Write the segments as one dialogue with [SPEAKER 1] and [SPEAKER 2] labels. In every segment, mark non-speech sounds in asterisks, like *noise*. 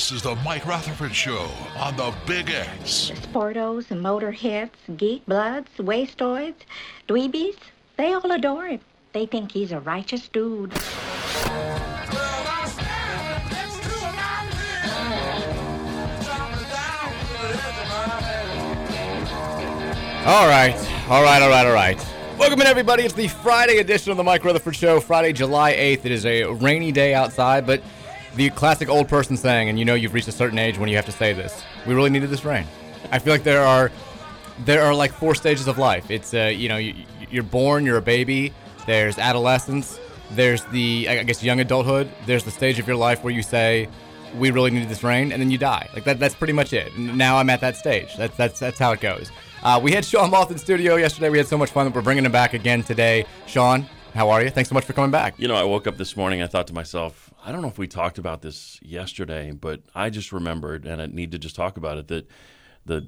[SPEAKER 1] This is the Mike Rutherford Show on the Big X.
[SPEAKER 2] Sportos, motorheads, geek bloods, wastoids, dweebies, they all adore him. They think he's a righteous dude.
[SPEAKER 3] All right, all right, all right, all right. Welcome in, everybody. It's the Friday edition of the Mike Rutherford Show, Friday, July 8th. It is a rainy day outside, but the classic old person saying, and you know you've reached a certain age when you have to say this, we really needed this rain. I feel like there are there are like four stages of life. It's, uh, you know, you, you're born, you're a baby, there's adolescence, there's the, I guess, young adulthood, there's the stage of your life where you say, we really needed this rain, and then you die. Like that, that's pretty much it. Now I'm at that stage. That's that's that's how it goes. Uh, we had Sean Moth in studio yesterday. We had so much fun that we're bringing him back again today. Sean, how are you? Thanks so much for coming back.
[SPEAKER 4] You know, I woke up this morning. I thought to myself, I don't know if we talked about this yesterday, but I just remembered, and I need to just talk about it that the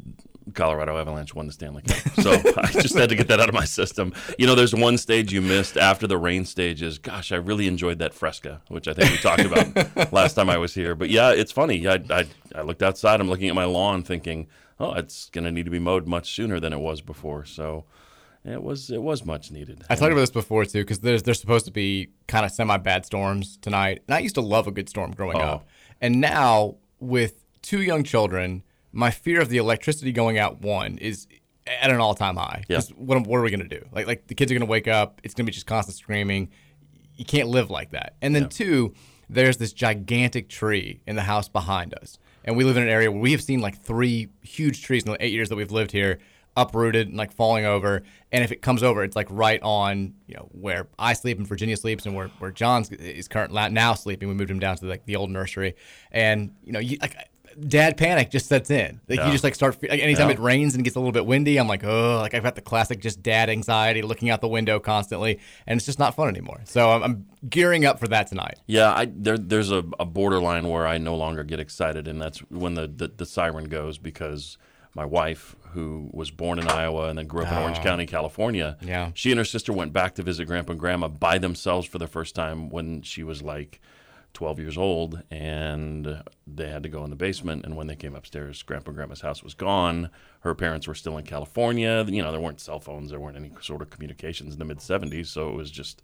[SPEAKER 4] Colorado Avalanche won the Stanley Cup. *laughs* So I just had to get that out of my system. You know, there's one stage you missed after the rain stages. Gosh, I really enjoyed that fresca, which I think we talked about *laughs* last time I was here. But yeah, it's funny. I, I, I looked outside. I'm looking at my lawn thinking, oh, it's going to need to be mowed much sooner than it was before. So it was it was much needed.
[SPEAKER 3] I talked about this before too, because there's there's supposed to be kind of semi bad storms tonight, and I used to love a good storm growing
[SPEAKER 4] Oh.
[SPEAKER 3] up, and now with two young children, my fear of the electricity going out one is at an all time high.
[SPEAKER 4] Yeah.
[SPEAKER 3] What what are we gonna do? Like like the kids are gonna wake up, it's gonna be just constant screaming. You can't live like that. And then two, there's this gigantic tree in the house behind us, and we live in an area where we have seen like three huge trees in the eight years that we've lived here uprooted and like falling over. And if it comes over, it's like right on, you know, where I sleep and Virginia sleeps and where, where John's is currently now sleeping. We moved him down to like the old nursery. And, you know, you, like dad panic just sets in. Like
[SPEAKER 4] Yeah.
[SPEAKER 3] you just like start, like anytime
[SPEAKER 4] Yeah.
[SPEAKER 3] it rains and gets a little bit windy, I'm like, oh, like I've got the classic just dad anxiety looking out the window constantly. And it's just not fun anymore. So I'm, I'm gearing up for that tonight.
[SPEAKER 4] Yeah, I, there, there's a, a borderline where I no longer get excited, and that's when the, the, the siren goes because my wife, who was born in Iowa and then grew up in Orange
[SPEAKER 3] Oh.
[SPEAKER 4] County, California,
[SPEAKER 3] Yeah.
[SPEAKER 4] she and her sister went back to visit grandpa and grandma by themselves for the first time when she was like 12 years old, and they had to go in the basement. And when they came upstairs, grandpa and grandma's house was gone. Her parents were still in California. You know, there weren't cell phones, there weren't any sort of communications in the mid 70s, so it was just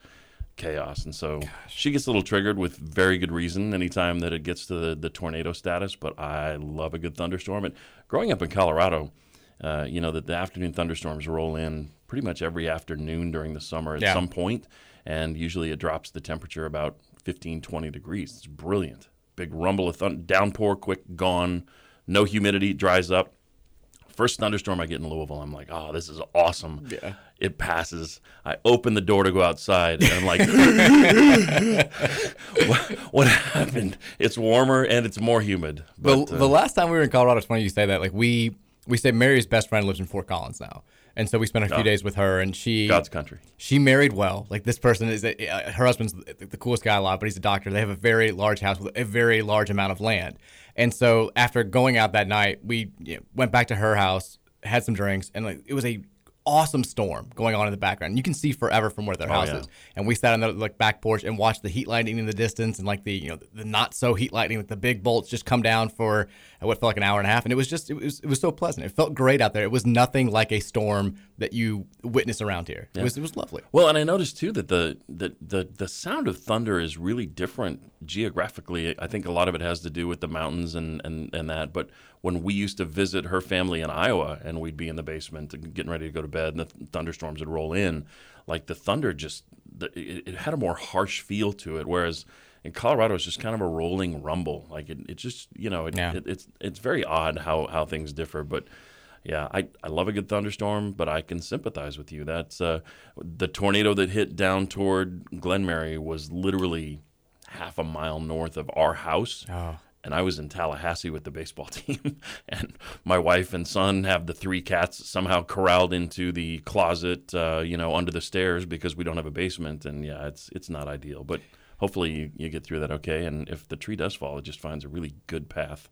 [SPEAKER 4] chaos. And so she gets a little triggered with very good reason anytime that it gets to the, the tornado status. But I love a good thunderstorm. And growing up in Colorado, uh, you know that the afternoon thunderstorms roll in pretty much every afternoon during the summer at
[SPEAKER 3] Yeah.
[SPEAKER 4] some point, and usually it drops the temperature about 15, 20 degrees. It's brilliant. Big rumble of thun- downpour, quick, gone, no humidity, dries up. First thunderstorm I get in Louisville, I'm like, oh, this is awesome.
[SPEAKER 3] Yeah.
[SPEAKER 4] It passes. I open the door to go outside, and I'm like, *laughs* *laughs* what, what happened? It's warmer and it's more humid. But, uh,
[SPEAKER 3] the last time we were in Colorado, it's funny you say that. Like we we say Mary's best friend lives in Fort Collins now, and so we spent a few
[SPEAKER 4] Oh.
[SPEAKER 3] days with her, and she
[SPEAKER 4] God's country.
[SPEAKER 3] She married well. Like this person is a, uh, her husband's the the coolest guy alive, but he's a doctor. They have a very large house with a very large amount of land, and so after going out that night, we you know, went back to her house, had some drinks, and like it was a awesome storm going on in the background. You can see forever from where their
[SPEAKER 4] Oh,
[SPEAKER 3] house
[SPEAKER 4] yeah.
[SPEAKER 3] is. And we sat on the like back porch and watched the heat lightning in the distance and like the you know the not so heat lightning, like the big bolts just come down for what felt like an hour and a half, and it was just it was it was so pleasant. It felt great out there. It was nothing like a storm that you witness around here. It was it was lovely.
[SPEAKER 4] Well, and I noticed too that the, the the the sound of thunder is really different geographically. I think a lot of it has to do with the mountains and and and that. But when we used to visit her family in Iowa, and we'd be in the basement getting ready to go to bed, and the thunderstorms would roll in. Like the thunder just, it, it had a more harsh feel to it, whereas in Colorado it's just kind of a rolling rumble. Like it, it just, you know, it,
[SPEAKER 3] Yeah.
[SPEAKER 4] it, it's it's very odd how how things differ, but. Yeah, I, I love a good thunderstorm, but I can sympathize with you. That's uh, the tornado that hit down toward Glenmary was literally half a mile north of our house. And I was in Tallahassee with the baseball *laughs* team. and my wife and son have the three cats somehow corralled into the closet, uh, you know, under the stairs because we don't have a basement. And yeah, it's it's not ideal. But hopefully you, you get through that okay. And if the tree does fall, it just finds a really good path.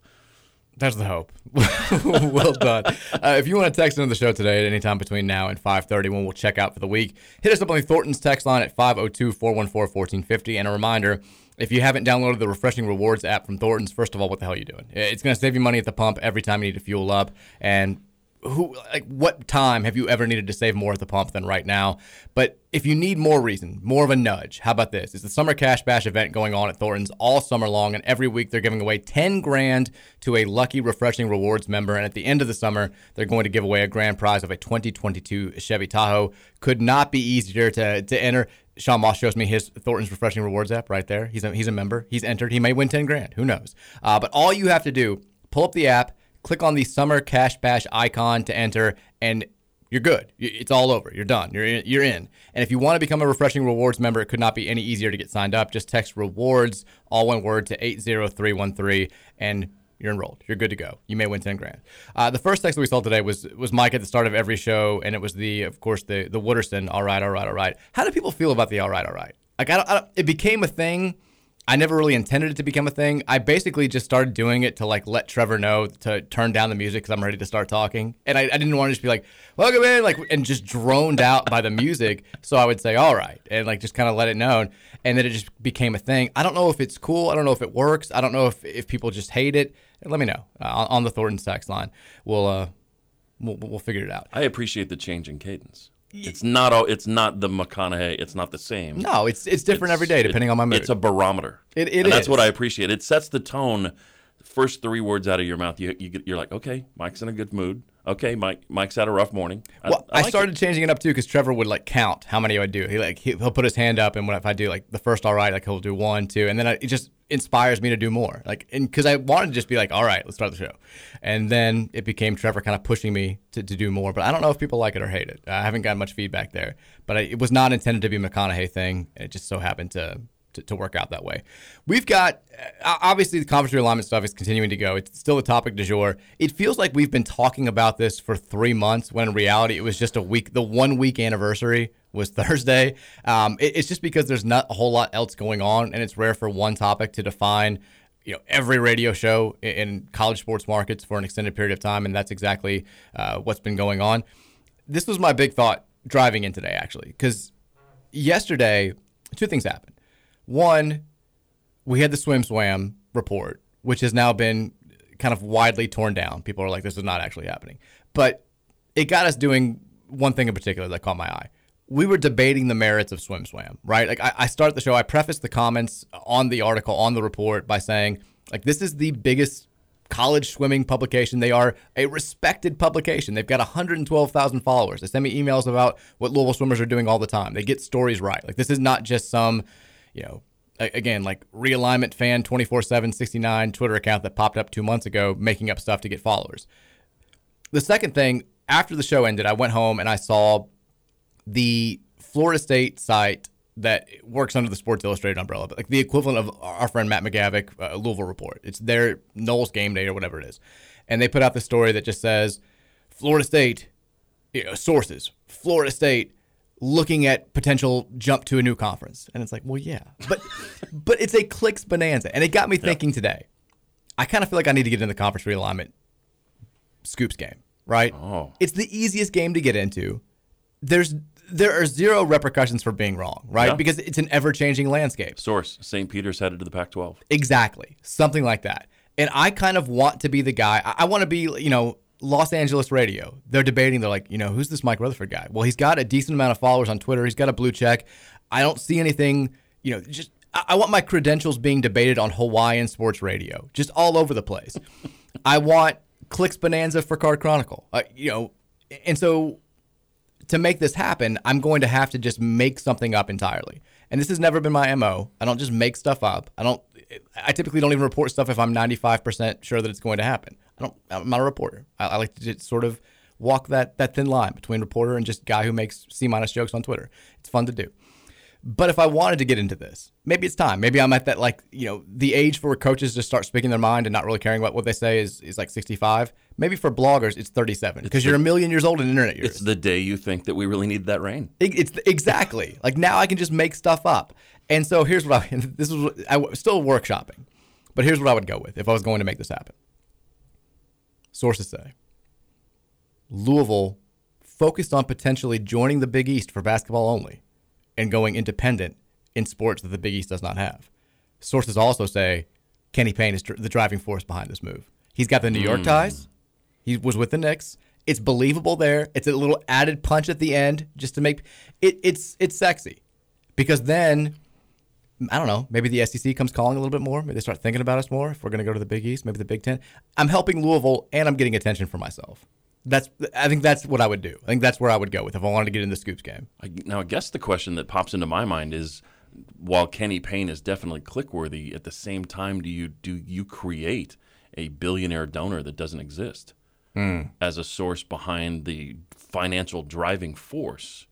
[SPEAKER 3] That's the hope. *laughs* well done. Uh, if you want to text into the show today at any time between now and 5.30 when we'll check out for the week, hit us up on the Thornton's text line at 502-414-1450. And a reminder, if you haven't downloaded the Refreshing Rewards app from Thornton's, first of all, what the hell are you doing? It's going to save you money at the pump every time you need to fuel up. And who like what time have you ever needed to save more at the pump than right now? But if you need more reason, more of a nudge, how about this? It's the Summer Cash Bash event going on at Thornton's all summer long, and every week they're giving away 10 grand to a lucky Refreshing Rewards member. And at the end of the summer, they're going to give away a grand prize of a 2022 Chevy Tahoe. Could not be easier to to enter. Sean Moth shows me his Thornton's Refreshing Rewards app right there. He's a, he's a member. He's entered. He may win 10 grand. Who knows? Uh, but all you have to do, pull up the app, click on the Summer Cash Bash icon to enter, and you're good. It's all over. You're done. You're in, you're in. And if you want to become a Refreshing Rewards member, it could not be any easier to get signed up. Just text rewards, all one word, to 80313, and you're enrolled. You're good to go. You may win 10 grand. Uh, the first text that we saw today was was Mike at the start of every show, and it was the, of course, the the Wooderson. All right, all right, all right. How do people feel about the all right, all right? Like I don't, I don't it became a thing. I never really intended it to become a thing. I basically just started doing it to like let Trevor know to turn down the music because I'm ready to start talking, and I, I didn't want to just be like, "Welcome in," like and just droned out by the music. So I would say, "All right," and like just kind of let it known, and then it just became a thing. I don't know if it's cool. I don't know if it works. I don't know if if people just hate it. Let me know uh, on, the Thornton text line. We'll uh we'll, we'll figure it out.
[SPEAKER 4] I appreciate the change in cadence. It's not all. It's not the McConaughey. It's not the same.
[SPEAKER 3] No, it's it's different every day depending on my mood.
[SPEAKER 4] It's a barometer.
[SPEAKER 3] It- it
[SPEAKER 4] and that's what I appreciate. It sets the tone. First three words out of your mouth, you, you get, you're like, okay, Mike's in a good mood. Okay, Mike, Mike's had a rough morning. I,
[SPEAKER 3] Well, I,
[SPEAKER 4] like
[SPEAKER 3] started
[SPEAKER 4] it.
[SPEAKER 3] changing it up too because Trevor would like count how many I would do. He like he, he'll put his hand up, and when if I do like the first all right, like he'll do one, two, and then I, it just inspires me to do more. Like, and because I wanted to just be like, all right, let's start the show, and then it became Trevor kind of pushing me to, to do more. But I don't know if people like it or hate it. I haven't gotten much feedback there. But I, it was not intended to be a McConaughey thing. It just so happened to to, to work out that way. We've got uh, obviously the conference realignment stuff is continuing to go. It's still the topic du jour. It feels like we've been talking about this for three months when in reality it was just a week. The one week anniversary was *laughs* Thursday. Um, it- it's just because there's not a whole lot else going on, and it's rare for one topic to define you know every radio show in college sports markets for an extended period of time, and that's exactly uh, what's been going on. This was my big thought driving in today, actually, because yesterday two things happened. One, we had the swim swam report, which has now been kind of widely torn down. People are like, this is not actually happening. But it got us doing one thing in particular that caught my eye. We were debating the merits of swim swam, right? Like I, I start the show, I preface the comments on the article, on the report by saying, like, this is the biggest college swimming publication. They are a respected publication. They've got 112,000 followers. They send me emails about what Louisville swimmers are doing all the time. They get stories right. Like this is not just some, you know, again, like realignment fan 24 7, 69 Twitter account that popped up two months ago making up stuff to get followers. The second thing, after the show ended, I went home and I saw the Florida State site that works under the Sports Illustrated umbrella, but like the equivalent of our friend Matt McGavic, uh, Louisville Report. It's their Noles game day or whatever it is. And they put out the story that just says Florida State, you know, sources, Florida State looking at potential jump to a new conference. And it's like, well, yeah. But *laughs* but it's a clicks bonanza. And it got me thinking today. I kind of feel like I need to get in the conference realignment scoops game, right?
[SPEAKER 4] Oh.
[SPEAKER 3] It's the easiest game to get into. There's there are zero repercussions for being wrong, right?
[SPEAKER 4] Yeah.
[SPEAKER 3] Because it's an ever-changing landscape.
[SPEAKER 4] Source: St. Peter's headed to the Pac-12.
[SPEAKER 3] Exactly. Something like that. And I kind of want to be the guy. I, I want to be, you know, Los Angeles radio. They're debating. They're like, you know, who's this Mike Rutherford guy? Well, he's got a decent amount of followers on Twitter. He's got a blue check. I don't see anything, you know, just I, I want my credentials being debated on Hawaiian sports radio, just all over the place. *laughs* I want clicks bonanza for Card Chronicle. Uh, you know, and so to make this happen, I'm going to have to just make something up entirely. And this has never been my MO. I don't just make stuff up. I don't I typically don't even report stuff if I'm 95% sure that it's going to happen. I don't I'm not a reporter. I, I like to just sort of walk that that thin line between reporter and just guy who makes C minus jokes on Twitter. It's fun to do. But if I wanted to get into this, maybe it's time. Maybe I'm at that like, you know, the age for coaches to start speaking their mind and not really caring about what they say is, is like 65. Maybe for bloggers, it's 37 because you're a million years old in internet years.
[SPEAKER 4] It's the day you think that we really need that rain.
[SPEAKER 3] It, it's exactly *laughs* like now I can just make stuff up. And so here's what I *laughs* this is I still workshopping, but here's what I would go with if I was going to make this happen. Sources say Louisville focused on potentially joining the Big East for basketball only and going independent in sports that the Big East does not have. Sources also say Kenny Payne is dr- the driving force behind this move. He's got the New York
[SPEAKER 4] Mm.
[SPEAKER 3] ties. He was with the Knicks. It's believable there. It's a little added punch at the end just to make it. It's it's sexy because then I don't know. Maybe the SEC comes calling a little bit more. Maybe they start thinking about us more. If we're going to go to the Big East, maybe the Big Ten. I'm helping Louisville and I'm getting attention for myself. That's I think that's what I would do. I think that's where I would go with if I wanted to get in the scoops game.
[SPEAKER 4] I, now, I guess the question that pops into my mind is, while Kenny Payne is definitely click-worthy, at the same time, do you do you create a billionaire donor that doesn't exist
[SPEAKER 3] Hmm.
[SPEAKER 4] as a source behind the financial driving force?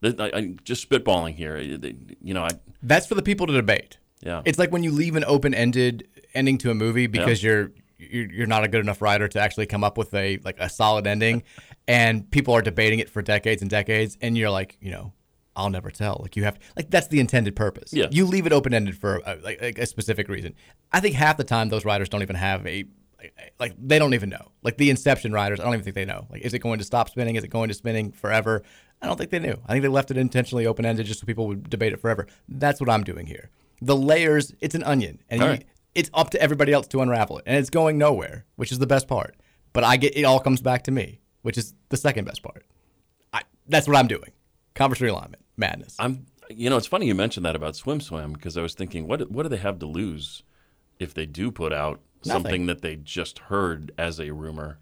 [SPEAKER 4] That- I, I, just spitballing here, you know. I,
[SPEAKER 3] That's for the people to debate.
[SPEAKER 4] Yeah.
[SPEAKER 3] It's like when you leave an open-ended ending to a movie because you're you're you're not a good enough writer to actually come up with a like a solid ending, *laughs* and people are debating it for decades and decades, and you're like, you know, I'll never tell. Like you have like that's the intended purpose.
[SPEAKER 4] Yeah.
[SPEAKER 3] You leave it open-ended for a, like a specific reason. I think half the time those writers don't even have a like they don't even know. Like the Inception writers, I don't even think they know. Like, is it going to stop spinning? Is it going to spinning forever? I don't think they knew. I think they left it intentionally open ended just so people would debate it forever. That's what I'm doing here. The layers, it's an onion, and you,
[SPEAKER 4] right.
[SPEAKER 3] it's up to everybody else to unravel it, and it's going nowhere, which is the best part. But I get it all comes back to me, which is the second best part. I, that's what I'm doing. Conference realignment, madness.
[SPEAKER 4] I'm, you know, it's funny you mentioned that about Swim Swam because I was thinking, what what do they have to lose if they do put out
[SPEAKER 3] Nothing.
[SPEAKER 4] something that they just heard as a rumor?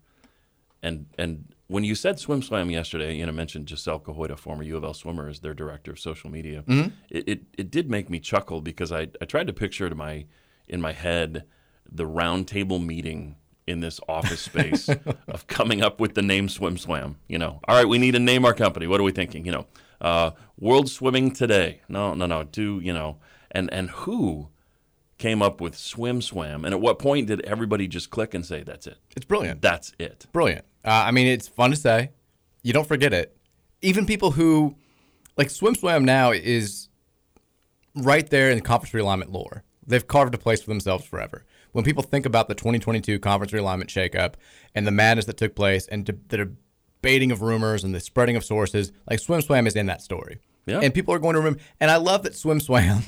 [SPEAKER 4] And and when you said Swim Swam yesterday, you know, mentioned Giselle Cahoyta, former U of L swimmer, as their director of social media.
[SPEAKER 3] Mhm.
[SPEAKER 4] It, it it did make me chuckle because I I tried to picture to my in my head the round table meeting in this office space *laughs* of coming up with the name Swim Swam. You know, all right, we need to name our company. What are we thinking? You know, uh, World Swimming Today. No, no, no. Do you know? And and who came up with Swim Swam? And at what point did everybody just click and say, "That's it"?
[SPEAKER 3] It's brilliant.
[SPEAKER 4] That's it.
[SPEAKER 3] Brilliant. Uh, I mean, it's fun to say. You don't forget it. Even people who, like Swim Swam now is right there in conference realignment lore. They've carved a place for themselves forever. When people think about the 2022 conference realignment shakeup and the madness that took place and de- the debating of rumors and the spreading of sources, like Swim Swam is in that story.
[SPEAKER 4] Yeah.
[SPEAKER 3] And people are going to remember. And I love that Swim Swam,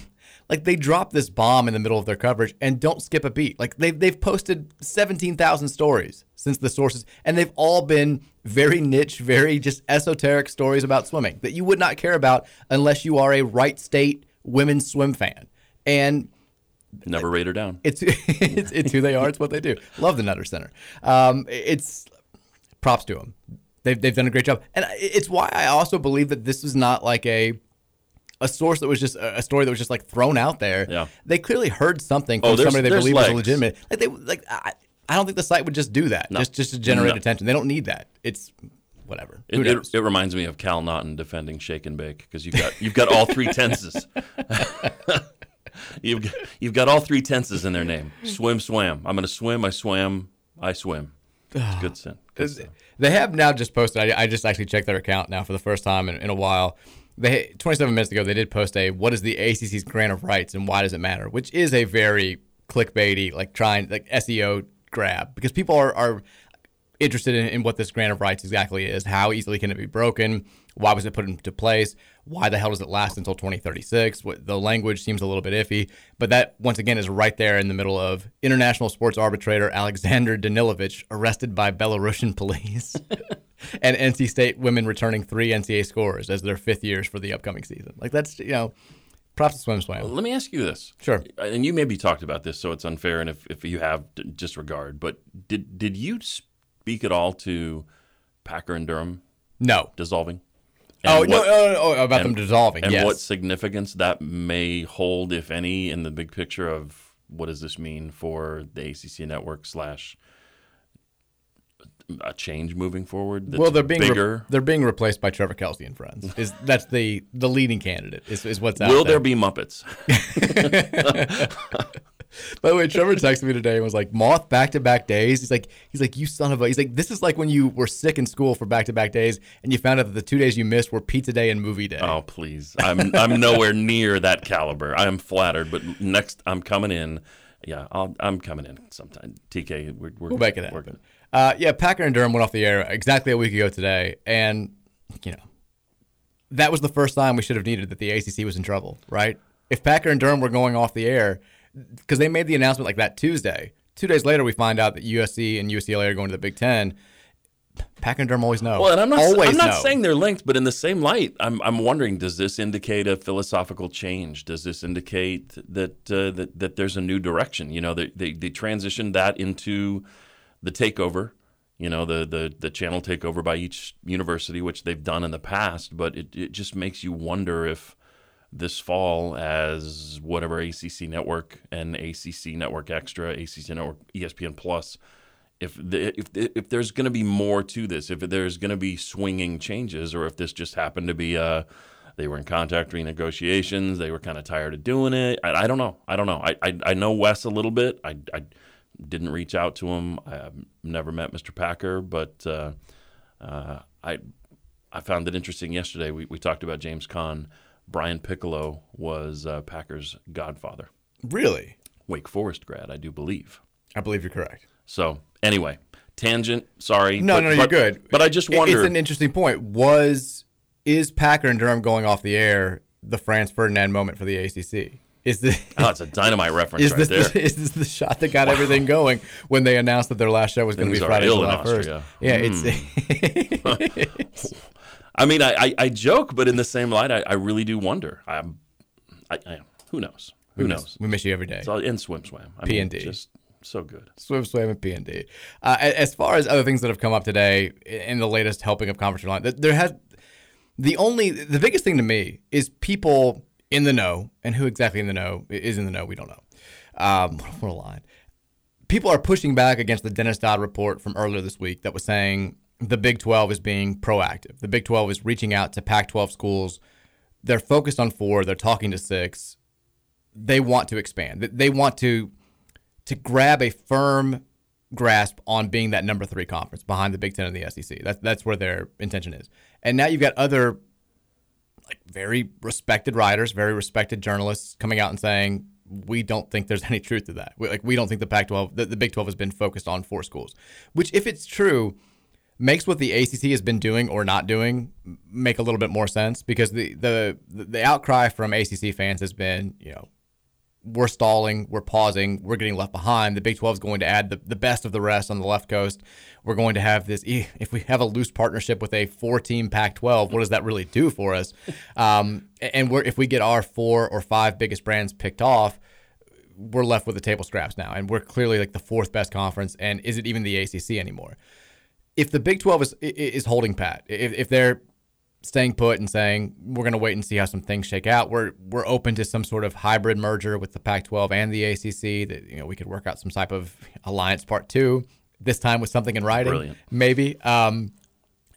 [SPEAKER 3] like they drop this bomb in the middle of their coverage and don't skip a beat. Like they've, they've posted 17,000 stories since the sources, and they've all been very niche, very just esoteric stories about swimming that you would not care about unless you are a Wright State women's swim fan. And
[SPEAKER 4] Never rate her down.
[SPEAKER 3] it's, *laughs* it's it's who they are. It's what they do. Love the Nutter Center. Um, it's props to them. They've they've done a great job, and it's why I also believe that this is not like a a source that was just a story that was just like thrown out there.
[SPEAKER 4] Yeah.
[SPEAKER 3] They clearly heard something
[SPEAKER 4] Oh,
[SPEAKER 3] from
[SPEAKER 4] there's-
[SPEAKER 3] somebody they believe was legitimate. Like they like I, I don't think the site would just do that
[SPEAKER 4] No.
[SPEAKER 3] just just to generate
[SPEAKER 4] No.
[SPEAKER 3] attention. They don't need that. It's whatever.
[SPEAKER 4] It, it, it reminds me of Cal Naughton defending Shake and Bake because you've got you've got all three tenses. *laughs* you've got, you've got all three tenses in their name. Swim, swam. I'm going to swim. I swam. I swim. It's good *sighs* sin. Good.
[SPEAKER 3] They have now just posted. I, I just actually checked their account now for the first time in, in a while. They 27 minutes ago they did post a what is the ACC's grant of rights and why does it matter, which is a very clickbaity like trying like SEO grab because people are are interested in, in what this grant of rights exactly is. How easily can it be broken? Why was it put into place? Why the hell does it last until 2036? What, the language seems a little bit iffy, but that once again is right there in the middle of international sports arbitrator Alexander Danilovich arrested by Belarusian *laughs* police, and NC State women returning three NCAA scores as their fifth years for the upcoming season. Like that's you know, props to swim swam.
[SPEAKER 4] Let me ask you this.
[SPEAKER 3] Sure.
[SPEAKER 4] And you maybe talked about this, so it's unfair, and if, if you have, disregard. But did did you speak at all to Packer and Durham?
[SPEAKER 3] No.
[SPEAKER 4] Dissolving?
[SPEAKER 3] Oh,
[SPEAKER 4] And
[SPEAKER 3] no,
[SPEAKER 4] what-
[SPEAKER 3] no, no, no, about them dissolving,
[SPEAKER 4] And
[SPEAKER 3] yes.
[SPEAKER 4] what significance that may hold, if any, in the big picture of what does this mean for the ACC network slash a change moving forward? That's
[SPEAKER 3] well, they're being re- they're being replaced by Trevor Kelsey and friends. *laughs* Is that's the the leading candidate? Is, is what's out
[SPEAKER 4] Will
[SPEAKER 3] there
[SPEAKER 4] there be Muppets? *laughs* *laughs*
[SPEAKER 3] By the way, Trevor texted me today and was like, "Moth back to back days." He's like, "He's like, you son of a." He's like, "This is like when you were sick in school for back to back days, and you found out that the two days you missed were pizza day and movie day."
[SPEAKER 4] Oh please, I'm I'm nowhere near that caliber. I am flattered, but next I'm coming in. Yeah, I'll, I'm coming in sometime. TK, we're, we're
[SPEAKER 3] we'll make it. Uh, yeah, Packer and Durham went off the air exactly a week ago today, and you know that was the first time we should have needed that the ACC was in trouble, right? If Packer and Durham were going off the air, because they made the announcement like that Tuesday. Two days later, we find out that USC and UCLA are going to the Big Ten. Durham always know.
[SPEAKER 4] Well, and I'm not.
[SPEAKER 3] always
[SPEAKER 4] I'm not
[SPEAKER 3] know.
[SPEAKER 4] saying they're linked, but in the same light, I'm. I'm wondering: Does this indicate a philosophical change? Does this indicate that uh, that that there's a new direction? You know, they they, they transitioned that into the takeover. You know, the the the channel takeover by each university, which they've done in the past. But it it just makes you wonder if this fall as whatever ACC network and ACC network extra, ACC network ESPN plus if the, if if there's going to be more to this, if there's going to be swinging changes, or if this just happened to be uh they were in contract renegotiations, they were kind of tired of doing it. I, I don't know. I don't know. I, I I know Wes a little bit. I, I didn't reach out to him. I've never met Mr. Packer, but uh, uh, I I found it interesting yesterday. We we talked about James Caan. Brian Piccolo was uh, Packer's godfather.
[SPEAKER 3] Really?
[SPEAKER 4] Wake Forest grad, I do believe.
[SPEAKER 3] I believe you're correct.
[SPEAKER 4] So anyway, tangent. Sorry.
[SPEAKER 3] No,
[SPEAKER 4] but-
[SPEAKER 3] no, you're
[SPEAKER 4] but-
[SPEAKER 3] good.
[SPEAKER 4] But I just wonder.
[SPEAKER 3] It's an interesting point. Was is Packer and Durham going off the air the Franz Ferdinand moment for the ACC? Is the *laughs*
[SPEAKER 4] oh, it's a dynamite reference
[SPEAKER 3] is
[SPEAKER 4] right
[SPEAKER 3] this
[SPEAKER 4] there.
[SPEAKER 3] The, *laughs* is this the shot that got everything going when they announced that their last show was going to be Friday, July first?
[SPEAKER 4] Austria.
[SPEAKER 3] Yeah,
[SPEAKER 4] Hmm.
[SPEAKER 3] it's. *laughs*
[SPEAKER 4] I mean, I, I, I joke, but in the same light, I, I really do wonder. I'm, I, I, who knows? Who
[SPEAKER 3] We miss-
[SPEAKER 4] knows?
[SPEAKER 3] we miss you every day.
[SPEAKER 4] It's all in swim swam. I
[SPEAKER 3] P and D.
[SPEAKER 4] just so good.
[SPEAKER 3] Swam, and P and D. Uh, as far as other things that have come up today in the latest helping of conference line, there has the only the biggest thing to me is people in the know, and who exactly in the know is in the know, we don't know. Um, *laughs* what a line. People are pushing back against the Dennis Dodd report from earlier this week that was saying the Big 12 is being proactive. The Big 12 is reaching out to Pac 12 schools. They're focused on four, they're talking to six. They want to expand. They want to to grab a firm grasp on being that number three conference behind the Big Ten and the SEC. That's that's where their intention is. And now you've got other like very respected writers, very respected journalists coming out and saying we don't think there's *laughs* any truth to that. We, like we don't think the Pac-12, the, the Big 12 has been focused on four schools. Which, if it's true, makes what the ACC has been doing or not doing make a little bit more sense because the the the outcry from ACC fans has been, you know, we're stalling, we're pausing, we're getting left behind. The Big 12 is going to add the, the best of the rest on the left coast. We're going to have this, if we have a loose partnership with a four team Pac 12, what does that really do for us? *laughs* Um, and we're, if we get our four or five biggest brands picked off, we're left with the table scraps now. And we're clearly like the fourth best conference. And is it even the ACC anymore? If the Big 12 is, is holding pat, if, if they're staying put and saying we're going to wait and see how some things shake out. We're we're open to some sort of hybrid merger with the Pac-12 and the ACC. That you know we could work out some type of alliance part two. This time with something in writing,
[SPEAKER 4] Brilliant.
[SPEAKER 3] maybe. Um,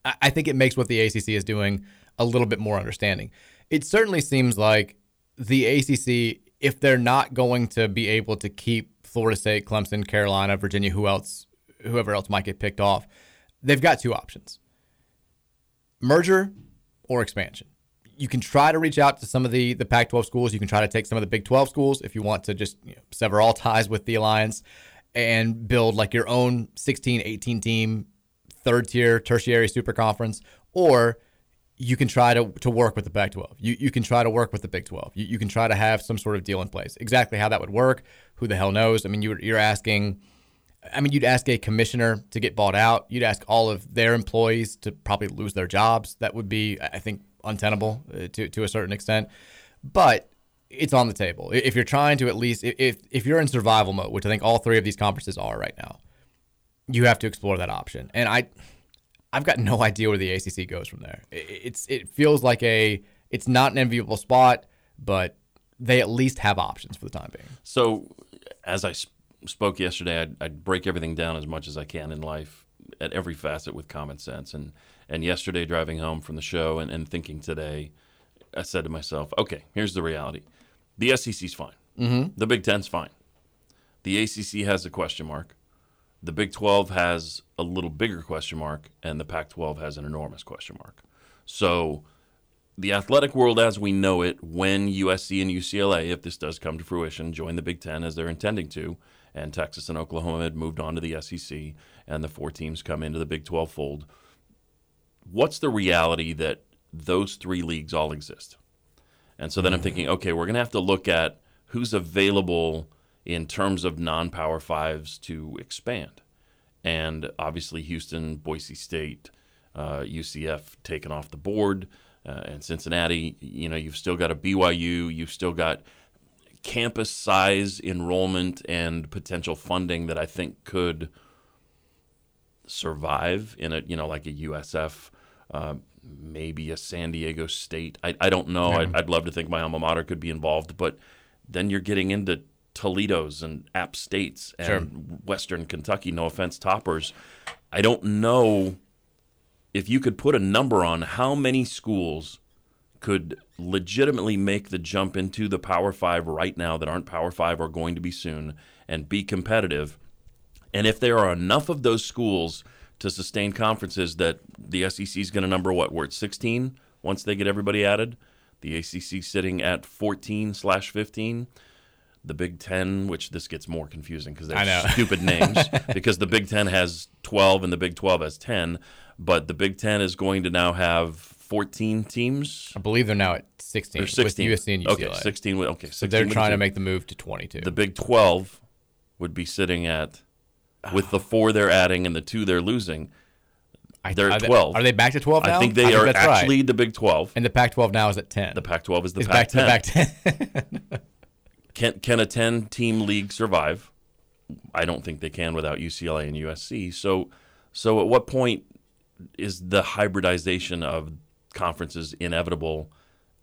[SPEAKER 3] I, I think it makes what the ACC is doing a little bit more understanding. It certainly seems like the ACC, if they're not going to be able to keep Florida State, Clemson, Carolina, Virginia, who else, whoever else might get picked off, they've got two options: merger or expansion. You can try to reach out to some of the the Pac-12 schools. You can try to take some of the Big 12 schools if you want to just you know, sever all ties with the alliance and build like your own 16, 18 team third tier tertiary super conference or you can try to, to work with the Pac 12. You, you can try to work with the Big 12. You, you can try to have some sort of deal in place. Exactly how that would work, who the hell knows? I mean, you're, you're asking, I mean, you'd ask a commissioner to get bought out. You'd ask all of their employees to probably lose their jobs. That would be, I think, untenable uh, to, to a certain extent. But it's on the table. If you're trying to at least, if, if you're in survival mode, which I think all three of these conferences are right now, you have to explore that option. And I, I've got no *laughs* idea where the ACC goes from there. It's it feels like a it's not an enviable spot, but they at least have options for the time being.
[SPEAKER 4] So, as I spoke yesterday, I'd, I'd break everything down as much as I can in life at every facet with common sense. And and yesterday, driving home from the show and, and thinking today, I said to myself, okay, here's the reality: the SEC's fine,
[SPEAKER 3] mm-hmm.
[SPEAKER 4] the Big Ten's fine, the ACC has a question mark. The Big 12 has a little bigger question mark, and the Pac 12 has an enormous question mark. So, the athletic world as we know it, when USC and UCLA, if this does come to fruition, join the Big Ten as they're intending to, and Texas and Oklahoma had moved on to the SEC, and the four teams come into the Big 12 fold, what's the reality that those three leagues all exist? And so then I'm thinking, okay, we're going to have to look at who's available in terms of non power fives to expand. And obviously, Houston, Boise State, uh, UCF taken off the board, uh, and Cincinnati, you know, you've still got a BYU, you've still got campus size enrollment and potential funding that I think could survive in a, you know, like a USF. Uh, maybe a San Diego State. I, I don't know.
[SPEAKER 3] Yeah.
[SPEAKER 4] I'd, I'd love to think my alma mater could be involved, but then you're getting into Toledo's and App States and
[SPEAKER 3] Sure.
[SPEAKER 4] Western Kentucky, no offense, toppers. I don't know if you could put a number on how many schools could legitimately make the jump into the Power Five right now that aren't Power Five or going to be soon and be competitive. And if there are enough of those schools to sustain conferences that the SEC is going to number what? We're at 16 once they get everybody added. The ACC sitting at 14 slash 15 the Big Ten, which this gets more confusing because they
[SPEAKER 3] I
[SPEAKER 4] have *laughs* stupid names. because the Big Ten has 12 and the Big 12 has 10, but the Big Ten is going to now have 14 teams.
[SPEAKER 3] I believe they're now at 16,
[SPEAKER 4] They're 16
[SPEAKER 3] with USC and UCLA.
[SPEAKER 4] Okay, 16 okay. 16
[SPEAKER 3] So they're trying to make the move to 22.
[SPEAKER 4] The Big 12 would be sitting at with the four they're adding and the two they're losing. They're
[SPEAKER 3] are
[SPEAKER 4] at
[SPEAKER 3] they-
[SPEAKER 4] 12.
[SPEAKER 3] are they back to 12 now?
[SPEAKER 4] I think they
[SPEAKER 3] I think
[SPEAKER 4] are
[SPEAKER 3] right.
[SPEAKER 4] actually the Big 12.
[SPEAKER 3] and the Pac-12 now is at 10.
[SPEAKER 4] The Pac-12 is the
[SPEAKER 3] It's back to
[SPEAKER 4] Pac-10.
[SPEAKER 3] the Pac-10.
[SPEAKER 4] Can can a ten team league survive? I don't think they can without UCLA and USC. So so at what point is the hybridization of conferences inevitable?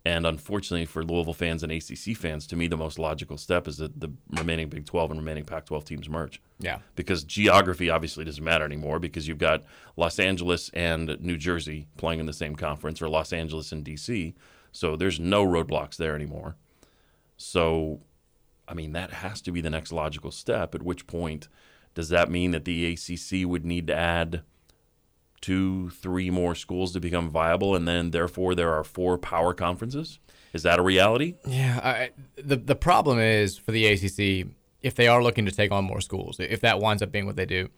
[SPEAKER 4] And unfortunately for Louisville fans and ACC fans, to me the most logical step is that the remaining Big 12 and remaining Pac-12 teams merge.
[SPEAKER 3] Yeah.
[SPEAKER 4] Because geography obviously doesn't matter anymore because you've got Los Angeles and New Jersey playing in the same conference or Los Angeles and DC. So there's no roadblocks there anymore. So I mean, that has to be the next logical step. At which point, does that mean that the ACC would need to add two, three more schools to become viable, and then therefore there are four power conferences? Is that a reality?
[SPEAKER 3] Yeah, I, the the problem is for the ACC if they are looking to take on more schools, if that winds up being what they do,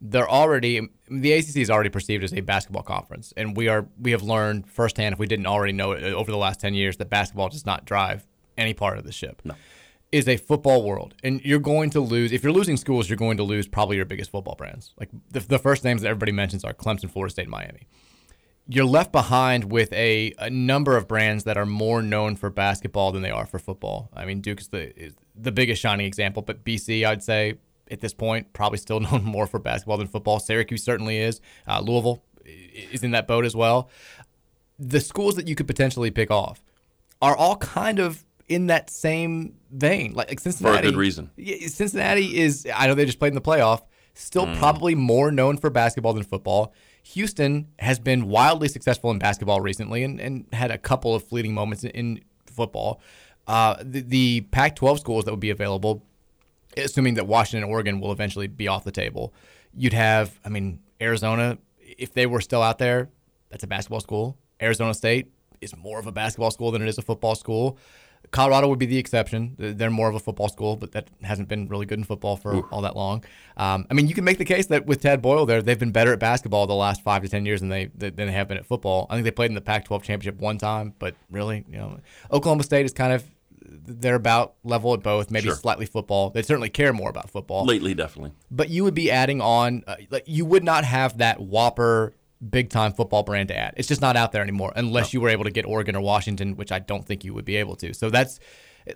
[SPEAKER 3] they're already the ACC is already perceived as a basketball conference, and we are we have learned firsthand if we didn't already know it over the last ten years that basketball does not drive any part of the ship.
[SPEAKER 4] No.
[SPEAKER 3] Is a football world, and you're going to lose if you're losing schools. You're going to lose probably your biggest football brands. Like the, the first names that everybody mentions are Clemson, Florida State, Miami you're left behind with a, a number of brands that are more known for basketball than they are for football. I mean, Duke is the is the biggest shining example, but BC, I'd say at this point, probably still *laughs* known more for basketball than football. Syracuse certainly is. Uh, Louisville is in that boat as well. The schools that you could potentially pick off are all kind of in that same vein, like, Cincinnati.
[SPEAKER 4] good reason.
[SPEAKER 3] Cincinnati is. I know they just played in the playoff. Still
[SPEAKER 4] Mm.
[SPEAKER 3] probably more known for basketball than football. Houston has been wildly successful in basketball recently and, and had a couple of fleeting moments in, in football. Uh, the, the Pac 12 schools that would be available, assuming that Washington and Oregon will eventually be off the table, you'd have, I mean, Arizona, if they were still out there, that's a basketball school. Arizona State is more of a basketball school than it is a football school. Colorado would be the exception. They're more of a football school, but that hasn't been really good in football for all that long. Um, I mean, you can make the case that with Tad Boyle there, they've been better at basketball the last five to ten years than they than they have been at football. I think they played in the Pac-12 championship one time, but really, you know, Oklahoma State is kind of they're about level at both, maybe
[SPEAKER 4] Sure.
[SPEAKER 3] slightly football. They certainly care more about football
[SPEAKER 4] Lately, definitely.
[SPEAKER 3] but you would be adding on uh, like you would not have that whopper big time football brand to add it's just not out there anymore unless you were able to get oregon or washington which i don't think you would be able to so that's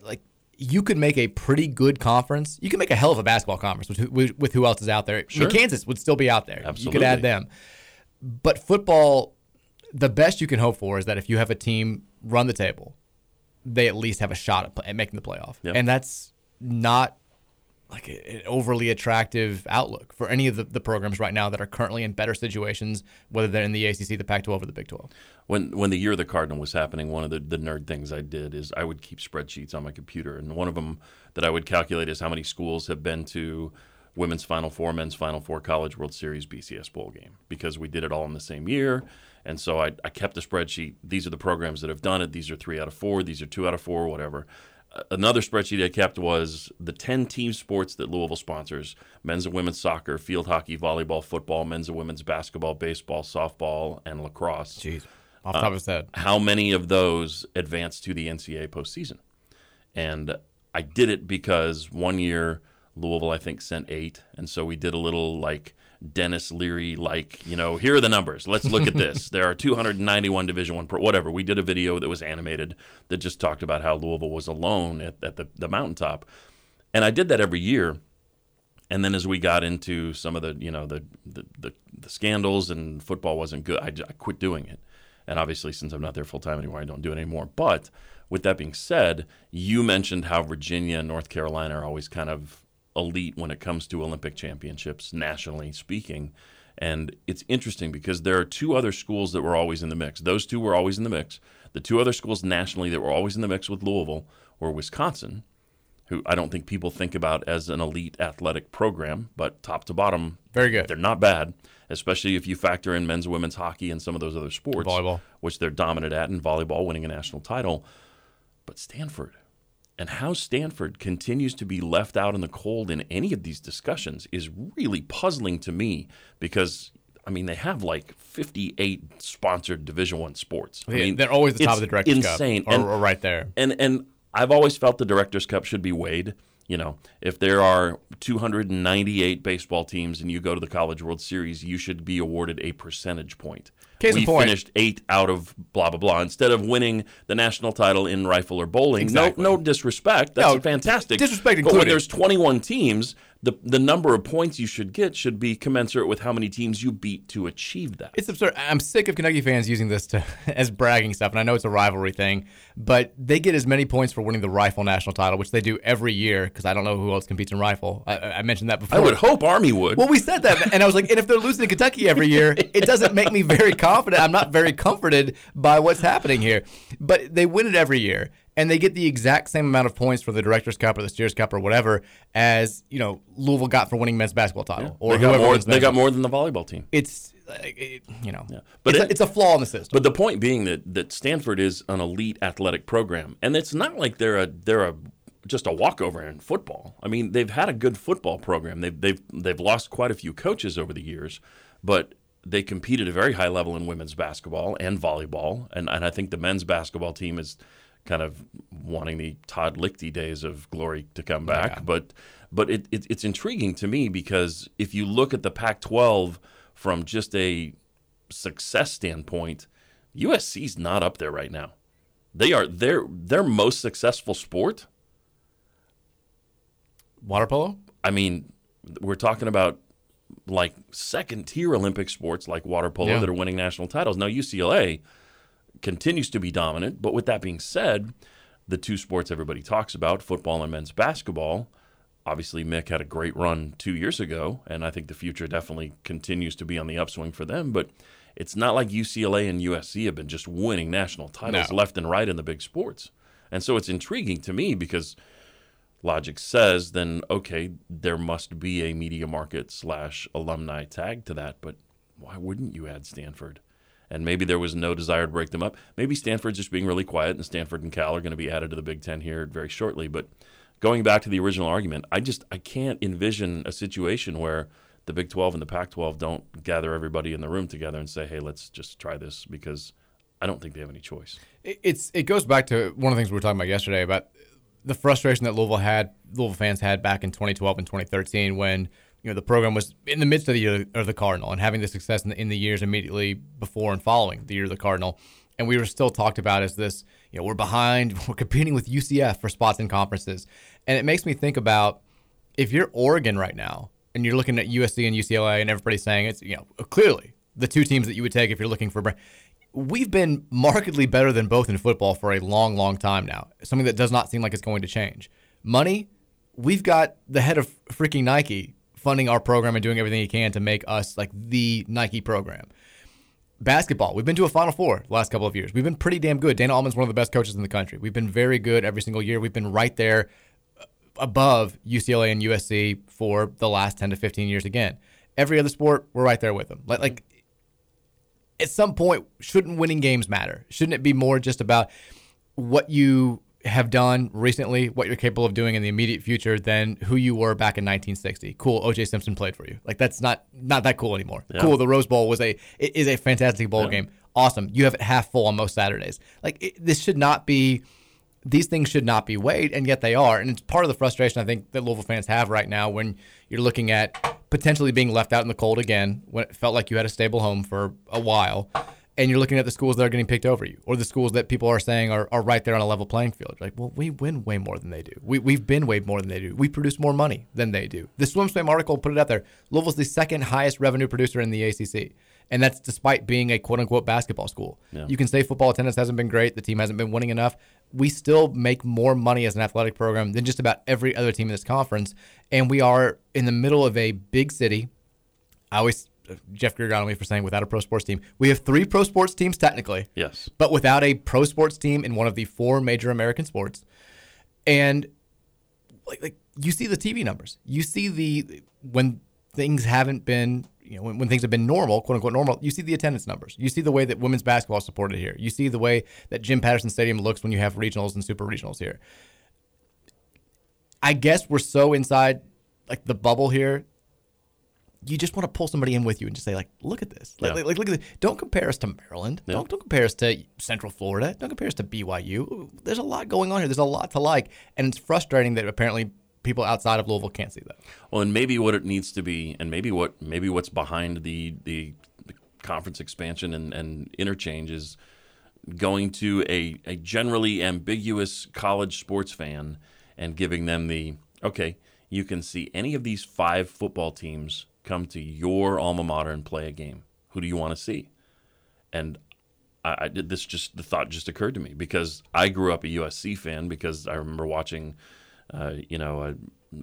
[SPEAKER 3] like you could make a pretty good conference. You could make a hell of a basketball conference with who, with, with who else is out there.
[SPEAKER 4] Sure.
[SPEAKER 3] Kansas would still be out there.
[SPEAKER 4] Absolutely.
[SPEAKER 3] You could add them. But football, the best you can hope for is that if you have a team run the table, they at least have a shot at, play, at making the playoff.
[SPEAKER 4] Yep.
[SPEAKER 3] And that's not like an overly attractive outlook for any of the, the programs right now that are currently in better situations, whether they're in the ACC, the Pac-12, or the Big 12.
[SPEAKER 4] when when the year of the Cardinal was happening, one of the, the nerd things I did is I would keep spreadsheets on my computer, and one of them that I would calculate is how many schools have been to women's Final Four, men's Final Four, College World Series, BCS bowl game because we did it all in the same year, and so I, I kept a spreadsheet. These are the programs that have done it. These are three out of four. These are two out of four. Whatever. Uh, Another spreadsheet I kept was the 10 team sports that Louisville sponsors men's and women's soccer, field hockey, volleyball, football, men's and women's basketball, baseball, softball, and lacrosse.
[SPEAKER 3] Jeez. Off top of his head.
[SPEAKER 4] How many of those advanced to the NCAA postseason? And I did it because one year Louisville, I think, sent eight. And so we did a little like Denis Leary, like, you know, here are the numbers. Let's look at *laughs* this. there are 291 Division One, pro whatever. We did a video that was animated that just talked about how Louisville was alone at, at the, the mountaintop. And I did that every year. And then as we got into some of the, you know, the the, the, the scandals and football wasn't good, I quit doing it. And obviously, since I'm not there full time anymore, I don't do it anymore. But with that being said, you mentioned how Virginia and North Carolina are always kind of elite when it comes to Olympic championships, nationally speaking. And it's interesting because there are two other schools that were always in the mix. Those two were always in the mix. The two other schools nationally that were always in the mix with Louisville were Wisconsin, who I don't think people think about as an elite athletic program, but top to bottom,
[SPEAKER 3] Very good.
[SPEAKER 4] They're not bad, especially if you factor in men's and women's hockey and some of those other sports,
[SPEAKER 3] Volleyball.
[SPEAKER 4] which they're dominant at, and volleyball winning a national title. But Stanford, and how Stanford continues to be left out in the cold in any of these discussions is really puzzling to me because. I mean, they have like 58 sponsored Division One sports. I mean,
[SPEAKER 3] they're always the top of the Directors' Cup,
[SPEAKER 4] insane.
[SPEAKER 3] or- or right there.
[SPEAKER 4] And and I've always felt the Directors' Cup should be weighed. You know, if there are 298 baseball teams and you go to the College World Series, you should be awarded a percentage point.
[SPEAKER 3] Case in
[SPEAKER 4] we finished eight out of blah blah blah instead of winning the national title in rifle or bowling.
[SPEAKER 3] Exactly.
[SPEAKER 4] No, no disrespect. That's
[SPEAKER 3] No,
[SPEAKER 4] fantastic.
[SPEAKER 3] disrespect
[SPEAKER 4] But when there's 21 teams, the the number of points you should get should be commensurate with how many teams you beat to achieve that.
[SPEAKER 3] It's absurd. I'm sick of Kentucky fans using this to *laughs* as bragging stuff, and I know it's a rivalry thing, but they get as many points for winning the rifle national title, which they do every year. Because I don't know who else competes in rifle. I, I mentioned that before.
[SPEAKER 4] I would hope Army would.
[SPEAKER 3] Well, we said that, and I was like, and if they're losing to Kentucky every year, it doesn't make me very *laughs* confident. I'm not very comforted by what's happening here. But they win it every year, and they get the exact same amount of points for the Directors' Cup or the Steers' Cup or whatever as you know Louisville got for winning men's basketball title. Or
[SPEAKER 4] they got more. They got more than the volleyball team.
[SPEAKER 3] It's it, you know,
[SPEAKER 4] But
[SPEAKER 3] it's,
[SPEAKER 4] it-
[SPEAKER 3] a, it's a flaw in the system.
[SPEAKER 4] But the point being that that Stanford is an elite athletic program, and it's not like they're a they're a just a walkover in football. I mean, they've had a good football program. They've they've they've lost quite a few coaches over the years, but they compete at a very high level in women's basketball and volleyball, and and I think the men's basketball team is kind of wanting the Todd Lichti days of glory to come back.
[SPEAKER 3] Yeah.
[SPEAKER 4] But but it, it it's intriguing to me because if you look at the Pac-12 from just a success standpoint, USC's not up there right now. They are their their most successful sport.
[SPEAKER 3] Water polo.
[SPEAKER 4] I mean, we're talking about like second tier Olympic sports like water polo
[SPEAKER 3] Yeah.
[SPEAKER 4] that are winning national titles. Now UCLA continues to be dominant, but with that being said, the two sports everybody talks about, football and men's basketball, obviously Mick had a great run 2 years ago and I think the future definitely continues to be on the upswing for them, but it's not like UCLA and USC have been just winning national titles
[SPEAKER 3] No.
[SPEAKER 4] left and right in the big sports. And so it's intriguing to me because logic says, then okay, there must be a media market slash alumni tag to that. But why wouldn't you add Stanford? And maybe there was no desire to break them up. Maybe Stanford's just being really quiet, and Stanford and Cal are going to be added to the Big Ten here very shortly. But going back to the original argument, I just I can't envision a situation where the Big 12 and the Pac 12 don't gather everybody in the room together and say, hey, let's just try this because I don't think they have any choice.
[SPEAKER 3] It- It's it goes back to one of the things we were talking about yesterday about the frustration that Louisville had, Louisville fans had back in 2012 and 2013 when you know the program was in the midst of the year of the Cardinal and having the success in the, in the years immediately before and following the year of the Cardinal, and we were still talked about as this You know, we're behind. *laughs* We're competing with UCF for spots in conferences, and it makes me think about if you're Oregon right now and you're looking at USC and UCLA, and everybody's saying it's you know clearly the two teams that you would take if you're looking for. We've been markedly better than both in football for a long, long time now. Something that does not seem like it's going to change. Money, we've got the head of freaking Nike funding our program and doing everything he can to make us like the Nike program. Basketball, we've been to a Final Four the last couple of years. We've been pretty damn good. Dana Altman's one of the best coaches in the country. We've been very good every single year. We've been right there uh, above UCLA and USC for the last 10 to 15 years again. Every other sport, we're right there with them. Like, like at some point, shouldn't winning games matter? Shouldn't it be more just about what you have done recently, what you're capable of doing in the immediate future, than who you were back in 1960? Cool, OJ Simpson played for you. Like that's not not that cool anymore. Yeah. Cool, the Rose Bowl was a is a fantastic bowl yeah. game. Awesome, you have it half full on most Saturdays. Like it, this should not be these things should not be weighed, and yet they are. And it's part of the frustration I think that Louisville fans have right now when you're looking at potentially being left out in the cold again when it felt like you had a stable home for a while. And you're looking at the schools that are getting picked over you, or the schools that people are saying are, are right there on a level playing field. Like, well, we win way more than they do. We, we've been way more than they do. We produce more money than they do. The Swim Swam article put it out there. Louisville's the second highest revenue producer in the ACC and that's despite being a quote unquote basketball school. Yeah. You can say football attendance hasn't been great, the team hasn't been winning enough. We still make more money as an athletic program than just about every other team in this conference, and we are in the middle of a big city. I always uh, Jeff Greer got on me for saying without a pro sports team. We have three pro sports teams technically.
[SPEAKER 4] Yes.
[SPEAKER 3] But without a pro sports team in one of the four major American sports. And like, like you see the TV numbers. You see the when things haven't been you know, when, when things have been normal, quote unquote normal, you see the attendance numbers. You see the way that women's basketball is supported here. You see the way that Jim Patterson Stadium looks when you have regionals and super regionals here. I guess we're so inside like the bubble here. You just want to pull somebody in with you and just say, like, look at this. Like, yeah. like, like look at this. Don't compare us to Maryland. Yeah. Don't, don't compare us to Central Florida. Don't compare us to BYU. There's a lot going on here. There's a lot to like. And it's frustrating that apparently people outside of Louisville can't see that.
[SPEAKER 4] Well, and maybe what it needs to be, and maybe what maybe what's behind the the, the conference expansion and, and interchange is going to a, a generally ambiguous college sports fan and giving them the okay, you can see any of these five football teams come to your alma mater and play a game. Who do you want to see? And I, I did this just the thought just occurred to me because I grew up a USC fan because I remember watching uh, you know, uh,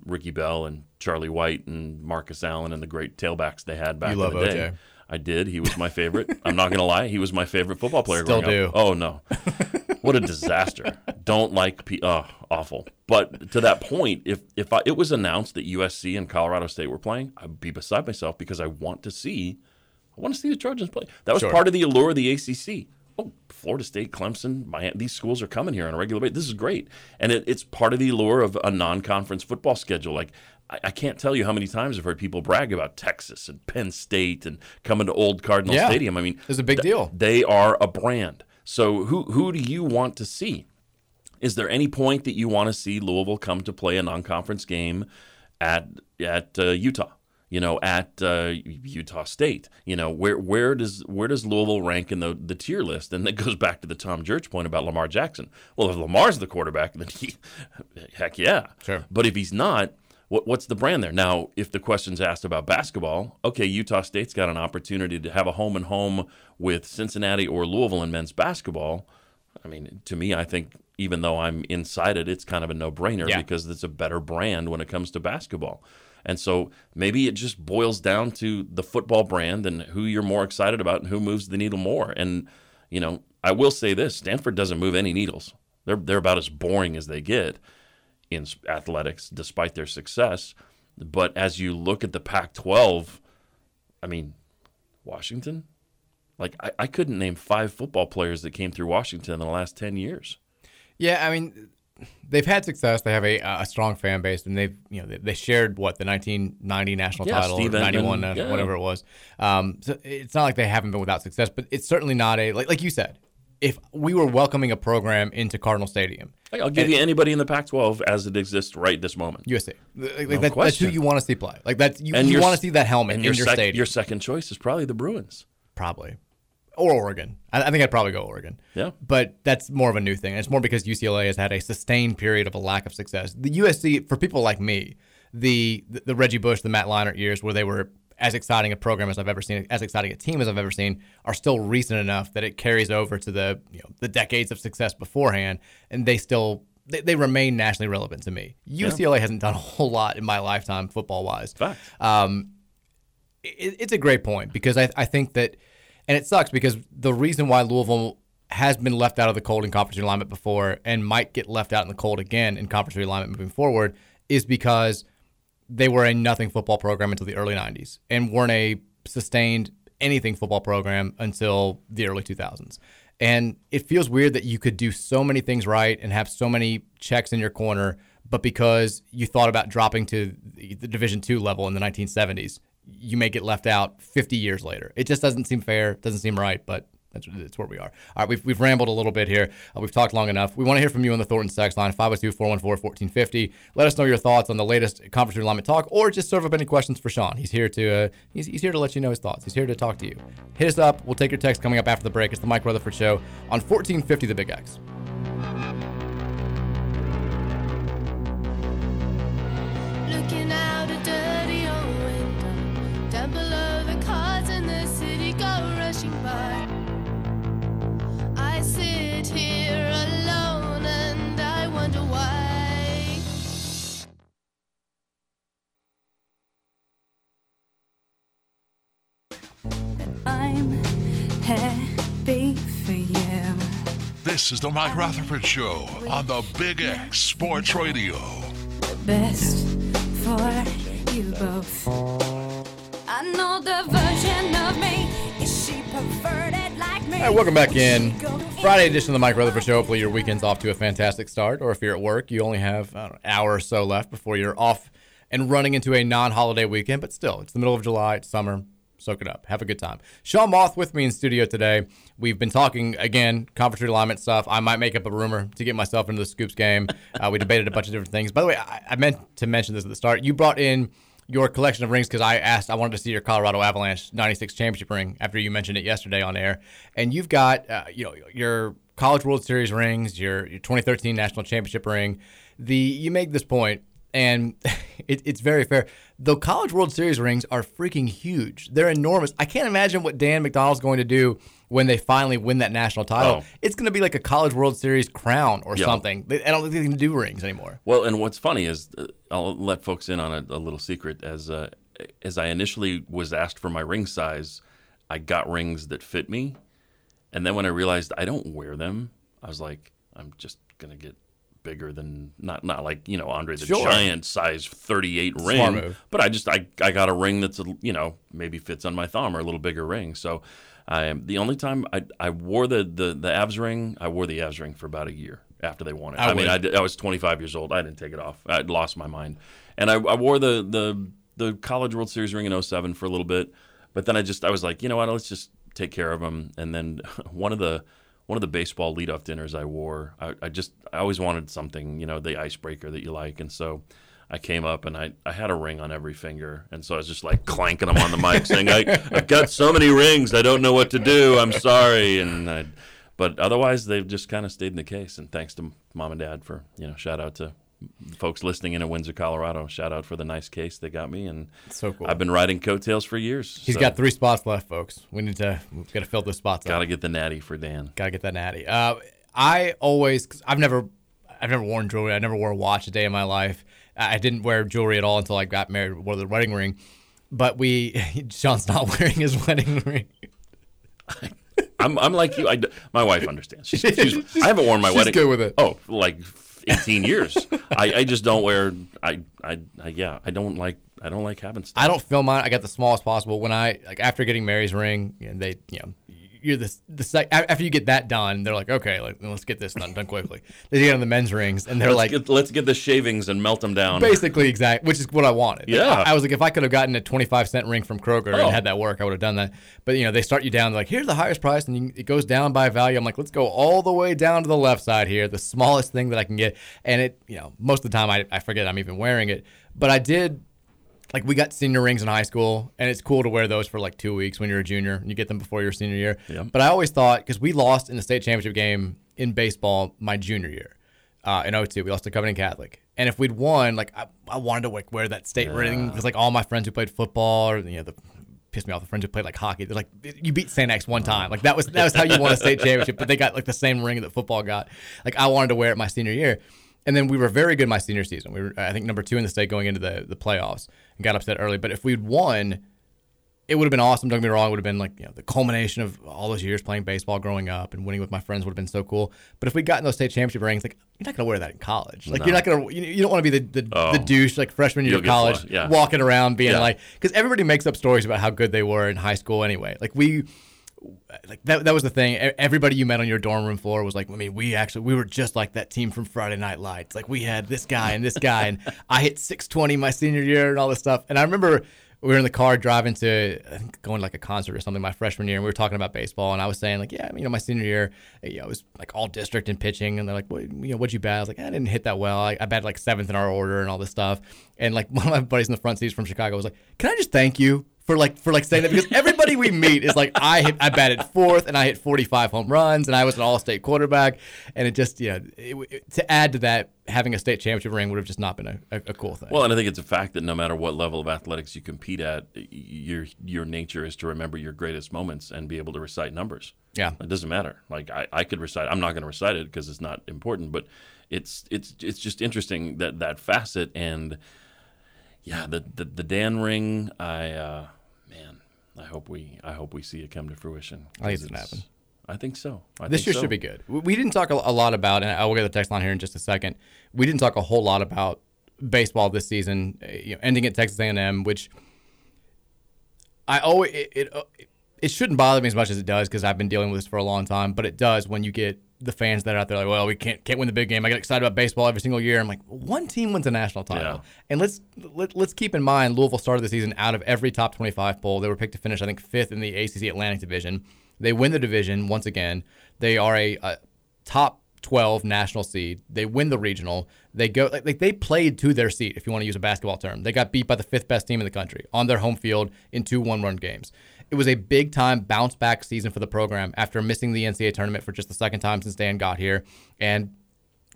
[SPEAKER 4] Ricky Bell and Charlie White and Marcus Allen and the great tailbacks they had back
[SPEAKER 3] you
[SPEAKER 4] in the day.
[SPEAKER 3] OJ.
[SPEAKER 4] I did. He was my favorite. I'm not gonna lie. He was my favorite football player.
[SPEAKER 3] Still
[SPEAKER 4] do.
[SPEAKER 3] Up.
[SPEAKER 4] Oh no, *laughs* what a disaster. Don't like. P- oh, awful. But to that point, if if I, it was announced that USC and Colorado State were playing, I'd be beside myself because I want to see. I want to see the Trojans play. That was
[SPEAKER 3] sure.
[SPEAKER 4] part of the allure of the ACC oh, Florida State, Clemson, Miami, these schools are coming here on a regular basis. This is great. And it, it's part of the allure of a non conference football schedule. Like, I, I, can't tell you how many times I've heard people brag about Texas and Penn State and coming to Old Cardinal
[SPEAKER 3] yeah,
[SPEAKER 4] Stadium. I mean,
[SPEAKER 3] it's a big th- deal.
[SPEAKER 4] They are a brand. So, who, who do you want to see? Is there any point that you want to see Louisville come to play a non conference game at, at uh, Utah? You know, at uh, Utah State. You know, where where does where does Louisville rank in the the tier list? And that goes back to the Tom Jurich point about Lamar Jackson. Well, if Lamar's the quarterback, then he, *laughs* heck yeah.
[SPEAKER 3] Sure.
[SPEAKER 4] But if he's not, what, what's the brand there? Now, if the question's asked about basketball, okay, Utah State's got an opportunity to have a home and home with Cincinnati or Louisville in men's basketball. I mean, to me, I think even though I'm inside it, it's kind of a no brainer
[SPEAKER 3] yeah.
[SPEAKER 4] because it's a better brand when it comes to basketball. And so maybe it just boils down to the football brand and who you're more excited about and who moves the needle more. And, you know, I will say this Stanford doesn't move any needles. They're, they're about as boring as they get in athletics, despite their success. But as you look at the Pac 12, I mean, Washington? Like, I, I couldn't name five football players that came through Washington in the last 10 years.
[SPEAKER 3] Yeah, I mean, they've had success. They have a, a strong fan base, and they've you know they, they shared what the 1990 national
[SPEAKER 4] yeah,
[SPEAKER 3] title,
[SPEAKER 4] Steve
[SPEAKER 3] or 91,
[SPEAKER 4] Emtman, yeah.
[SPEAKER 3] whatever it was. Um, so it's not like they haven't been without success, but it's certainly not a like like you said. If we were welcoming a program into Cardinal Stadium,
[SPEAKER 4] I'll give you anybody in the Pac-12 as it exists right this moment.
[SPEAKER 3] USC, like,
[SPEAKER 4] no
[SPEAKER 3] that, that's who you want to see play. Like that's you,
[SPEAKER 4] and
[SPEAKER 3] you want to see that helmet
[SPEAKER 4] and
[SPEAKER 3] in
[SPEAKER 4] your
[SPEAKER 3] your
[SPEAKER 4] sec-
[SPEAKER 3] stadium.
[SPEAKER 4] Your second choice is probably the Bruins.
[SPEAKER 3] Probably. Or Oregon. I, I think I'd probably go Oregon.
[SPEAKER 4] Yeah.
[SPEAKER 3] But that's more of a new thing. It's more because UCLA has had a sustained period of a lack of success. The USC, for people like me, the the, the Reggie Bush, the Matt Leinart years, where they were as exciting a program as I've ever seen, as exciting a team as I've ever seen, are still recent enough that it carries over to the you know the decades of success beforehand, and they still they, they remain nationally relevant to me. UCLA hasn't done a whole lot in my lifetime football wise.
[SPEAKER 4] Fact.
[SPEAKER 3] Um, it, it's a great point because I, I think that, and it sucks because the reason why Louisville has been left out of the cold in conference realignment before and might get left out in the cold again in conference realignment moving forward is because they were a nothing football program until the early 90s and weren't a sustained anything football program until the early 2000s. And it feels weird that you could do so many things right and have so many checks in your corner, but because you thought about dropping to the Division two level in the 1970s, you may get left out 50 years later. It just doesn't seem fair, doesn't seem right, but that's, that's where we are. All right, we've, we've rambled a little bit here. Uh, we've talked long enough. We want to hear from you on the Thornton sex line, 502 414 1450. Let us know your thoughts on the latest conference realignment talk or just serve up any questions for Sean. He's here to uh, he's, he's here to let you know his thoughts. He's here to talk to you. Hit us up. We'll take your text coming up after the break. It's the Mike Rutherford Show on 1450 The Big X.
[SPEAKER 5] Looking out down below the cars in the city go rushing by. I sit here alone and I wonder why.
[SPEAKER 6] I'm happy for you.
[SPEAKER 1] This is the Mike Rutherford Show on the Big X Sports Radio.
[SPEAKER 6] The Best for you both. The version of me. Is she perverted like me?
[SPEAKER 3] All right, welcome back in. Friday edition of the Mike Rutherford Show. Hopefully, your weekend's off to a fantastic start, or if you're at work, you only have know, an hour or so left before you're off and running into a non holiday weekend. But still, it's the middle of July, it's summer. Soak it up. Have a good time. Sean Moth with me in studio today. We've been talking again, conference alignment stuff. I might make up a rumor to get myself into the Scoops game. Uh, we debated a bunch of different things. By the way, I, I meant to mention this at the start. You brought in your collection of rings because I asked, I wanted to see your Colorado Avalanche 96 championship ring after you mentioned it yesterday on air. And you've got, uh, you know, your College World Series rings, your, your 2013 National Championship ring. The You make this point, and *laughs* it, it's very fair. The College World Series rings are freaking huge. They're enormous. I can't imagine what Dan McDonnell's going to do when they finally win that national title.
[SPEAKER 4] Oh.
[SPEAKER 3] It's going to be like a College World Series crown or
[SPEAKER 4] Yeah.
[SPEAKER 3] something. I don't think they can do rings anymore.
[SPEAKER 4] Well, and what's funny is uh, I'll let folks in on a, a little secret. As uh, as I initially was asked for my ring size, I got rings that fit me, and then when I realized I don't wear them, I was like, I'm just gonna get bigger than not not like you know Andre the
[SPEAKER 3] Sure.
[SPEAKER 4] Giant size 38 ring, but I just I I got a ring that's a, you know maybe fits on my thumb or a little bigger ring. So I the only time I I wore the the the Avs ring, I wore the Avs ring for about a year after they won it.
[SPEAKER 3] I
[SPEAKER 4] I, mean. I, did- I was 25 years old. I didn't take it off. I'd lost my mind, and I, I wore the the the College World Series ring in 07 for a little bit, but then I just I was like, you know what? Let's just take care of them. And then *laughs* one of the one of the baseball leadoff dinners I wore, I, I just I always wanted something, you know, the icebreaker that you like, and so. I came up and I, I had a ring on every finger, and so I was just like clanking them on the mic, saying, I, "I've got so many rings, I don't know what to do. I'm sorry." And I, but otherwise, they've just kind of stayed in the case. And thanks to mom and dad for you know, shout out to folks listening in at Windsor, Colorado. Shout out for the nice case they got me, and
[SPEAKER 3] So cool.
[SPEAKER 4] I've been riding coattails for years.
[SPEAKER 3] He's got three spots left, folks. We need to we've got to fill those spots.
[SPEAKER 4] Got to get the natty for Dan.
[SPEAKER 3] Got to get that natty. Uh, I always, cause I've never, I've never worn jewelry. I never wore a watch a day in my life. I I didn't wear jewelry at all until I got married. Wore the wedding ring, but we, *laughs* Sean's not *laughs* wearing his wedding ring.
[SPEAKER 4] I'm, I'm like you. I, my wife understands. She's, she's, I haven't worn my
[SPEAKER 3] She's
[SPEAKER 4] wedding.
[SPEAKER 3] good with it.
[SPEAKER 4] Oh, like 18 years. I, I just don't wear. I, I, I yeah. I don't like. I don't like having stuff.
[SPEAKER 3] I don't film mine. I got the smallest possible. When I like after getting Mary's ring, and they, you know, you're the the sec- after you get that done, they're like, okay, like, let's get this done done quickly. They get on the men's rings, and they're
[SPEAKER 4] let's
[SPEAKER 3] like,
[SPEAKER 4] get, let's get the shavings and melt them down.
[SPEAKER 3] Basically, exact, which is what I wanted. Like,
[SPEAKER 4] Yeah.
[SPEAKER 3] I, I was like, if I could have gotten a twenty-five cent ring from Kroger
[SPEAKER 4] Oh.
[SPEAKER 3] and had that work, I would have done that. But you know, they start you down. They're like, here's the highest price, and you, it goes down by value. I'm like, let's go all the way down to the left side here, the smallest thing that I can get. And it, you know, most of the time I, I forget I'm even wearing it. But I did like we got senior rings in high school, and it's cool to wear those for like two weeks when you're a junior and you get them before your senior year. But I always thought because we lost in the state championship game in baseball my junior year uh, in 02. We lost to Covington Catholic. And if we'd won, like I, I wanted to like wear that state ring because like all my friends who played football or you know the pissed me off the friends who played like hockey. They're like you beat St. X one time. Like that was that was how you won a state championship. But they got like the same ring that football got. Like I wanted to wear it my senior year. And then we were very good my senior season. We were I think number two in the state going into the the playoffs and got upset early. But if we'd won, it would have been awesome. Don't get me wrong. It would have been like you know the culmination of all those years playing baseball growing up and winning with my friends would have been so cool. But if we'd gotten those state championship rings, like you're not gonna wear that in college. Like
[SPEAKER 4] No.
[SPEAKER 3] you're not gonna you, you don't want to be the the,
[SPEAKER 4] Oh.
[SPEAKER 3] the douche like freshman year
[SPEAKER 4] You'll
[SPEAKER 3] of college
[SPEAKER 4] yeah.
[SPEAKER 3] walking around being
[SPEAKER 4] Yeah.
[SPEAKER 3] like because everybody makes up stories about how good they were in high school anyway. Like we. Like that, that was the thing. Everybody you met on your dorm room floor was like, I mean, we actually we were just like that team from Friday Night Lights. Like we had this guy and this guy, and *laughs* I hit 620 my senior year and all this stuff. And I remember we were in the car driving to I think going to like a concert or something my freshman year, and we were talking about baseball, and I was saying like, yeah, you know, my senior year, eh, you know, it was like all district and pitching, and they're like, what, you know, what'd you bat? I was like, I didn't hit that well. I, I batted like seventh in our order and all this stuff. And like *laughs* one of my buddies in the front seats from Chicago was like, can I just thank you? For like for like saying that because everybody we meet is like I hit I batted fourth and I hit 45 home runs and I was an all state quarterback and it just you know it, it- to add to that having a state championship ring would have just not been a, a, a cool thing.
[SPEAKER 4] Well, and I think it's a fact that no matter what level of athletics you compete at, your your nature is to remember your greatest moments and be able to recite numbers.
[SPEAKER 3] Yeah.
[SPEAKER 4] it doesn't matter. Like I, I could recite. I'm not going to recite it because it's not important. But it's it's it's just interesting that that facet and yeah, the the, the Dan ring. I uh, I hope we I hope we see it come to fruition.
[SPEAKER 3] I think it's gonna happen.
[SPEAKER 4] I think so. I
[SPEAKER 3] this
[SPEAKER 4] think
[SPEAKER 3] year
[SPEAKER 4] so.
[SPEAKER 3] should be good. We- didn't talk a, lot about, and I will get the text line here in just a second. We didn't talk a whole lot about baseball this season, uh, you know, ending at Texas A&M, which I always it, it, uh, it shouldn't bother me as much as it does because I've been dealing with this for a long time. But it does when you get the fans that are out there like, well, we can't can't win the big game. I get excited about baseball every single year. I'm like, one team wins a national title,
[SPEAKER 4] Yeah.
[SPEAKER 3] and let's let, let's keep in mind Louisville started the season out of every top 25 poll. They were picked to finish, I think, fifth in the ACC Atlantic Division. They win the division once again. They are a, a top 12 national seed. They win the regional. They go like, like they played to their seat, if you want to use a basketball term. They got beat by the fifth best team in the country on their home field in two one-run games. It was a big time bounce back season for the program after missing the NCAA tournament for just the second time since Dan got here. And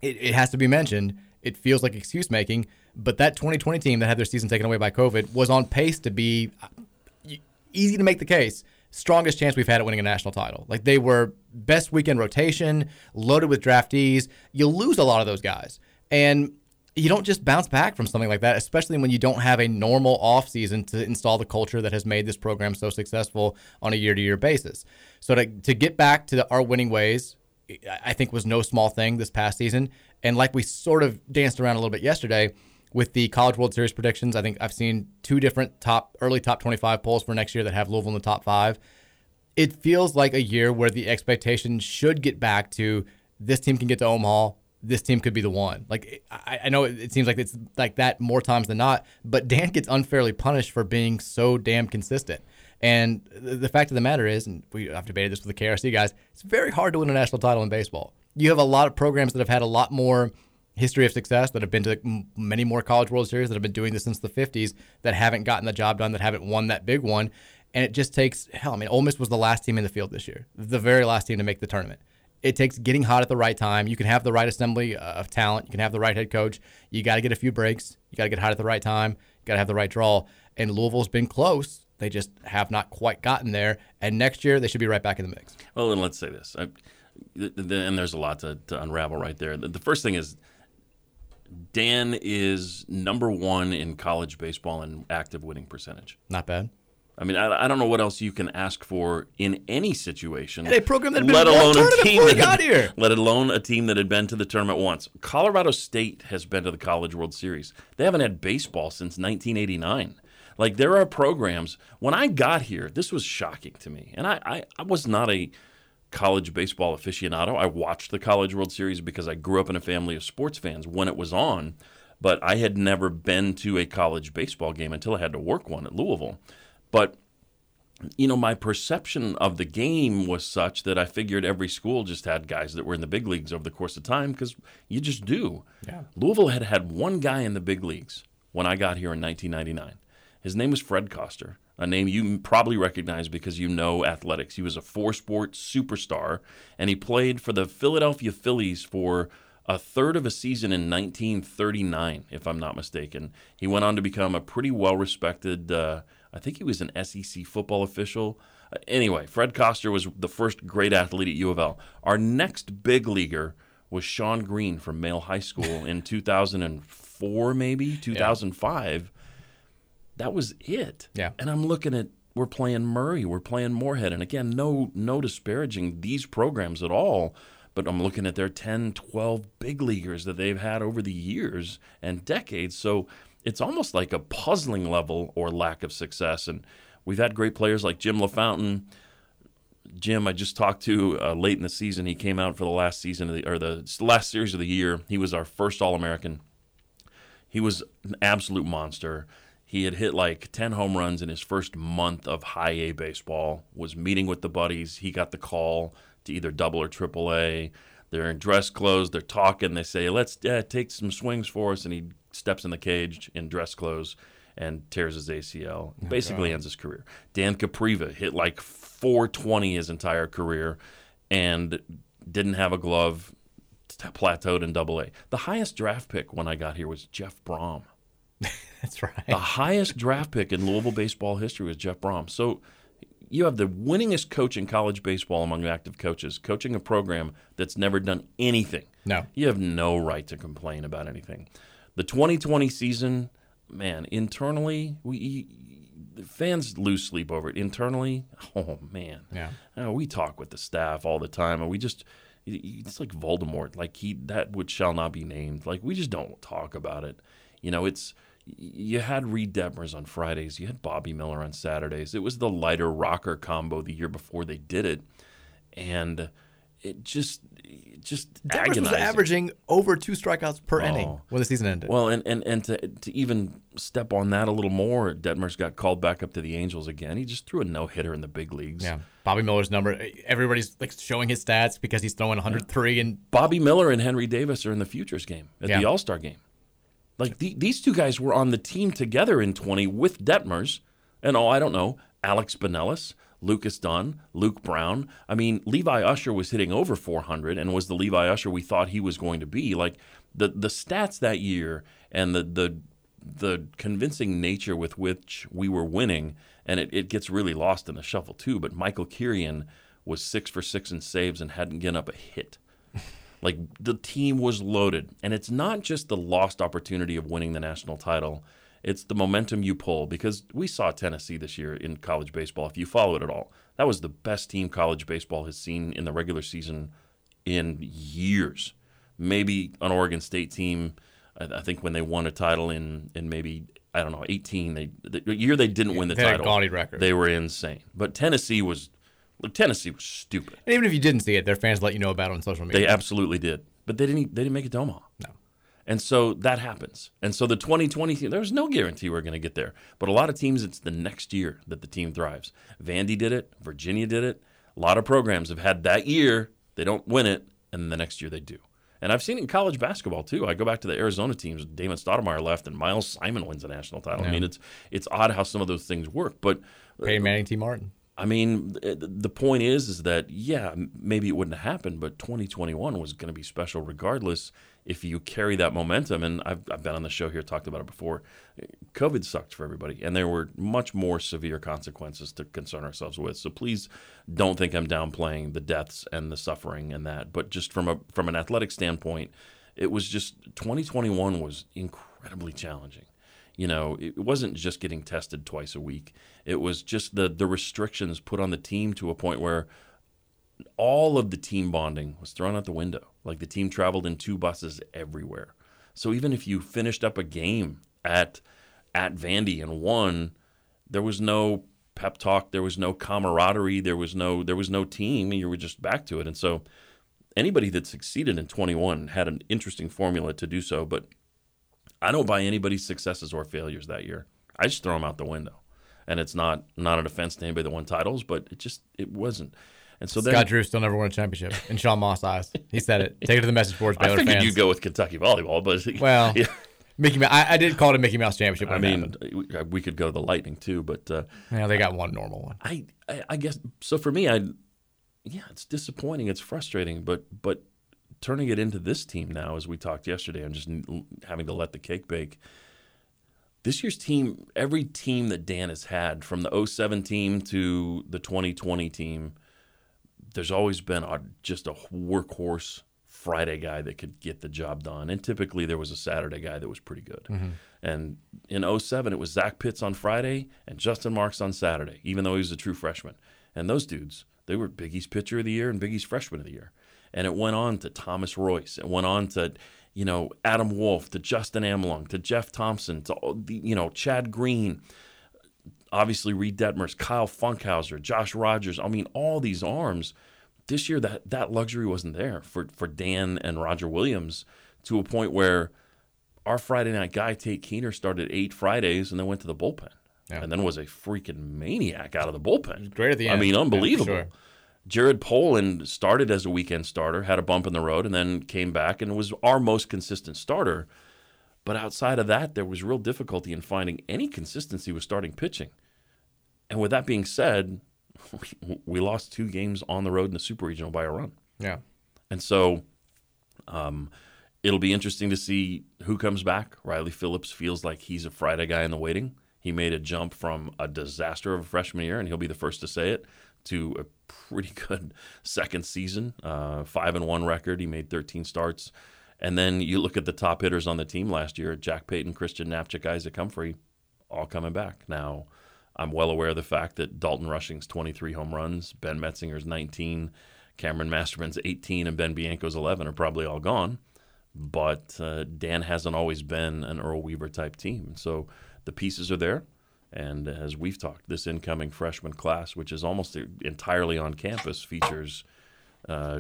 [SPEAKER 3] it, it has to be mentioned. It feels like excuse making, but that 2020 team that had their season taken away by COVID was on pace to be uh, easy to make the case strongest chance we've had at winning a national title. Like they were best weekend rotation, loaded with draftees. You lose a lot of those guys. And you don't just bounce back from something like that, especially when you don't have a normal offseason to install the culture that has made this program so successful on a year to year basis. So to, to get back to the, our winning ways, I- think was no small thing this past season. And like we sort of danced around a little bit yesterday with the College World Series predictions, I think I've seen two different top early top 25 polls for next year that have Louisville in the top five. It feels like a year where the expectation should get back to this team can get to Omaha. This team could be the one. Like I, I know it, it seems like it's like that more times than not, but Dan gets unfairly punished for being so damn consistent. And the, the fact of the matter is, and we have debated this with the KRC guys, it's very hard to win a national title in baseball. You have a lot of programs that have had a lot more history of success that have been to many more college world series that have been doing this since the 50s that haven't gotten the job done that haven't won that big one and it just takes hell i mean Ole Miss was the last team in the field this year the very last team to make the tournament it takes getting hot at the right time. You can have the right assembly uh, of talent. You can have the right head coach. You got to get a few breaks. You got to get hot at the right time. You got to have the right draw. And louisville's been close. They just have not quite gotten there. And next year they should be right back in the mix.
[SPEAKER 4] Well, then let's say this, I, th- th- and there's a lot to, to unravel right there. The, the first thing is Dan is number one in college baseball in active winning percentage.
[SPEAKER 3] not bad
[SPEAKER 4] I mean, I, I don't know what else you can ask for in any situation.
[SPEAKER 3] A program that had been
[SPEAKER 4] let alone a
[SPEAKER 3] tournament
[SPEAKER 4] team that
[SPEAKER 3] got
[SPEAKER 4] had-
[SPEAKER 3] here. *laughs*
[SPEAKER 4] Let alone a team that had been to the tournament once. Colorado State has been to the College World Series. They haven't had baseball since 1989. Like there are programs. When I got here, this was shocking to me, and I, I, I was not a college baseball aficionado. I watched the College World Series because I grew up in a family of sports fans when it was on, but I had never been to a college baseball game until I had to work one at Louisville. But you know, my perception of the game was such that I figured every school just had guys that were in the big leagues over the course of time because you just do.
[SPEAKER 3] Yeah.
[SPEAKER 4] Louisville had had one guy in the big leagues when I got here in 1999, His name was Fred Koster, a name you probably recognize because you know athletics. He was a four sport superstar, and he played for the Philadelphia Phillies for a third of a season in 1939, if I'm not mistaken. He went on to become a pretty well respected, uh, I think he was an SEC football official. Uh, anyway, Fred Koster was the first great athlete at U of L. Our next big leaguer was Sean Green from Male High School *laughs* in 2004, maybe 2005. That was it.
[SPEAKER 3] Yeah.
[SPEAKER 4] And I'm looking at we're playing Murray, we're playing Morehead, and again, no no disparaging these programs at all. But I'm looking at their 10, 12 big leaguers that they've had over the years and decades. So it's almost like a puzzling level or lack of success. And we've had great players like Jim LaFountain. Jim, I just talked to uh, late in the season. He came out for the last season of the, or the last series of the year. He was our first All American. He was an absolute monster. He had hit like 10 home runs in his first month of high A baseball, was meeting with the buddies. He got the call to either double or triple A. They're in dress clothes. They're talking. They say, let's uh, take some swings for us. And he steps in the cage in dress clothes and tears his ACL.
[SPEAKER 3] Oh,
[SPEAKER 4] Basically ends his career. Dan Capriva hit like 420 his entire career and didn't have a glove, t- plateaued in double A. The highest draft pick when I got here was Jeff Brohm. *laughs*
[SPEAKER 3] That's right.
[SPEAKER 4] The highest draft pick in Louisville baseball history was Jeff Brohm. So you have the winningest coach in college baseball among active coaches, coaching a program that's never done anything.
[SPEAKER 3] No.
[SPEAKER 4] You have no right to complain about anything. The 2020 season, man, internally, we fans lose sleep over it. Internally, oh man,
[SPEAKER 3] Yeah.
[SPEAKER 4] uh, we talk with the staff all the time, and we just it's like Voldemort, like he that which shall not be named. Like we just don't talk about it. You know, it's you had Reed Detmers on Fridays, you had Bobby Miller on Saturdays. It was the Leiter Rocker combo the year before they did it, and it just it just
[SPEAKER 3] Detmers was averaging over two strikeouts per
[SPEAKER 4] Oh.
[SPEAKER 3] inning when the season ended.
[SPEAKER 4] Well, and, and, and to, to even step on that a little more, Detmers got called back up to the Angels again. He just threw a no hitter in the big leagues.
[SPEAKER 3] yeah, Bobby Miller's number. Everybody's like showing his stats because he's throwing 103 and
[SPEAKER 4] Bobby Miller and Henry Davis are in the futures game at
[SPEAKER 3] Yeah.
[SPEAKER 4] the All Star game. Like the, these two guys were on the team together in 20 with Detmers and oh, I don't know, Alex Binelas, Lucas Dunn, Luke Brown. I mean, Levi Usher was hitting over 400 and was the Levi Usher we thought he was going to be. Like the the stats that year and the the the convincing nature with which we were winning, and it, it gets really lost in the shuffle too. But Michael Kirian was six for six in saves and hadn't given up a hit. *laughs* Like the team was loaded. And it's not just the lost opportunity of winning the national title, it's the momentum you pull because we saw Tennessee this year in college baseball. If you follow it at all, that was the best team college baseball has seen in the regular season in years. Maybe an Oregon State team, I, think when they won a title in, in maybe, I don't know, 18, they, the year they didn't win the
[SPEAKER 3] They had a
[SPEAKER 4] title,
[SPEAKER 3] gaudy record.
[SPEAKER 4] they were insane. But Tennessee was, Tennessee was stupid.
[SPEAKER 3] and even if you didn't see it, their fans let you know about it on social media.
[SPEAKER 4] They absolutely did, but they didn't. They didn't make it to Omaha.
[SPEAKER 3] No.
[SPEAKER 4] And so that happens. And so the 2020 team, there's no guarantee we're going to get there. But a lot of teams, it's the next year that the team thrives. Vandy did it. Virginia did it. A lot of programs have had that year. They don't win it, and the next year they do. And I've seen it in college basketball too. I go back to the Arizona teams. Damon Stoudemire left, and Miles Simon wins a national title. I mean, it's it's odd how some of those things work. But uh,
[SPEAKER 3] Peyton Manning, Tee Martin.
[SPEAKER 4] I mean, the point is, is that yeah, maybe it wouldn't have happened, but 2021 was going to be special regardless if you carry that momentum. And I've, I've been on the show here, talked about it before. COVID sucked for everybody, and there were much more severe consequences to concern ourselves with. So please don't think I'm downplaying the deaths and the suffering and that, but just from a from an athletic standpoint, it was just 2021 was incredibly challenging you know it wasn't just getting tested twice a week it was just the the restrictions put on the team to a point where all of the team bonding was thrown out the window like the team traveled in two buses everywhere so even if you finished up a game at at Vandy and won there was no pep talk there was no camaraderie there was no there was no team you were just back to it and so anybody that succeeded in 21 had an interesting formula to do so but I don't buy anybody's successes or failures that year. I just throw them out the window, and it's not not an offense to anybody that won titles, but it just it wasn't. And so
[SPEAKER 3] Scott
[SPEAKER 4] then
[SPEAKER 3] Drew still never won a championship in Sean Moth's eyes. He said it. Take it to the message boards,
[SPEAKER 4] I
[SPEAKER 3] Baylor
[SPEAKER 4] figured
[SPEAKER 3] fans.
[SPEAKER 4] you'd go with Kentucky volleyball, but *laughs*
[SPEAKER 3] Well,
[SPEAKER 4] yeah.
[SPEAKER 3] Mickey Mouse. I, I did call it a Mickey Mouse championship.
[SPEAKER 4] I mean,
[SPEAKER 3] happened.
[SPEAKER 4] we- we could go the Lightning too, but uh,
[SPEAKER 3] yeah, they got one normal one.
[SPEAKER 4] I, I I guess so. For me, I yeah, it's disappointing. It's frustrating, but but turning it into this team now, as we talked yesterday, I'm just having to let the cake bake. This year's team, every team that Dan has had, from the 07 team to the 2020 team, there's always been a, just a workhorse Friday guy that could get the job done. And typically there was a Saturday guy that was pretty good.
[SPEAKER 3] Mhm.
[SPEAKER 4] And in 07, it was Zach Pitts on Friday and Justin Marks on Saturday, even though he was a true freshman. And those dudes, they were Big East Pitcher of the Year and Big East Freshman of the Year. And it went on to Thomas Royce. It went on to, you know, Adam Wolf, to Justin Amlong, to Jeff Thompson, to, you know, Chad Green, obviously Reed Detmers, Kyle Funkhouser, Josh Rogers. I mean, all these arms. This year, that that luxury wasn't there for for Dan and Roger Williams to a point where our Friday night guy Tate Keener started eight Fridays and then went to the bullpen, and then was a freaking maniac out of the bullpen.
[SPEAKER 3] Great at the end.
[SPEAKER 4] I mean,
[SPEAKER 3] Yeah,
[SPEAKER 4] unbelievable.
[SPEAKER 3] sure.
[SPEAKER 4] Jared Poland started as a weekend starter, had a bump in the road, and then came back and was our most consistent starter. But outside of that, there was real difficulty in finding any consistency with starting pitching. And with that being said, *laughs* we, lost two games on the road in the Super Regional by a run.
[SPEAKER 3] Yeah.
[SPEAKER 4] And so um, it'll be interesting to see who comes back. Riley Phillips feels like he's a Friday guy in the waiting. He made a jump from a disaster of a freshman year, and he'll be the first to say it, to a pretty *laughs* good second season, uh, five and one record. He made 13 starts. And then you look at the top hitters on the team last year: Jack Payton, Christian Knapczyk, Isaac Humphrey, all coming back. Now, I'm well aware of the fact that Dalton Rushing's 23 home runs, Ben Metzinger's 19, Cameron Masterman's 18, and Ben Bianco's 11 are probably all gone. But uh, Dan hasn't always been an Earl Weaver type team. So the pieces are there. And as we've talked, this incoming freshman class, which is almost entirely on campus, features, uh,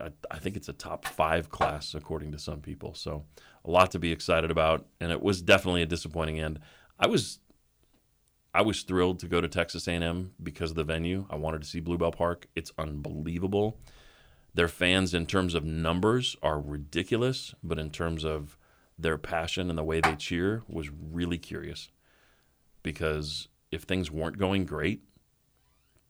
[SPEAKER 4] I, I think it's a top five class, according to some people. So a lot to be excited about. And it was definitely a disappointing end. I was I was thrilled to go to Texas A&M because of the venue. I wanted to see Blue Bell Park. It's unbelievable. Their fans, in terms of numbers, are ridiculous, but in terms of their passion and the way they cheer, was really curious. Because if things weren't going great,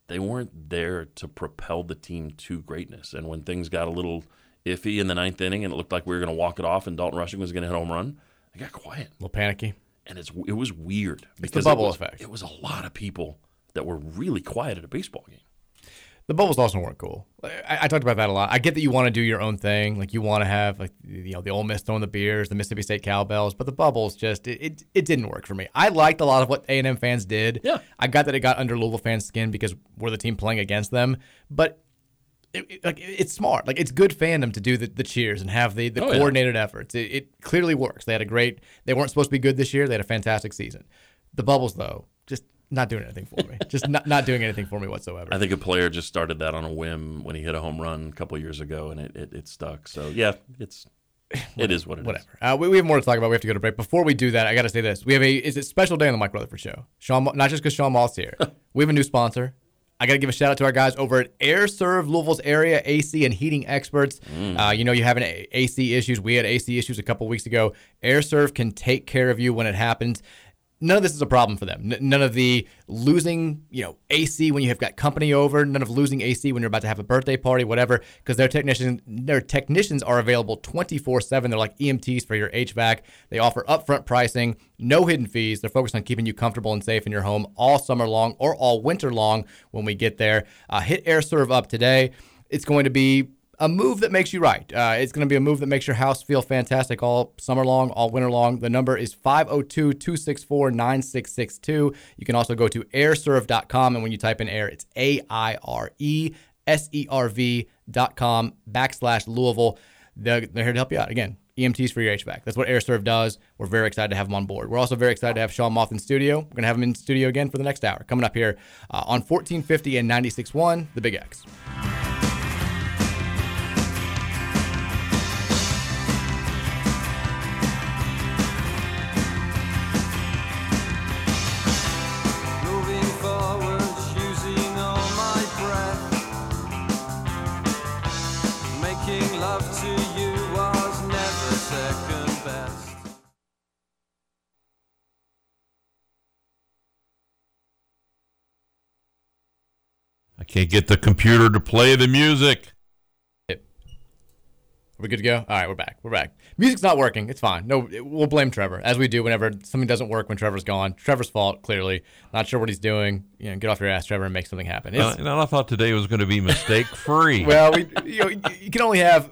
[SPEAKER 4] they weren't there to propel the team to greatness. And when things got a little iffy in the ninth inning and it looked like we were going to walk it off and Dalton Rushing was going to hit a home run, they got quiet
[SPEAKER 3] A little panicky.
[SPEAKER 4] And it's it was weird
[SPEAKER 3] It's the
[SPEAKER 4] because
[SPEAKER 3] bubble
[SPEAKER 4] it was,
[SPEAKER 3] effect.
[SPEAKER 4] It was a lot of people that were really quiet at a baseball game.
[SPEAKER 3] The bubbles also weren't cool. I, I talked about that a lot. I get that you want to do your own thing, like you want to have like you know the Ole Miss throwing the beers, the Mississippi State cowbells, but the bubbles just it, it, it didn't work for me. I liked a lot of what A and M fans did.
[SPEAKER 4] Yeah,
[SPEAKER 3] I got that it got under Louisville fans' skin because we're the team playing against them, but. It, it- like it's smart, like it's good fandom to do the, the cheers and have the, the
[SPEAKER 4] Oh, yeah.
[SPEAKER 3] coordinated efforts. It, it clearly works. They had a great. They weren't supposed to be good this year. They had a fantastic season. The bubbles, though, just not doing anything for me. just not, not doing anything for me whatsoever. *laughs*
[SPEAKER 4] I think a player just started that on a whim when he hit a home run a couple years ago, and it, it, it stuck. So yeah, it's it is what it is.
[SPEAKER 3] Whatever. Uh, we, we have more to talk about. We have to go to break. Before we do that, I got to say this: we have a is it special day on the Mike Rutherford Show. Sean, not just because Sean Moth here. *laughs* we have a new sponsor. I got to give a shout out to our guys over at Aire Serv, Louisville's area AC and heating experts. Uh, you know, you have an AC issues. We had AC issues a couple weeks ago. Aire Serv can take care of you when it happens. None of this is a problem for them. None of the losing, you know, AC when you have got company over. None of losing AC when you're about to have a birthday party, whatever. Because their technicians, their technicians are available 24/7. They're like EMTs for your HVAC. They offer upfront pricing, no hidden fees. They're focused on keeping you comfortable and safe in your home all summer long or all winter long. When we get there, uh, hit Aire Serv up today. It's going to be a move that makes you right. Uh, it's going to be a move that makes your house feel fantastic all summer long, all winter long. The number is 502 264 9662. You can also go to aireserv.com. And when you type in air, it's A I R E S E R V.com backslash Louisville. They're, they're here to help you out. Again, EMTs for your HVAC. That's what Aire Serv does. We're very excited to have them on board. We're also very excited to have Sean Moth in studio. We're going to have him in studio again for the next hour. Coming up here uh, on 1450 and 96.1, The Big X.
[SPEAKER 7] I
[SPEAKER 8] can't get the computer to play the music.
[SPEAKER 3] Are we good to go? All right, we're back. We're back. Music's not working. It's fine. No, we'll blame Trevor as we do whenever something doesn't work when Trevor's gone. Trevor's fault, clearly. Not sure what he's doing. You know, get off your ass, Trevor, and make something happen. It's-
[SPEAKER 8] and I thought today was going to be mistake free. *laughs*
[SPEAKER 3] well, we, you, know, you can only have.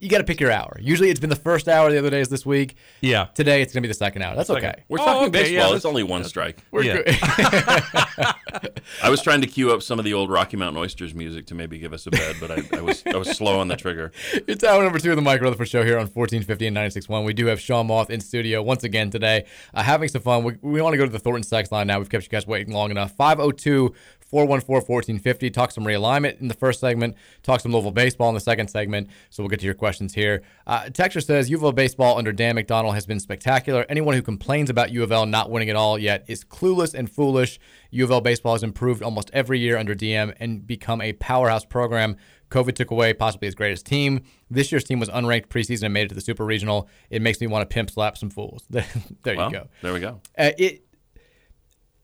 [SPEAKER 3] You got to pick your hour. Usually, it's been the first hour. The other days this week.
[SPEAKER 8] Yeah.
[SPEAKER 3] Today, it's gonna be the second hour. That's okay.
[SPEAKER 4] We're
[SPEAKER 8] Oh,
[SPEAKER 4] talking
[SPEAKER 8] okay,
[SPEAKER 4] baseball.
[SPEAKER 8] yeah,
[SPEAKER 4] it's only one strike.
[SPEAKER 3] We're
[SPEAKER 8] Yeah.
[SPEAKER 3] good. *laughs*
[SPEAKER 4] I was trying to cue up some of the old Rocky Mountain Oysters music to maybe give us a bed, but I, I was I was slow on the trigger. *laughs*
[SPEAKER 3] It's hour number two of the Mike Rutherford Show here on 1450 and 96.1. We do have Sean Moth in studio once again today, uh, having some fun. We, we want to go to the Thornton sex line now. We've kept you guys waiting long enough. 502 414 1450. Talk some realignment in the first segment, talk some Louisville baseball in the second segment. So we'll get to your questions here. Uh, Texture says U of L baseball under Dan McDonnell has been spectacular. Anyone who complains about U of L not winning it all yet is clueless and foolish. U of L baseball has improved almost every year under DM and become a powerhouse program. COVID took away possibly his greatest team. This year's team was unranked preseason and made it to the Super Regional. It makes me want to pimp slap some fools. *laughs* there
[SPEAKER 4] Well,
[SPEAKER 3] you go.
[SPEAKER 4] There we go.
[SPEAKER 3] Uh, it,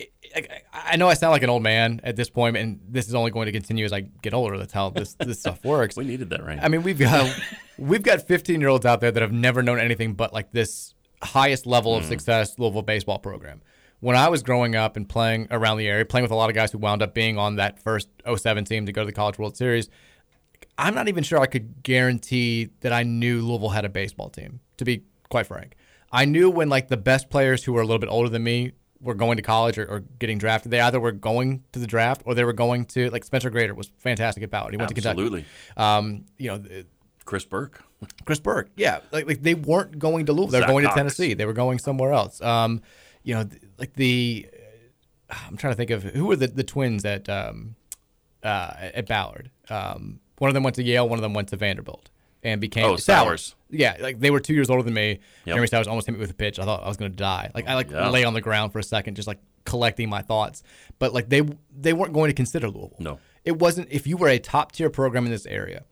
[SPEAKER 3] I- I know I sound like an old man at this point, and this is only going to continue as I get older. That's how this this stuff *laughs* works.
[SPEAKER 4] We needed that right.
[SPEAKER 3] I mean, we've got we've got 15 year olds out there that have never known anything but like this highest level of mm. success Louisville baseball program. When I was growing up and playing around the area, playing with a lot of guys who wound up being on that first 07 team to go to the College World Series, I'm not even sure I could guarantee that I knew Louisville had a baseball team, to be quite frank. I knew when like the best players who were a little bit older than me were going to college or, or getting drafted, they either were going to the draft or they were going to like Spencer Grader was fantastic at Ballard. He went
[SPEAKER 4] Absolutely.
[SPEAKER 3] to Kentucky. Um, you know,
[SPEAKER 4] Chris Burke.
[SPEAKER 3] Chris Burke, yeah, like, like they weren't going to Louisville. They were
[SPEAKER 4] Zach
[SPEAKER 3] going to Tennessee. They were going somewhere else. Um, you know, like the I'm trying to think of who were the, the twins at um, uh, at Ballard. Um, one of them went to Yale. One of them went to Vanderbilt and became
[SPEAKER 4] Oh, Sowers.
[SPEAKER 3] Yeah, like they were two years older than me.
[SPEAKER 4] Yep.
[SPEAKER 3] Jeremy Sowers almost hit me with a pitch. I thought I was going to die. Like I like
[SPEAKER 4] Yeah.
[SPEAKER 3] lay on the ground for a second, just like collecting my thoughts. But like they they weren't going to consider Louisville.
[SPEAKER 4] No.
[SPEAKER 3] It wasn't. If you were a top tier program in this area,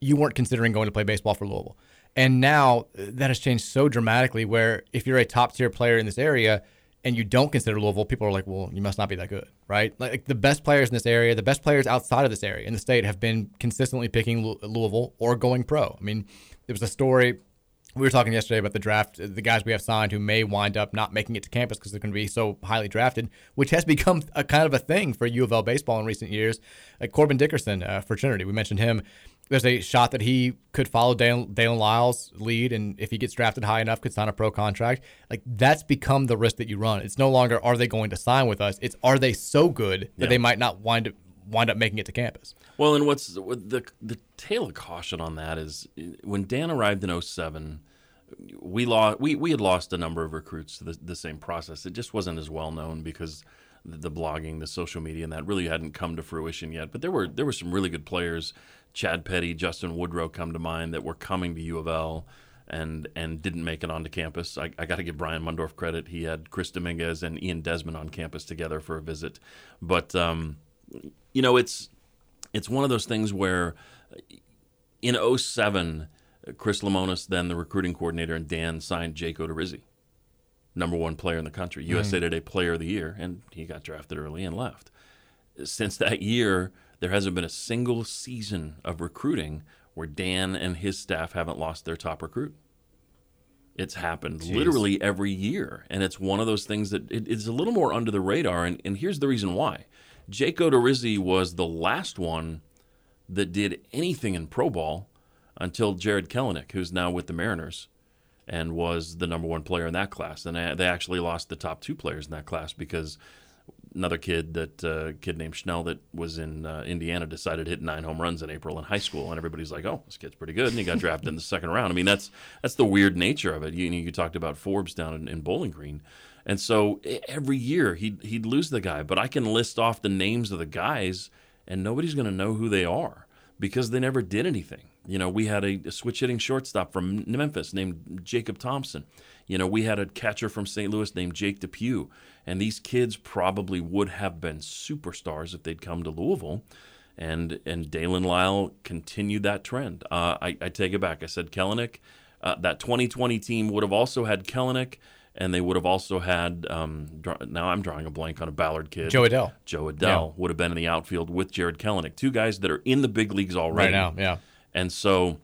[SPEAKER 3] you weren't considering going to play baseball for Louisville. And now that has changed so dramatically. Where if you're a top tier player in this area and you don't consider Louisville, people are like, "Well, you must not be that good, right?" Like, the best players in this area, the best players outside of this area in the state have been consistently picking Louisville or going pro. I mean, there was a story we were talking yesterday about the draft, the guys we have signed who may wind up not making it to campus because they're going to be so highly drafted, which has *laughs* become a kind of a thing for U of L baseball in recent years. Like Corbin Dickerson uh, for Trinity, we mentioned him. There's a shot that he could follow Daylen, Daylen Lile's lead, and if he gets drafted high enough, could sign a pro contract. Like that's become the risk that you run. It's no longer are they going to sign with us. It's are they so good that
[SPEAKER 4] Yeah.
[SPEAKER 3] they might not wind up wind up making it to campus.
[SPEAKER 4] Well, and what's the the tale of caution on that is when Dan arrived in 07, we lost we, we had lost a number of recruits to the, the same process. It just wasn't as well known because the, the blogging, the social media, and that really hadn't come to fruition yet. But there were there were some really good players, Chad Petty, Justin Woodrow come to mind that were coming to U of L and and didn't make it onto campus. I, I got to give Brian Mundorf credit. He had Chris Dominguez and Ian Desmond on campus together for a visit. But um, you know, it's it's one of those things where in 07, Chris Lemonis, then the recruiting coordinator, and Dan signed Jake Odorizzi, number one player in the country, USA Today Player of the Year, and he got drafted early and left. Since that year, there hasn't been a single season of recruiting where Dan and his staff haven't lost their top recruit. It's happened
[SPEAKER 3] Jeez.
[SPEAKER 4] literally every year, and it's one of those things that it, it's a little more under the radar. And, and here's the reason why: Jake Odorizzi was the last one that did anything in pro ball until Jarred Kelenic, who's now with the Mariners, and was the number one player in that class. And they they actually lost the top two players in that class because another kid that uh, kid named Schnell that was in uh, Indiana decided to hit nine home runs in April in high school, and everybody's like, "Oh, this kid's pretty good," and he got drafted in the second round. I mean, that's that's the weird nature of it. You you talked about Forbes down in, in Bowling Green, and so every year he'd he'd lose the guy, but I can list off the names of the guys, and nobody's going to know who they are because they never did anything. You know, we had a, a switch hitting shortstop from Memphis named Jacob Thompson. You know, we had a catcher from St. Louis named Jake Depew. And these kids probably would have been superstars if they'd come to Louisville. And and Daylen Lile continued that trend. Uh, I, I take it back. I said Kelenic. Uh, that 2020 team would have also had Kelenic, and they would have also had. Um, draw, now I'm drawing a blank on a Ballard kid.
[SPEAKER 3] Jo Adell.
[SPEAKER 4] Jo Adell would have been in the outfield with Jarred Kelenic, two guys that are in the big leagues already.
[SPEAKER 3] Right now, yeah.
[SPEAKER 4] And so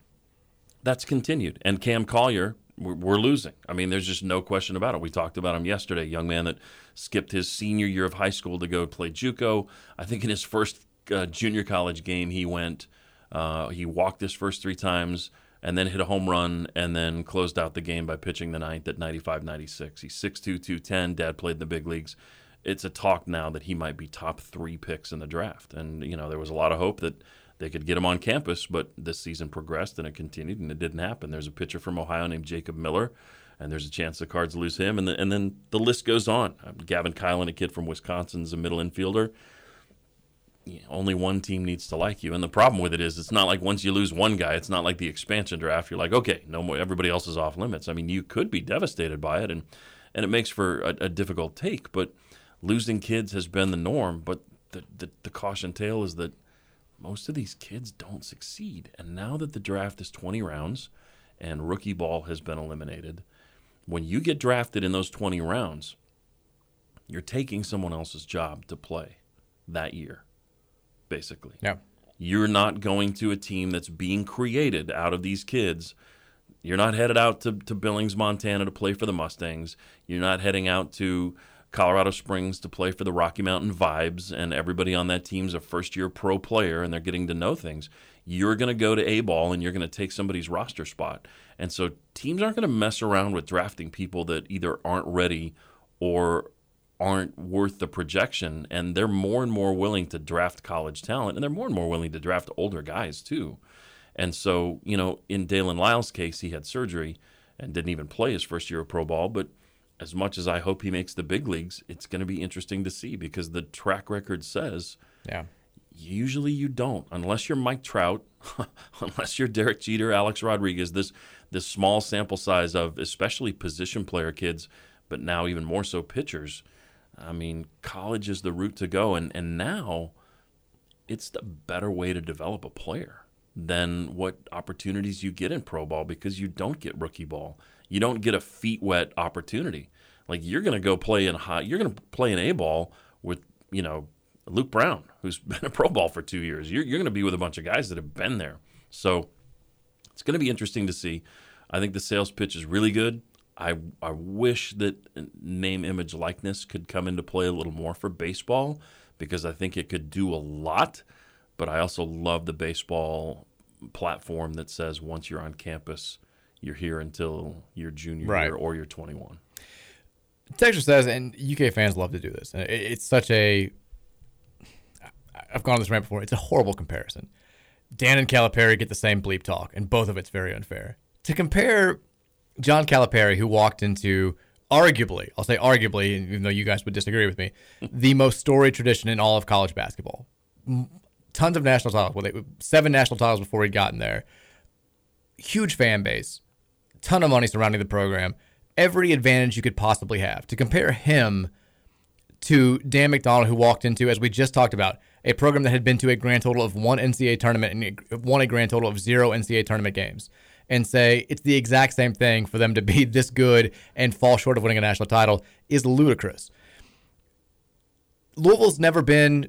[SPEAKER 4] that's continued. And Cam Collier, we're, losing. I mean, there's just no question about it. We talked about him yesterday. Young man that skipped his senior year of high school to go play JUCO. I think in his first uh, junior college game, he went. Uh, he walked his first three times and then hit a home run and then closed out the game by pitching the ninth at 95 96. He's 6'2, 210. Dad played in the big leagues. It's a talk now that he might be top three picks in the draft. And, you know, there was a lot of hope that they could get him on campus, but this season progressed and it continued and it didn't happen. There's a pitcher from Ohio named Jacob Miller, and there's a chance the Cards lose him. And, the, and then the list goes on. Uh, Gavin Kilen, a kid from Wisconsin, is a middle infielder only one team needs to like you. And the problem with it is, it's not like once you lose one guy, it's not like the expansion draft. You're like, okay, no more. Everybody else is off limits. I mean, you could be devastated by it, and and it makes for a, a difficult take. But losing kids has been the norm. But the, the the caution tale is that most of these kids don't succeed. And now that the draft is 20 rounds, and rookie ball has been eliminated, when you get drafted in those 20 rounds, you're taking someone else's job to play that year basically.
[SPEAKER 3] Yeah.
[SPEAKER 4] You're not going to a team that's being created out of these kids. You're not headed out to, to Billings, Montana to play for the Mustangs. You're not heading out to Colorado Springs to play for the Rocky Mountain Vibes, and everybody on that team's a first year pro player and they're getting to know things. You're going to go to A ball and you're going to take somebody's roster spot. And so teams aren't going to mess around with drafting people that either aren't ready or aren't worth the projection and they're more and more willing to draft college talent and they're more and more willing to draft older guys too. And so, you know, in Daylen Lile's case, he had surgery and didn't even play his first year of pro ball, but as much as I hope he makes the big leagues, it's going to be interesting to see because the track record says
[SPEAKER 3] yeah.
[SPEAKER 4] Usually you don't unless you're Mike Trout, *laughs* unless you're Derek Jeter, Alex Rodriguez, this this small sample size of especially position player kids, but now even more so pitchers I mean, college is the route to go, and and now it's the better way to develop a player than what opportunities you get in pro ball because you don't get rookie ball. You don't get a feet wet opportunity. Like you're going to go play in high, you're going to play in a ball with you know Luke Brown, who's *laughs* been a pro ball for two years. You're, you're going to be with a bunch of guys that have been there. So it's going to be interesting to see. I think the sales pitch is really good. I, I wish that name, image, likeness could come into play a little more for baseball because I think it could do a lot. But I also love the baseball platform that says once you're on campus, you're here until your junior
[SPEAKER 3] Right.
[SPEAKER 4] year or you're 21.
[SPEAKER 3] Texture says, and UK fans love to do this. And it's such a. I've gone on this rant before. It's a horrible comparison. Dan and Calipari get the same bleep talk, and both of it's very unfair. To compare John Calipari, who walked into arguably, I'll say arguably, even though you guys would disagree with me, *laughs* the most storied tradition in all of college basketball. Tons of national titles, well, they, seven national titles before he'd gotten there. Huge fan base, ton of money surrounding the program, every advantage you could possibly have. To compare him to Dan McDonnell, who walked into, as we just talked about, a program that had been to a grand total of one NCAA tournament and won a grand total of zero NCAA tournament games, and say it's the exact same thing for them to be *laughs* this good and fall short of winning a national title is ludicrous. Louisville's never been,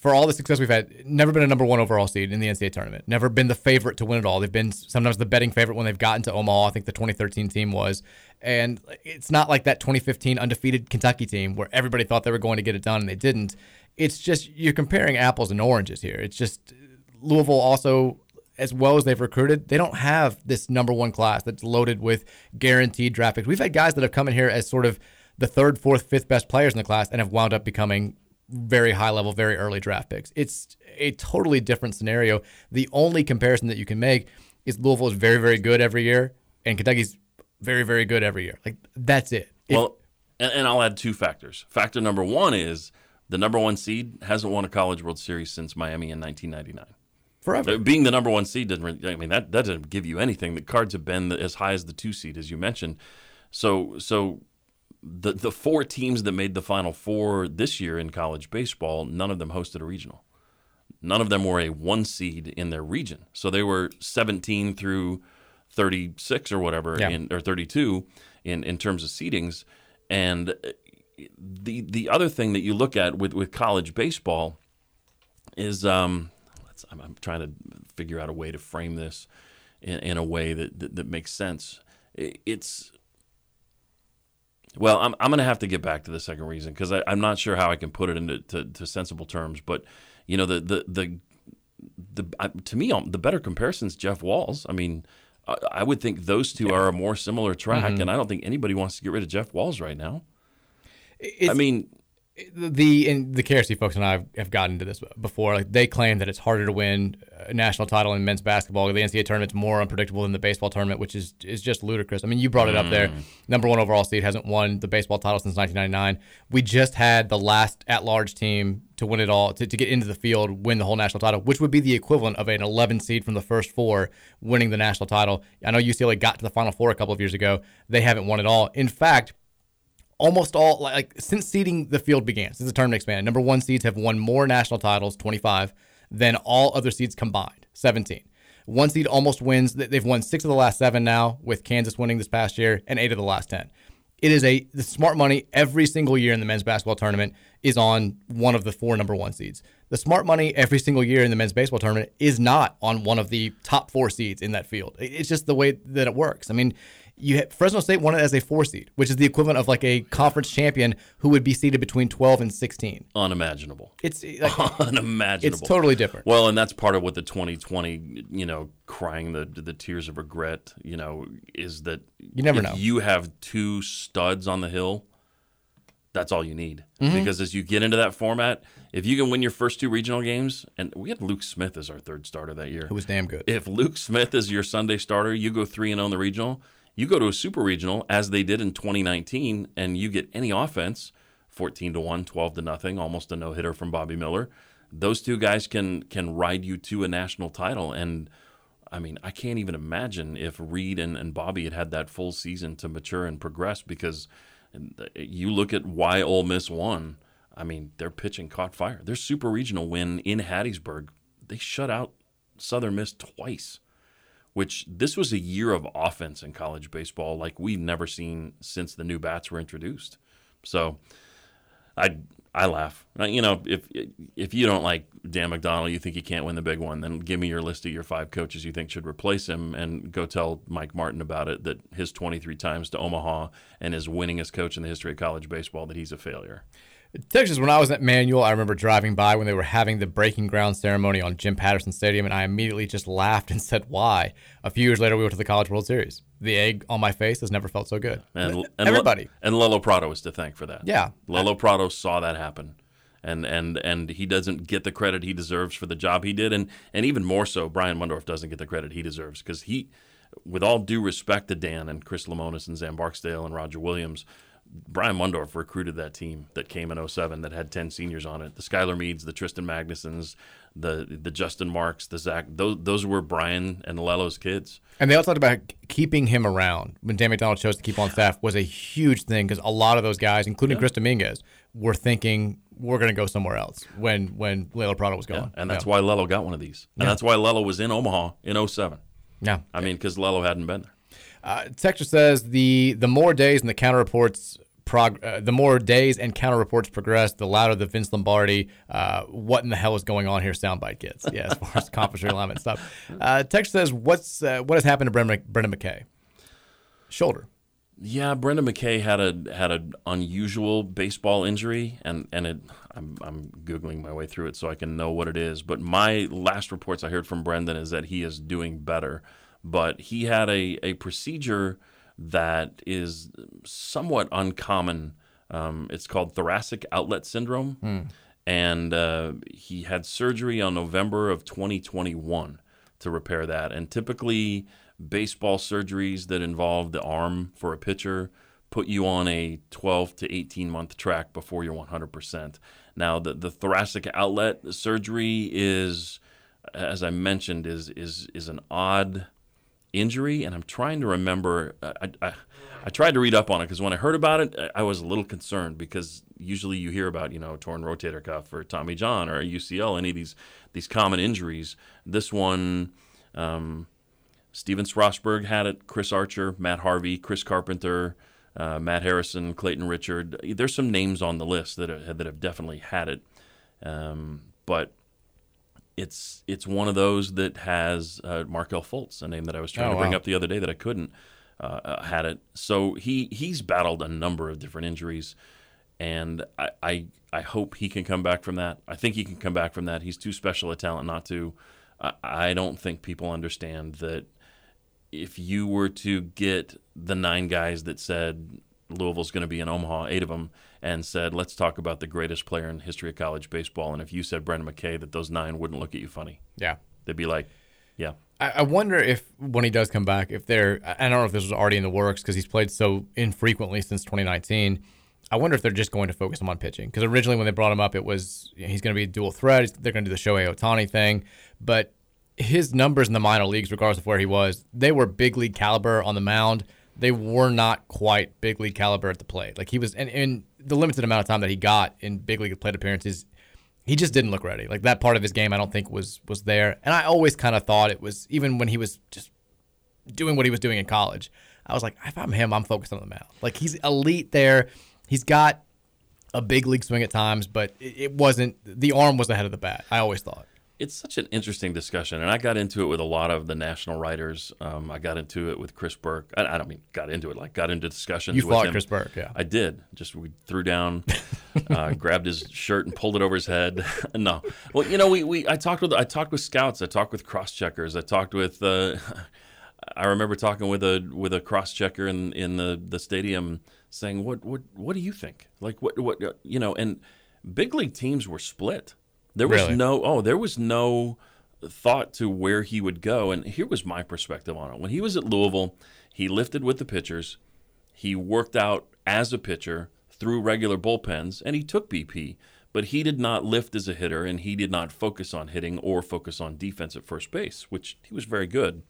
[SPEAKER 3] for all the success we've had, never been a number one overall seed in the NCAA tournament. Never been the favorite to win it all. They've been sometimes the betting favorite when they've gotten to Omaha. I think the 2013 team was. And it's not like that 2015 undefeated Kentucky team where everybody thought they were going to get it done and they didn't. It's just you're comparing apples and oranges here. It's just Louisville also as well as they've recruited, they don't have this number one class that's loaded with guaranteed draft picks. We've had guys that have come in here as sort of the third, fourth, fifth best players in the class and have wound up becoming very high level, very early draft picks. It's a totally different scenario. The only comparison that you can make is Louisville is very, very good every year, and Kentucky's very, very good every year. Like that's it. If-
[SPEAKER 4] Well, and, I'll add two factors. Factor number one is the number one seed hasn't won a College World Series since Miami in 1999.
[SPEAKER 3] Forever.
[SPEAKER 4] Being the number one seed doesn't. Really, I mean, that that doesn't give you anything. The Cards have been as high as the two seed, as you mentioned. So so the the four teams that made the Final Four this year in college baseball, none of them hosted a regional. None of them were a one seed in their region. So they were 17 through 36 or whatever,
[SPEAKER 3] Yeah.
[SPEAKER 4] in, or 32 in, in terms of seedings. And uh, the the other thing that you look at with, with college baseball is um, let's, I'm, I'm trying to figure out a way to frame this in, in a way that, that, that makes sense. It's well, I'm, I'm going to have to get back to the second reason because I'm not sure how I can put it into to, to sensible terms. But you know, the the the, the to me, um, the better comparison is Jeff Walls. I mean, I, I would think those two are a more similar track,
[SPEAKER 3] Mhm.
[SPEAKER 4] and I don't think anybody wants to get rid of Jeff Walls right now.
[SPEAKER 3] It's-
[SPEAKER 4] I mean,
[SPEAKER 3] the and the KRC folks and I have, have gotten into this before. Like they claim that it's harder to win a national title in men's basketball. The NCAA tournament's more unpredictable than the baseball tournament, which is is just ludicrous. I mean, you brought it up there.
[SPEAKER 4] Mm.
[SPEAKER 3] Number one overall seed hasn't won the baseball title since 1999. We just had the last at-large team to win it all to, to get into the field, win the whole national title, which would be the equivalent of an 11 seed from the first four winning the national title. I know UCLA got to the Final Four a couple of years ago. They haven't won it all. In fact, almost all like since seeding the field began, since the tournament expanded, number one seeds have won more national titles, 25, than all other seeds combined, 17. One seed almost wins. they- They've won six of the last seven now, with Kansas winning this past year, and eight of the last 10. It is a smart money every single year in the men's basketball tournament is on one of the four number one seeds. The smart money every single year in the men's baseball tournament is not on one of the top four seeds in that field. It's just the way that it works. I mean, you had, Fresno State won it as a four seed, which is the equivalent of like a conference champion who would be seeded between 12 and 16.
[SPEAKER 4] unimaginable.
[SPEAKER 3] It's like, *laughs*
[SPEAKER 4] unimaginable.
[SPEAKER 3] It's totally different.
[SPEAKER 4] Well, and that's part of what the 2020, you know, crying the the tears of regret, you know, is that
[SPEAKER 3] You never
[SPEAKER 4] if
[SPEAKER 3] know.
[SPEAKER 4] You have two studs on the hill. That's all you need
[SPEAKER 3] Mhm.
[SPEAKER 4] because as you get into that format, if you can win your first two regional games, and we had Luke Smith as our third starter that year,
[SPEAKER 3] Who was damn good.
[SPEAKER 4] If Luke Smith is your Sunday starter, you go three and on the regional. You go to a super regional as they did in 2019, and you get any offense, 14 to one, 12 to nothing, almost a no hitter from Bobby Miller. Those two guys can can ride you to a national title, and I mean, I can't even imagine if Reid and, and Bobby had had that full season to mature and progress because uh, you look at why Ole Miss won. I mean, their pitching caught fire. Their super regional win in Hattiesburg, they shut out Southern Miss twice, which this was a year of offense in college baseball like we've never seen since the new bats were introduced. So I I laugh. Uh, You know, if if you don't like Dan McDonnell, you think he can't win the big one, then give me your list of your five coaches you think should replace him, and go tell Mike Martin about it. That his 23 times to Omaha and his winningest coach in the history of college baseball, that he's a failure.
[SPEAKER 3] Texas, when I was at Manual, I remember driving by when they were having the breaking ground ceremony on Jim Patterson Stadium, and I immediately just laughed and *laughs* said, "Why?" A few years later, we went to the College World Series. The egg on my face has never felt so good.
[SPEAKER 4] And, and
[SPEAKER 3] Everybody.
[SPEAKER 4] and Lelo Prado is to thank for that.
[SPEAKER 3] Yeah.
[SPEAKER 4] Lelo Prado saw that happen. And, and and he doesn't get the credit he deserves for the job he did, and and even more so, Brian Mundorf doesn't get the credit he deserves because he, with all due respect to Dan and Chris Lemonis and Zan Barksdale and Roger Williams, Brian Mundorf recruited that team that came in 07 that had 10 seniors on it. The Skylar Meades, the Tristan Magnusons, the the Justin Marks, the Zach, those, those were Brian and Lelo's kids.
[SPEAKER 3] And they also talked about keeping him around when Dan McDonnell chose to keep on staff was a huge thing because a lot of those guys, including
[SPEAKER 4] Yeah.
[SPEAKER 3] Chris Dominguez, were thinking we're going to go somewhere else when when Lelo Prado was gone.
[SPEAKER 4] And that's
[SPEAKER 3] Yeah.
[SPEAKER 4] why Lelo got one of these. And
[SPEAKER 3] Yeah.
[SPEAKER 4] that's why Lelo was in Omaha in 07.
[SPEAKER 3] Yeah.
[SPEAKER 4] I mean, because Lelo hadn't been there.
[SPEAKER 3] Uh, Texas says the the more days and the counter reports prog- uh, the more days and counter reports progress, the louder the Vince Lombardi uh, what in the hell is going on here soundbite gets. Yeah, as far as *laughs* conference realignment stuff. Uh, Texas says what's uh, what has happened to Brendan, Brendan McKay? Shoulder.
[SPEAKER 4] Yeah, Brendan McKay had a had an unusual baseball injury, and and it. I'm I'm googling my way through it so I can know what it is. But my last reports I heard from Brendan is that he is doing better, but he had a a procedure that is somewhat uncommon. Um, it's called thoracic outlet syndrome,
[SPEAKER 3] Hmm.
[SPEAKER 4] and uh, he had surgery on November of 2021 to repair that. And typically, baseball surgeries that involve the arm for a pitcher put you on a 12 to 18 month track before you're 100%. Now, the, the thoracic outlet surgery is, as I mentioned, is is is an odd injury, and I'm trying to remember. I, I, I tried to read up on it because when I heard about it, I- was a little concerned because usually you hear about you know torn rotator cuff or Tommy John or UCL, any of these these common injuries. This one, um, Stephen Strasburg had it. Chris Archer, Matt Harvey, Chris Carpenter, uh, Matt Harrison, Clayton Richard. There's some names on the list that have, that have definitely had it, um, but it's it's one of those that has uh, Markelle Fultz, a name that I was trying
[SPEAKER 3] Oh,
[SPEAKER 4] to bring
[SPEAKER 3] wow.
[SPEAKER 4] up the other day that I couldn't. Uh, uh, had it, so he he's battled a number of different injuries, and I, I I hope he can come back from that. I think he can come back from that. He's too special a talent not to. I, I don't think people understand that if you were to get the nine guys that said Louisville's going to be in Omaha, eight of them, and said, let's talk about the greatest player in the history of college baseball, and if you said Brendan McKay, that those nine wouldn't look at you funny.
[SPEAKER 3] Yeah.
[SPEAKER 4] They'd be like, yeah.
[SPEAKER 3] I, I wonder if when he does come back, if they're I I don't know if this was already in the works because he's played so infrequently since 2019. I wonder if they're just going to focus him on pitching because originally when they brought him up, it was you know, he's going to be a dual threat. They're going to do the Shohei Ohtani thing, but his numbers in the minor leagues, regardless of where he was, they were big league caliber on the mound. They were not quite big league caliber at the plate. Like he was, and in the limited amount of time that he got in big league plate appearances, he just didn't look ready. Like that part of his game, I don't think was was there. And I always kind of thought it was even when he was just doing what he was doing in college. I was like, if I'm him, I'm focused on the mound. Like he's elite there. He's got a big league swing at times, but it, it wasn't the arm was ahead of the bat. I always thought.
[SPEAKER 4] It's such an interesting discussion, and I got into it with a lot of the national writers. Um, I got into it with Chris Burke. I, I don't mean got into it like got into discussions.
[SPEAKER 3] You
[SPEAKER 4] with
[SPEAKER 3] fought
[SPEAKER 4] him.
[SPEAKER 3] Chris Burke, yeah.
[SPEAKER 4] I did. Just we threw down, *laughs* uh, grabbed his shirt and pulled it over his head. *laughs* no, well, you know, we, we I talked with I talked with scouts. I talked with cross checkers. I talked with. Uh, *laughs* I remember talking with a with a cross checker in in the the stadium, saying, "What what what do you think? Like what what you know?" And big league teams were split. There was
[SPEAKER 3] Really?
[SPEAKER 4] no oh, there was no thought to where he would go. And here was my perspective on it. When he was at Louisville, he lifted with the pitchers. He worked out as a pitcher through regular bullpens, and he took BP. But he did not lift as a hitter, and he did not focus on hitting or focus on defense at first base, which he was very good.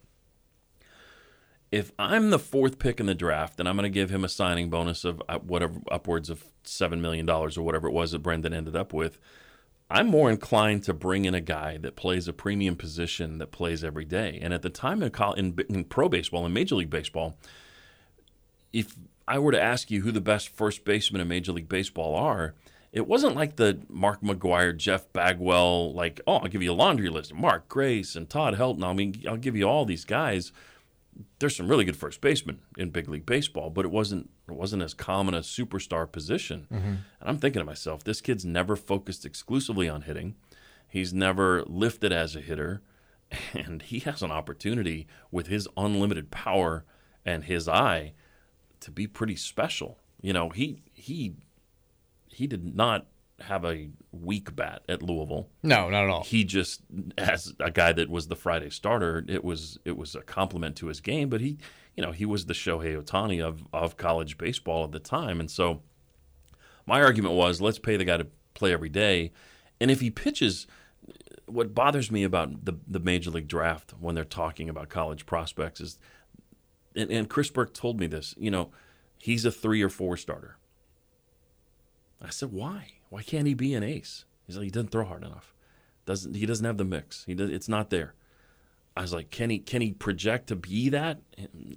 [SPEAKER 4] If I'm the fourth pick in the draft, and I'm going to give him a signing bonus of uh, whatever upwards of seven million dollars or whatever it was that Brendan ended up with, I'm more inclined to bring in a guy that plays a premium position that plays every day. And at the time in, in, in pro baseball and Major League Baseball, if I were to ask you who the best first basemen in Major League Baseball are, it wasn't like the Mark McGwire, Jeff Bagwell, like, oh, I'll give you a laundry list. Mark Grace and Todd Helton. I mean, I'll give you all these guys. There's some really good first basemen in big league baseball, but it wasn't it wasn't as common a superstar position.
[SPEAKER 3] Mhm.
[SPEAKER 4] And I'm thinking to myself, this kid's never focused exclusively on hitting. He's never lifted as a hitter, *laughs* and he has an opportunity with his unlimited power and his eye to be pretty special. You know, he he he did not have a weak bat at Louisville.
[SPEAKER 3] No, not at all.
[SPEAKER 4] He just as a guy that was the Friday starter, it was it was a compliment to his game, but he you know, he was the Shohei Ohtani of of college baseball at the time. And so my argument was let's pay the guy to play every day. And if he pitches what bothers me about the the major league draft when they're talking about college prospects is and, and Chris Burke told me this, you know, he's a three or four starter. I said, why? Why can't he be an ace? He's like, he doesn't throw hard enough. Doesn't he doesn't have the mix. He does, it's not there. I was like, can he can he project to be that?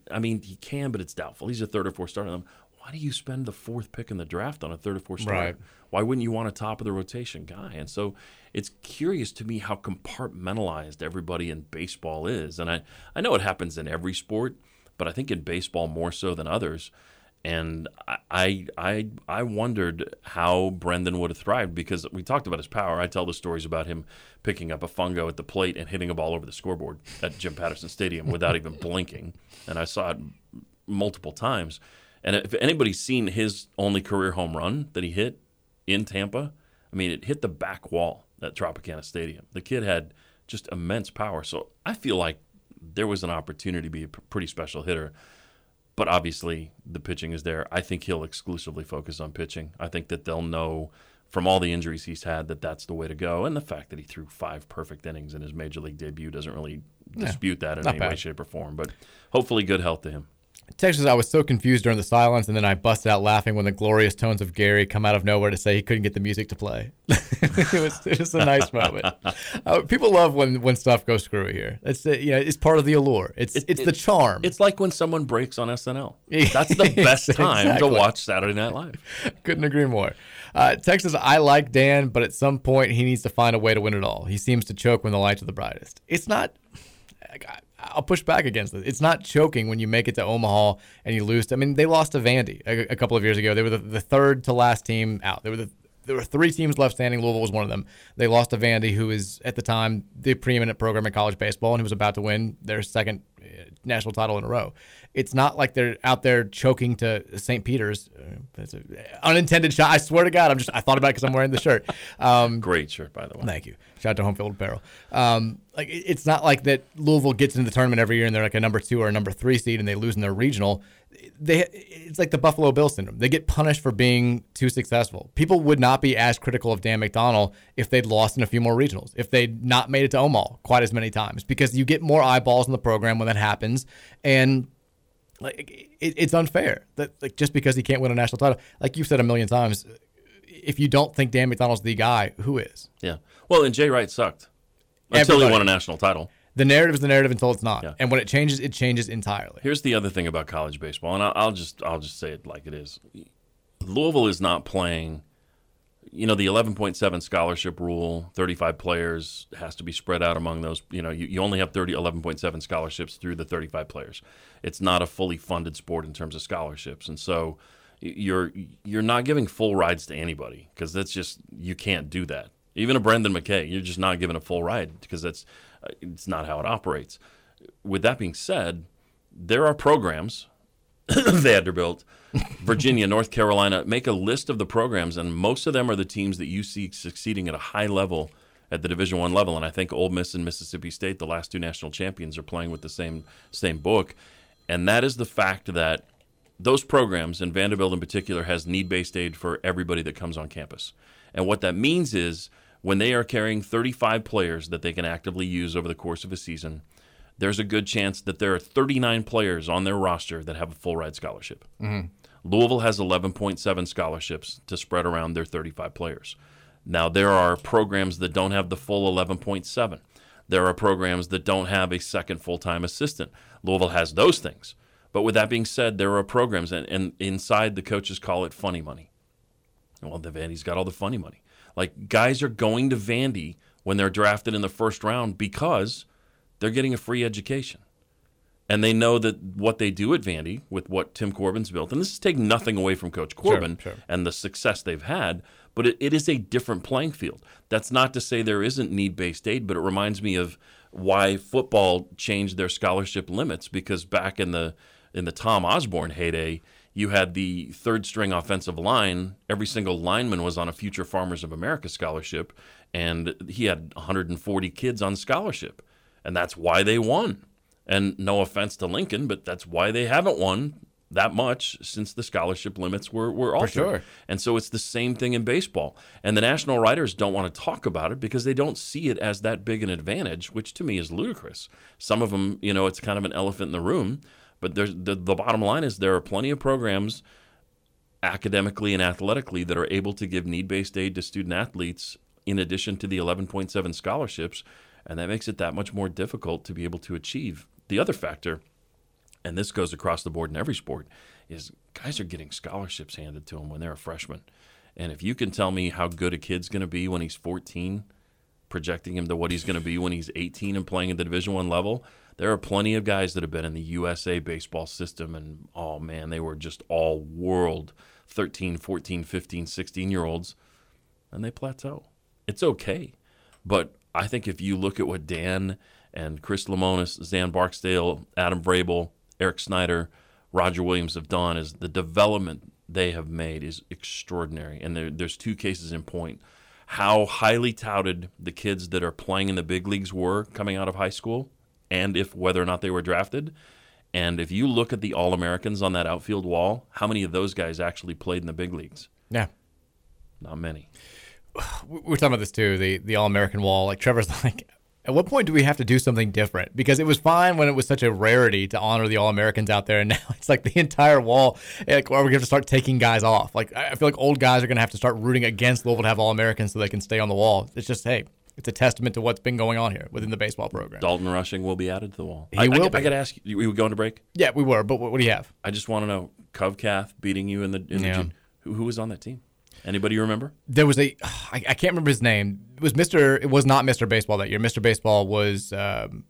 [SPEAKER 4] I mean, he can, but it's doubtful. He's a third or fourth starter. I'm, Why do you spend the fourth pick in the draft on a third or fourth starter?
[SPEAKER 3] Right.
[SPEAKER 4] Why wouldn't you want a top of the rotation guy? And so it's curious to me how compartmentalized everybody in baseball is. And I, I know it happens in every sport, but I think in baseball more so than others. And I, I, I, wondered how Brendan would have thrived because we talked about his power. I tell the stories about him picking up a fungo at the plate and hitting a ball over the scoreboard at Jim Patterson Stadium without even *laughs* blinking. And I saw it multiple times. And if anybody's seen his only career home run that he hit in Tampa, I mean, it hit the back wall at Tropicana Stadium. The kid had just immense power. So I feel like there was an opportunity to be a pretty special hitter. But obviously, the pitching is there. I think he'll exclusively focus on pitching. I think that they'll know from all the injuries he's had that that's the way to go. And the fact that he threw five perfect innings in his major league debut doesn't really
[SPEAKER 3] Yeah,
[SPEAKER 4] dispute that in any way, shape, or form. But hopefully, good health to him.
[SPEAKER 3] Texas, I was so confused during the silence, and then I busted out laughing when the glorious tones of Gary come out of nowhere to say he couldn't get the music to play. *laughs* it was it was a nice moment. *laughs* Uh, people love when when stuff goes screwy here. It's uh, you know it's part of the allure. It's
[SPEAKER 4] It-
[SPEAKER 3] it's
[SPEAKER 4] it-
[SPEAKER 3] the charm.
[SPEAKER 4] It's like when someone breaks on SNL. *laughs* That's the best time
[SPEAKER 3] Exactly.
[SPEAKER 4] to watch Saturday Night Live.
[SPEAKER 3] Couldn't agree more. Uh, Texas, I like Dan, but at some point he needs to find a way to win it all. He seems to choke when the lights are the brightest. It's not. I'll push back against it. It's not choking when you make it to Omaha and you lose. To, I mean, they lost to Vandy a, a couple of years ago. They were the, the third to last team out. They were the there were three teams left standing. Louisville was one of them. They lost to Vandy, who is at the time the preeminent program in college baseball, and who was about to win their second uh, national title in a row. It's not like they're out there choking to St. Peter's. Uh, That's an unintended shot. I swear to God, I'm just I thought about it because I'm wearing the shirt. *laughs* Um,
[SPEAKER 4] Great shirt, by the way.
[SPEAKER 3] Thank you. Shout out to Home Field Apparel. Um, like it's not like that Louisville gets into the tournament every year and they're like a number two or a number three seed and they lose in their regional. They it's like the Buffalo Bill syndrome. They get punished for being too successful. People would not be as critical of Dan McDonnell if they'd lost in a few more regionals, if they'd not made it to Omaha quite as many times, because you get more eyeballs in the program when that happens, and like it, it's unfair that like just because he can't win a national title, like you've said a million times, if you don't think Dan McDonnell's the guy, who is?
[SPEAKER 4] Yeah. Well, and Jay Wright sucked until
[SPEAKER 3] Everybody.
[SPEAKER 4] he won a national title.
[SPEAKER 3] The narrative is the narrative until it's not,
[SPEAKER 4] Yeah.
[SPEAKER 3] and when it changes, it changes entirely.
[SPEAKER 4] Here's the other thing about college baseball, and I'll, I'll just I'll just say it like it is. Louisville is not playing. You know the 11.7 scholarship rule, 35 players has to be spread out among those. You know you, you only have 30 11.7 scholarships through the 35 players. It's not a fully funded sport in terms of scholarships, and so you're you're not giving full rides to anybody because that's just you can't do that. Even a Brendan McKay, you're just not giving a full ride because that's uh, it's not how it operates. With that being said, there are programs *coughs* Vanderbilt, *laughs* Virginia, North Carolina. Make a list of the programs, and most of them are the teams that you see succeeding at a high level at the Division One level. And I think Ole Miss and Mississippi State, the last two national champions, are playing with the same same book, and that is the fact that those programs, and Vanderbilt in particular, has need based aid for everybody that comes on campus. And what that means is when they are carrying 35 players that they can actively use over the course of a season, there's a good chance that there are 39 players on their roster that have a full ride scholarship.
[SPEAKER 3] Mhm.
[SPEAKER 4] Louisville has 11.7 scholarships to spread around their 35 players. Now, there are programs that don't have the full 11.7. There are programs that don't have a second full time assistant. Louisville has those things. But with that being said, there are programs, and, and inside the coaches call it funny money. Well, the Vandy's got all the funny money. Like guys are going to Vandy when they're drafted in the first round because they're getting a free education. And they know that what they do at Vandy with what Tim Corbin's built, and this is taking nothing away from Coach
[SPEAKER 3] Sure,
[SPEAKER 4] Corbin
[SPEAKER 3] sure.
[SPEAKER 4] and the success they've had, but it, it is a different playing field. That's not to say there isn't need based aid, but it reminds me of why football changed their scholarship limits because back in the in the Tom Osborne heyday, you had the third string offensive line. Every single lineman was on a Future Farmers of America scholarship, and he had 140 kids on scholarship, and that's why they won. And no offense to Lincoln, but that's why they haven't won that much since the scholarship limits were, were altered.
[SPEAKER 3] sure.
[SPEAKER 4] And so it's the same thing in baseball. And the national writers don't want to talk about it because they don't see it as that big an advantage, which to me is ludicrous. Some of them, you know, it's kind of an elephant in the room. But there's the, the bottom line is there are plenty of programs academically and athletically that are able to give need-based aid to student athletes in addition to the 11.7 scholarships and that makes it that much more difficult to be able to achieve the other factor and this goes across the board in every sport is guys are getting scholarships handed to them when they're a freshman. And if you can tell me how good a kid's going to be when he's 14 projecting him to what he's going to be when he's 18 and playing at the division 1 level there are plenty of guys that have been in the USA baseball system and oh man they were just all world 13 14 15 16 year olds and they plateau. It's okay. But I think if you look at what Dan and Chris Lemonis, Zan Barksdale, Adam Vrabel, Eric Snider, Roger Williams have done, is the development they have made is extraordinary. And there, there's two cases in point. How highly touted the kids that are playing in the big leagues were coming out of high school, and if whether or not they were drafted. And if you look at the All Americans on that outfield wall, how many of those guys actually played in the big leagues?
[SPEAKER 3] Yeah.
[SPEAKER 4] Not many. *sighs*
[SPEAKER 3] We're talking about this too the the all american wall like trevor's *laughs* like At what point do we have to do something different? Because it was fine when it was such a rarity to honor the All Americans out there, and *laughs* now it's like the entire wall. Like, are we going to start taking guys off? Like, I feel like old guys are going to have to start rooting against Louisville to have All Americans so they can stay on the wall. It's just, hey, it's a testament to what's been going on here within the baseball program.
[SPEAKER 4] Dalton Rushing will be added to the wall.
[SPEAKER 3] He
[SPEAKER 4] I,
[SPEAKER 3] will
[SPEAKER 4] I. I got to ask you. We were going to break.
[SPEAKER 3] Yeah, we were. But what, what do you have?
[SPEAKER 4] I just want to know Covcath beating you in the in
[SPEAKER 3] Yeah.
[SPEAKER 4] the who, who was on that team? Anybody you remember?
[SPEAKER 3] There was a, *sighs* I, I can't remember his name. It was Mr. It was not Mr. Baseball that year. Mr. Baseball was, um,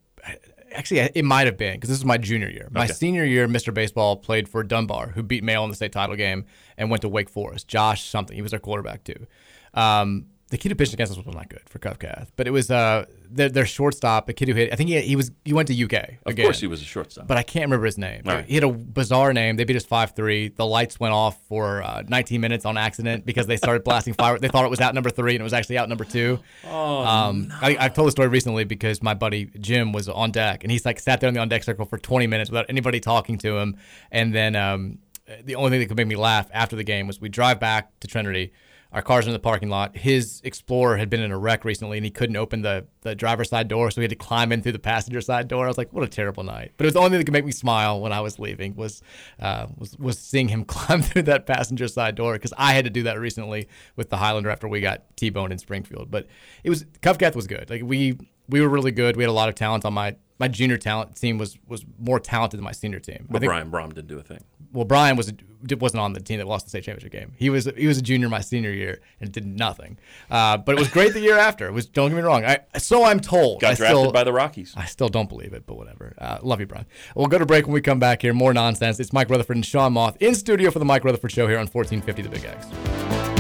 [SPEAKER 3] actually, it might have been because this is my junior year. My
[SPEAKER 4] Okay.
[SPEAKER 3] senior year, Mr. Baseball played for Dunbar, who beat Mayo in the state title game and went to Wake Forest. Josh something. He was their quarterback too. Um, the kid who pitched against us was not good for Covcath, but it was uh, their, their shortstop, a kid who hit. I think he, he was he went to UK.
[SPEAKER 4] Of course, he was a shortstop.
[SPEAKER 3] But I can't remember his name.
[SPEAKER 4] Right.
[SPEAKER 3] He had a bizarre name. They beat us 5 3. The lights went off for uh, 19 minutes on accident because they started blasting fire. They thought it was out number three and it was actually out number two.
[SPEAKER 4] Oh,
[SPEAKER 3] um, I, I've told the story recently because my buddy Jim was on deck and he's like sat there in the on deck circle for 20 minutes without anybody talking to him. And then um, the only thing that could make me laugh after the game was we drive back to Trinity. Our car's in the parking lot. His Explorer had been in a wreck recently, and he couldn't open the, the driver's side door, so he had to climb in through the passenger side door. I was like, "What a terrible night!" But it was the only thing that could make me smile when I was leaving was uh, was was seeing him *laughs* climb through that passenger side door because I had to do that recently with the Highlander after we got T-boned in Springfield. But it was Covcath was good. Like we we were really good. We had a lot of talent on my my junior talent team was was more talented than my senior team.
[SPEAKER 4] But
[SPEAKER 3] think-
[SPEAKER 4] Brian Brohm didn't do a thing.
[SPEAKER 3] well, Brian was wasn't on the team that lost the state championship game. He was he was a junior my senior year and did nothing. Uh, but it was great the year after. It was don't get me wrong. I so I'm told.
[SPEAKER 4] Got
[SPEAKER 3] I
[SPEAKER 4] drafted
[SPEAKER 3] still,
[SPEAKER 4] by the Rockies.
[SPEAKER 3] I still don't believe it, but whatever. Uh, love you, Brian. We'll go to break when we come back here. More nonsense. It's Mike Rutherford and Sean Moth in studio for the Mike Rutherford Show here on 1450 The Big X.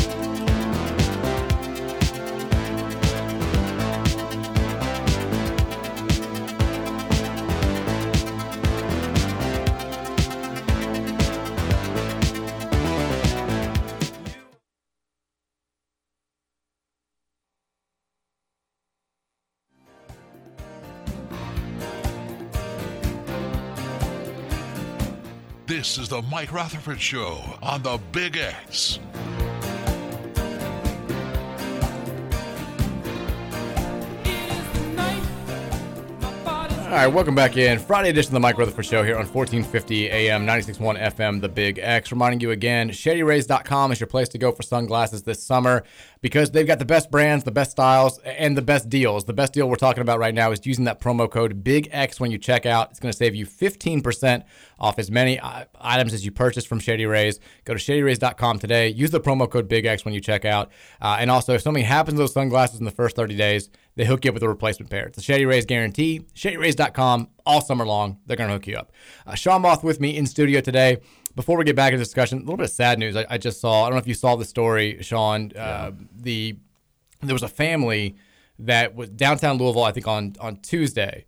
[SPEAKER 1] This is the Mike Rutherford Show on the Big X.
[SPEAKER 3] All right, welcome back in. Friday edition of the Mike Rutherford Show here on 1450 AM, 96.1 FM, The Big X. Reminding you again, ShadyRays.com is your place to go for sunglasses this summer because they've got the best brands, the best styles, and the best deals. The best deal we're talking about right now is using that promo code Big X when you check out. It's going to save you 15% off as many uh, items as you purchase from Shady Rays. Go to ShadyRays.com today. Use the promo code Big X when you check out. Uh, and also, if something happens to those sunglasses in the first 30 days, they hook you up with a replacement pair. It's a Shady Rays guarantee. ShadyRays.com all summer long. They're going to hook you up. Uh, Sean Moth with me in studio today. Before we get back into the discussion, a little bit of sad news. I, I just saw. I don't know if you saw the story, Sean. Uh, The there was a family that was downtown Louisville. I think on on Tuesday,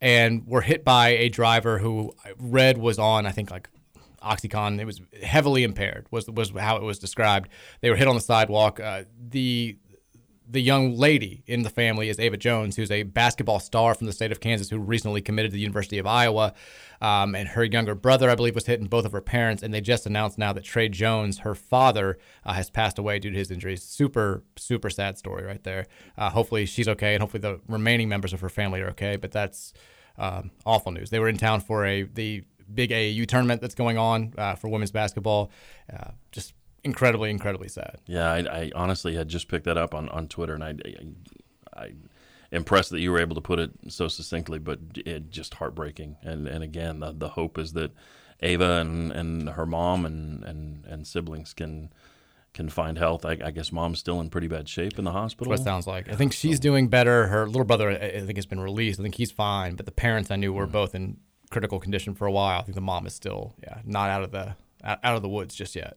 [SPEAKER 3] and were hit by a driver who I read was on. I think like OxyContin. It was heavily impaired. Was was how it was described. They were hit on the sidewalk. Uh, the the young lady in the family is Ava Jones, who's a basketball star from the state of Kansas who recently committed to the University of Iowa. Um, and her younger brother, I believe, was hit, and both of her parents. And they just announced now that Trey Jones, her father, uh, has passed away due to his injuries. Super, super sad story right there. Uh, hopefully she's okay, and hopefully the remaining members of her family are okay. But that's um, awful news. They were in town for a the big AAU tournament that's going on uh, for women's basketball. Uh, just incredibly, incredibly sad.
[SPEAKER 4] Yeah, I, I honestly had just picked that up on, on Twitter, and I, I, I impressed that you were able to put it so succinctly, but it just heartbreaking. And and again, the, the hope is that Ava and, and her mom and, and, and siblings can can find health. I, I guess mom's still in pretty bad shape in the hospital.
[SPEAKER 3] That's what it sounds like. I think she's doing better. Her little brother, I think, has been released. I think he's fine, but the parents I knew were hmm. both in critical condition for a while. I think the mom is still, yeah, not out of the out of the woods just yet.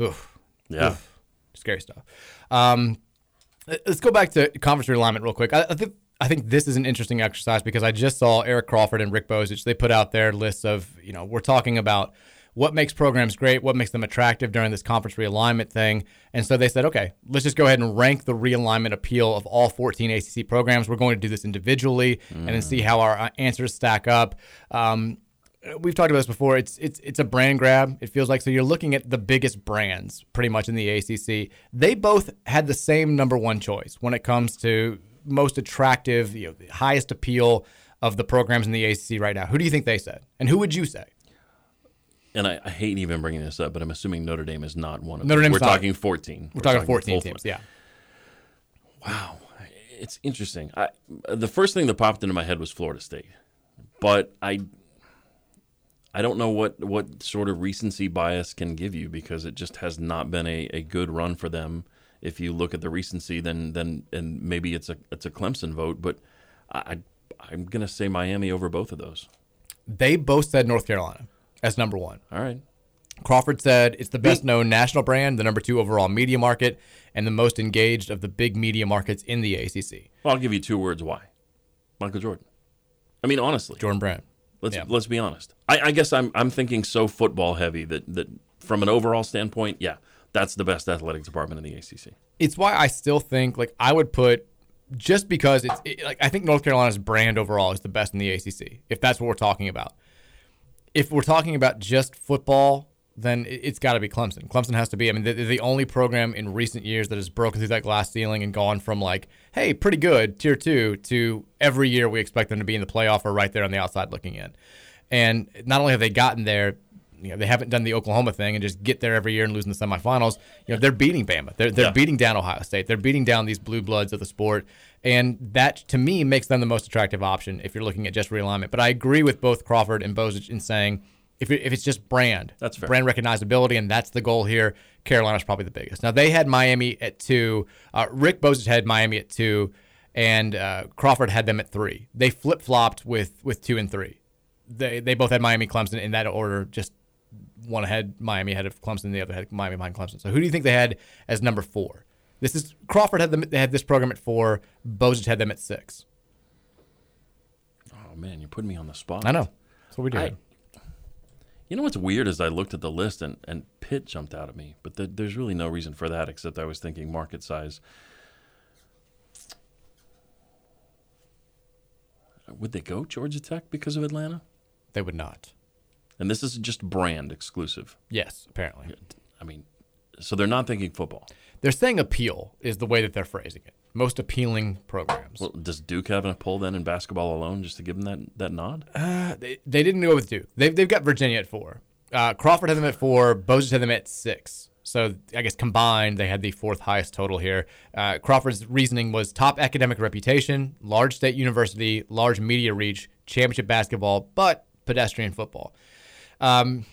[SPEAKER 3] Oof.
[SPEAKER 4] Yeah.
[SPEAKER 3] Oof. Scary stuff. Um, let's go back to conference realignment real quick. I, I think I think this is an interesting exercise because I just saw Eric Crawford and Rick Bozich. They put out their lists of you know we're talking about what makes programs great, what makes them attractive during this conference realignment thing, and so they said, okay, let's just go ahead and rank the realignment appeal of all 14 ACC programs. We're going to do this individually and then see how our uh, answers stack up. Um, we've talked about this before. It's it's it's a brand grab. It feels like so you're looking at the biggest brands pretty much in the ACC. They both had the same number one choice when it comes to most attractive, you know, the highest appeal of the programs in the ACC right now? Who do you think they said, and who would you say?
[SPEAKER 4] And I, I hate even bringing this up, but I'm assuming Notre Dame is not one of
[SPEAKER 3] Notre
[SPEAKER 4] them.
[SPEAKER 3] Dame's
[SPEAKER 4] We're
[SPEAKER 3] not-
[SPEAKER 4] talking 14.
[SPEAKER 3] We're, talking 14 teams. Yeah.
[SPEAKER 4] Wow, it's interesting. I, the first thing that popped into my head was Florida State, but I I don't know what what sort of recency bias can give you because it just has not been a, a good run for them. If you look at the recency, then then and maybe it's a it's a Clemson vote, but I I'm gonna say Miami over both of those.
[SPEAKER 3] They both said North Carolina as number one.
[SPEAKER 4] All right.
[SPEAKER 3] Crawford said it's the best known national brand, the number two overall media market, and the most engaged of the big media markets in the ACC.
[SPEAKER 4] Well, I'll give you two words why. Michael Jordan. I mean, honestly,
[SPEAKER 3] Jordan Brand.
[SPEAKER 4] Let's
[SPEAKER 3] Yeah.
[SPEAKER 4] let's be honest. I, I guess I'm I'm thinking so football heavy that that from an overall standpoint, yeah, that's the best athletic department in the ACC.
[SPEAKER 3] It's why I still think like I would put just because it's it, like I think North Carolina's brand overall is the best in the ACC. If that's what we're talking about. If we're talking about just football, then it- it's got to be Clemson. Clemson has to be. I mean, they're the only program in recent years that has broken through that glass ceiling and gone from like, hey, pretty good, tier two, to every year we expect them to be in the playoff or right there on the outside looking in. And not only have they gotten there, you know, they haven't done the Oklahoma thing and just get there every year and lose in the semifinals. You know, they're beating Bama. They're they're
[SPEAKER 4] Yeah.
[SPEAKER 3] beating down Ohio State. They're beating down these blue bloods of the sport, and that to me makes them the most attractive option if you're looking at just realignment. But I agree with both Crawford and Bozich in saying if it, if it's just brand,
[SPEAKER 4] That's fair.
[SPEAKER 3] brand recognizability, and that's the goal here. Carolina's probably the biggest. Now they had Miami at two. Uh, Rick Bozich had Miami at two, and uh, Crawford had them at three. They flip flopped with with two and three. They they both had Miami, Clemson in that order. Just one ahead Miami ahead of Clemson, the other had Miami behind Clemson. So who do you think they had as number four? This is Crawford had them. They had this program at four. Bozich had them at six.
[SPEAKER 4] Oh man, you're putting me on the spot.
[SPEAKER 3] I know. That's what we do.
[SPEAKER 4] I- You know what's weird is I looked at the list and, and Pitt jumped out at me, but the, there's really no reason for that except I was thinking market size. Would they go Georgia Tech because of Atlanta?
[SPEAKER 3] They would not.
[SPEAKER 4] And this is just brand exclusive.
[SPEAKER 3] Yes, apparently.
[SPEAKER 4] I mean, so they're not thinking football.
[SPEAKER 3] They're saying appeal is the way that they're phrasing it. Most appealing programs.
[SPEAKER 4] Well, does Duke have a pull then in basketball alone just to give them that, that nod?
[SPEAKER 3] Uh, they, they didn't go with Duke. They've, they've got Virginia at four. Uh, Crawford had them at four. Bozich had them at six. So I guess combined, they had the fourth highest total here. Uh, Crawford's reasoning was top academic reputation, large state university, large media reach, championship basketball, but pedestrian football. Um,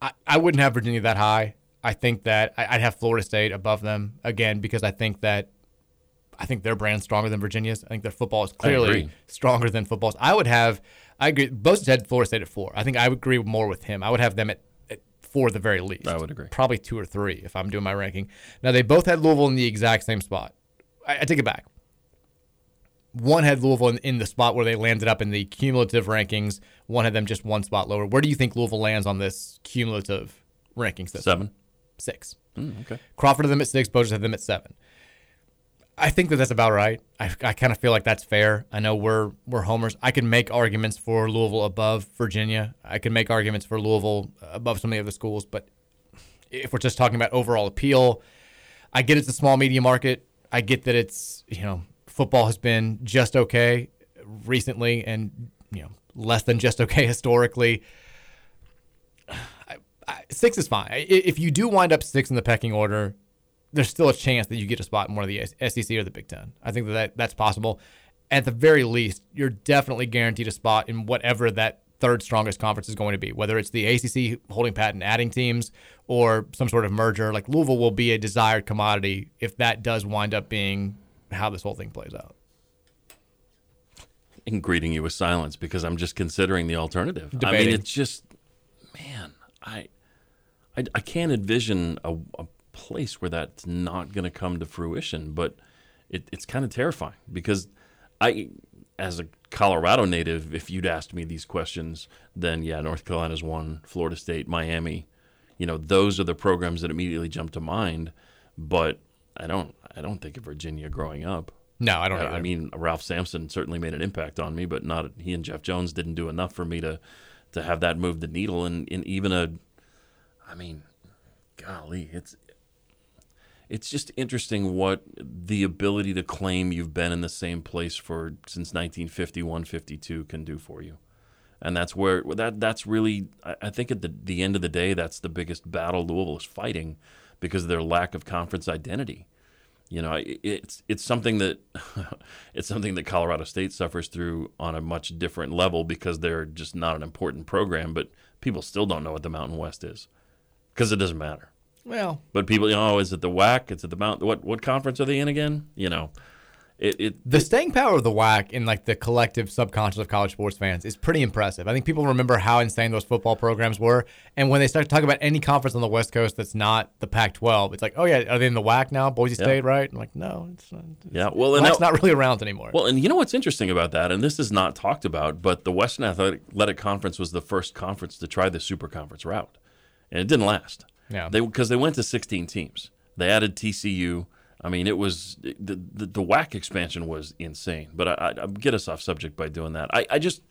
[SPEAKER 3] I, I wouldn't have Virginia that high. I think that I'd have Florida State above them again because I think that I think their brand's stronger than Virginia's. I think their football is clearly stronger than football's. I would have, I agree. Bose had Florida State at four. I think I would agree more with him. I would have them at, at four at the very least.
[SPEAKER 4] I would agree.
[SPEAKER 3] Probably two or three if I'm doing my ranking. Now they both had Louisville in the exact same spot. I, I take it back. One had Louisville in, in the spot where they landed up in the cumulative rankings. One had them just one spot lower. Where do you think Louisville lands on this cumulative ranking system?
[SPEAKER 4] Seven.
[SPEAKER 3] Six.
[SPEAKER 4] Mm, okay.
[SPEAKER 3] Crawford had them at six. Bozich had them at seven. I think that that's about right. I, I kind of feel like that's fair. I know we're we're homers. I can make arguments for Louisville above Virginia. I can make arguments for Louisville above some of the other schools. But if we're just talking about overall appeal, I get it's a small media market. I get that it's you know football has been just okay recently, and you know less than just okay *laughs* historically. I, I, six is fine. If you do wind up six in the pecking order, there's still a chance that you get a spot in one of the SEC or the Big Ten. I think that, that that's possible. At the very least, you're definitely guaranteed a spot in whatever that third strongest conference is going to be, whether it's the ACC holding patent, adding teams, or some sort of merger. Like Louisville will be a desired commodity if that does wind up being how this whole thing plays out.
[SPEAKER 4] in greeting you with silence because I'm just considering the alternative. I mean, it's just, man, I, I, I can't envision a, a place where that's not going to come to fruition. But it, it's kind of terrifying because I, as a Colorado native, if you'd asked me these questions, then yeah, North Carolina's one, Florida State, Miami, you know, those are the programs that immediately jump to mind. But I don't, I don't think of Virginia growing up.
[SPEAKER 3] No, I don't
[SPEAKER 4] I. I mean, Ralph Sampson certainly made an impact on me, but not he and Jeff Jones didn't do enough for me to to have that move the needle. And in even a, I mean, golly, it's it's just interesting what the ability to claim you've been in the same place for since 1951, 52 can do for you. And that's where that that's really I, think at the the end of the day that's the biggest battle Louisville is fighting because of their lack of conference identity. You know, it, it's it's something that *laughs* it's something that Colorado State suffers through on a much different level because they're just not an important program, but people still don't know what the Mountain West is because it doesn't matter.
[SPEAKER 3] Well,
[SPEAKER 4] But people, you know, oh, is it the WAC? Is it the Mount. What what conference are they in again? You know, it. it
[SPEAKER 3] the staying power of the WAC in like the collective subconscious of college sports fans is pretty impressive. I think people remember how insane those football programs were, and when they start to talk about any conference on the West Coast that's not the Pac-12, it's like, oh yeah, are they in the WAC now? Boise
[SPEAKER 4] Yeah.
[SPEAKER 3] State, right? I'm like, no, it's not. It's,
[SPEAKER 4] yeah, well, and
[SPEAKER 3] not really around anymore.
[SPEAKER 4] Well, and you know what's interesting about that, and this is not talked about, but the Western Athletic Conference was the first conference to try the super conference route, and it didn't last.
[SPEAKER 3] Yeah.
[SPEAKER 4] they because they went to 16 teams. They added TCU. I mean, it was the the, the WAC expansion was insane. But I, I, I'll get us off subject by doing that. I, I just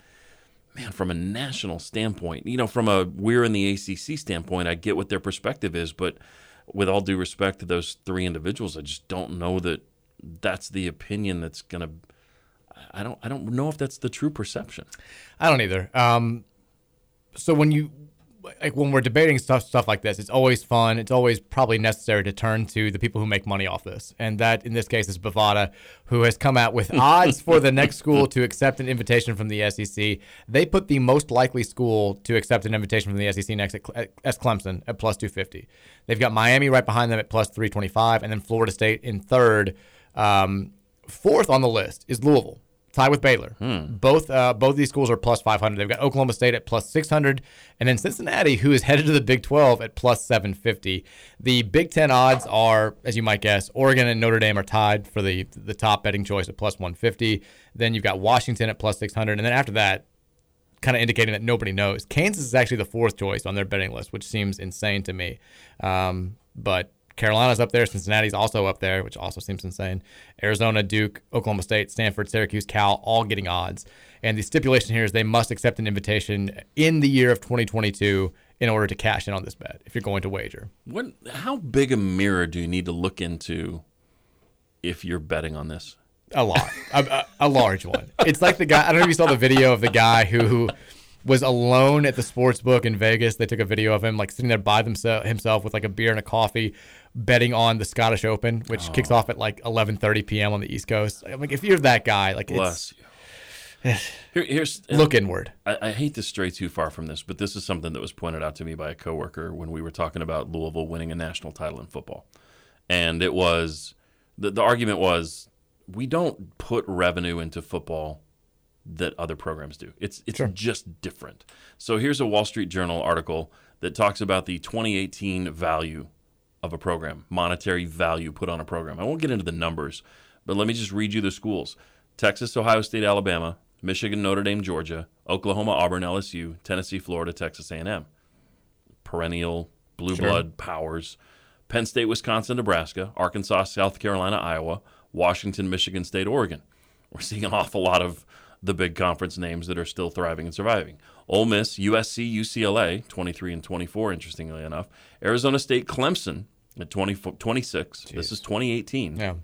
[SPEAKER 4] man, from a national standpoint, you know, from a we're in the ACC standpoint, I get what their perspective is, but with all due respect to those three individuals, I just don't know that that's the opinion that's going to. I don't. I don't know if that's the true perception.
[SPEAKER 3] I don't either. Um, so when you like when we're debating stuff stuff like this, it's always fun. It's always probably necessary to turn to the people who make money off this, and that in this case is Bovada, who has come out with *laughs* odds for the next school to accept an invitation from the SEC. They put the most likely school to accept an invitation from the SEC next at, as Clemson at plus two fifty. They've got Miami right behind them at plus three twenty five, and then Florida State in third. Um, fourth on the list is Louisville tied with Baylor. Both uh, both of these schools are plus 500. They've got Oklahoma State at plus 600, and then Cincinnati, who is headed to the Big 12 at plus 750. The Big 10 odds are, as you might guess, Oregon and Notre Dame are tied for the the top betting choice at plus 150. Then you've got Washington at plus 600, and then after that, kind of indicating that nobody knows. Kansas is actually the fourth choice on their betting list, which seems insane to me. Um, but Carolina's up there. Cincinnati's also up there, which also seems insane. Arizona, Duke, Oklahoma State, Stanford, Syracuse, Cal, all getting odds. And the stipulation here is they must accept an invitation in the year of 2022 in order to cash in on this bet if you're going to wager.
[SPEAKER 4] What? How big a mirror do you need to look into if you're betting on this?
[SPEAKER 3] A lot, a, a, a large one. It's like the guy. I don't know if you saw the video of the guy who was alone at the sports book in Vegas. They took a video of him like sitting there by themself himself with like a beer and a coffee, betting on the Scottish Open, which kicks oh. off at like 11:30 p.m. on the East Coast. I'm like, if you're that guy, like,
[SPEAKER 4] Bless
[SPEAKER 3] it's, *sighs*
[SPEAKER 4] Here, here's
[SPEAKER 3] Look inward.
[SPEAKER 4] I, I hate to stray too far from this, but this is something that was pointed out to me by a coworker when we were talking about Louisville winning a national title in football, and it was the the argument was we don't put revenue into football that other programs do. It's it's just different. So here's a Wall Street Journal article that talks about the 2018 value of a program, monetary value put on a program. I won't get into the numbers, but let me just read you the schools. Texas, Ohio State, Alabama, Michigan, Notre Dame, Georgia, Oklahoma, Auburn, LSU, Tennessee, Florida, Texas A&M. Perennial blue
[SPEAKER 3] Sure.
[SPEAKER 4] blood powers. Penn State, Wisconsin, Nebraska, Arkansas, South Carolina, Iowa, Washington, Michigan State, Oregon. We're seeing an awful lot of the big conference names that are still thriving and surviving. Ole Miss, USC, UCLA, 23 and 24, interestingly enough. Arizona State, Clemson at 20, 26. This is 2018.
[SPEAKER 3] Yeah.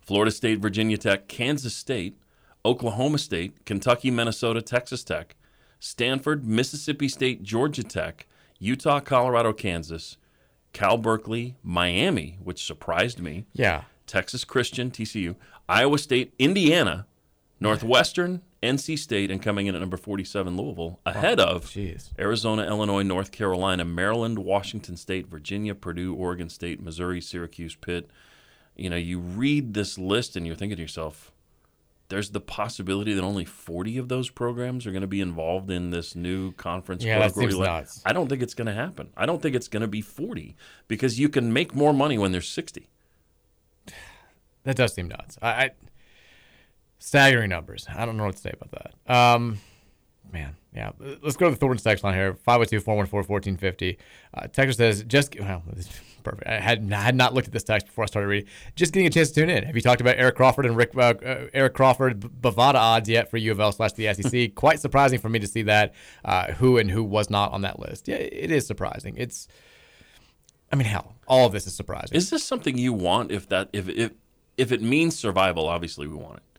[SPEAKER 4] Florida State, Virginia Tech, Kansas State, Oklahoma State, Kentucky, Minnesota, Texas Tech, Stanford, Mississippi State, Georgia Tech, Utah, Colorado, Kansas, Cal Berkeley, Miami, which surprised me.
[SPEAKER 3] Yeah.
[SPEAKER 4] Texas Christian, TCU, Iowa State, Indiana, Northwestern, NC State, and coming in at number 47, Louisville, ahead of Arizona, Illinois, North Carolina, Maryland, Washington State, Virginia, Purdue, Oregon State, Missouri, Syracuse, Pitt. You know, you read this list and you're thinking to yourself, there's the possibility that only 40 of those programs are going to be involved in this new conference.
[SPEAKER 3] Yeah, that seems nuts.
[SPEAKER 4] I don't think it's going to happen. I don't think it's going to be 40 because you can make more money when there's 60. *sighs*
[SPEAKER 3] That does seem nuts. I, I staggering numbers. I don't know what to say about that. Um, man, yeah. Let's go to the Thornton text line here. 502-414-1450. Uh, Texas says just well, this *laughs* perfect. I had I had not looked at this text before I started reading. Just getting a chance to tune in. Have you talked about Eric Crawford and Rick uh, uh, Eric Crawford Bovada odds yet for U of L slash the SEC? *laughs* Quite surprising for me to see that. Uh, who and who was not on that list. Yeah, it is surprising. It's I mean, hell, all of this is surprising.
[SPEAKER 4] Is this something you want? If that if if if it means survival, obviously we want it.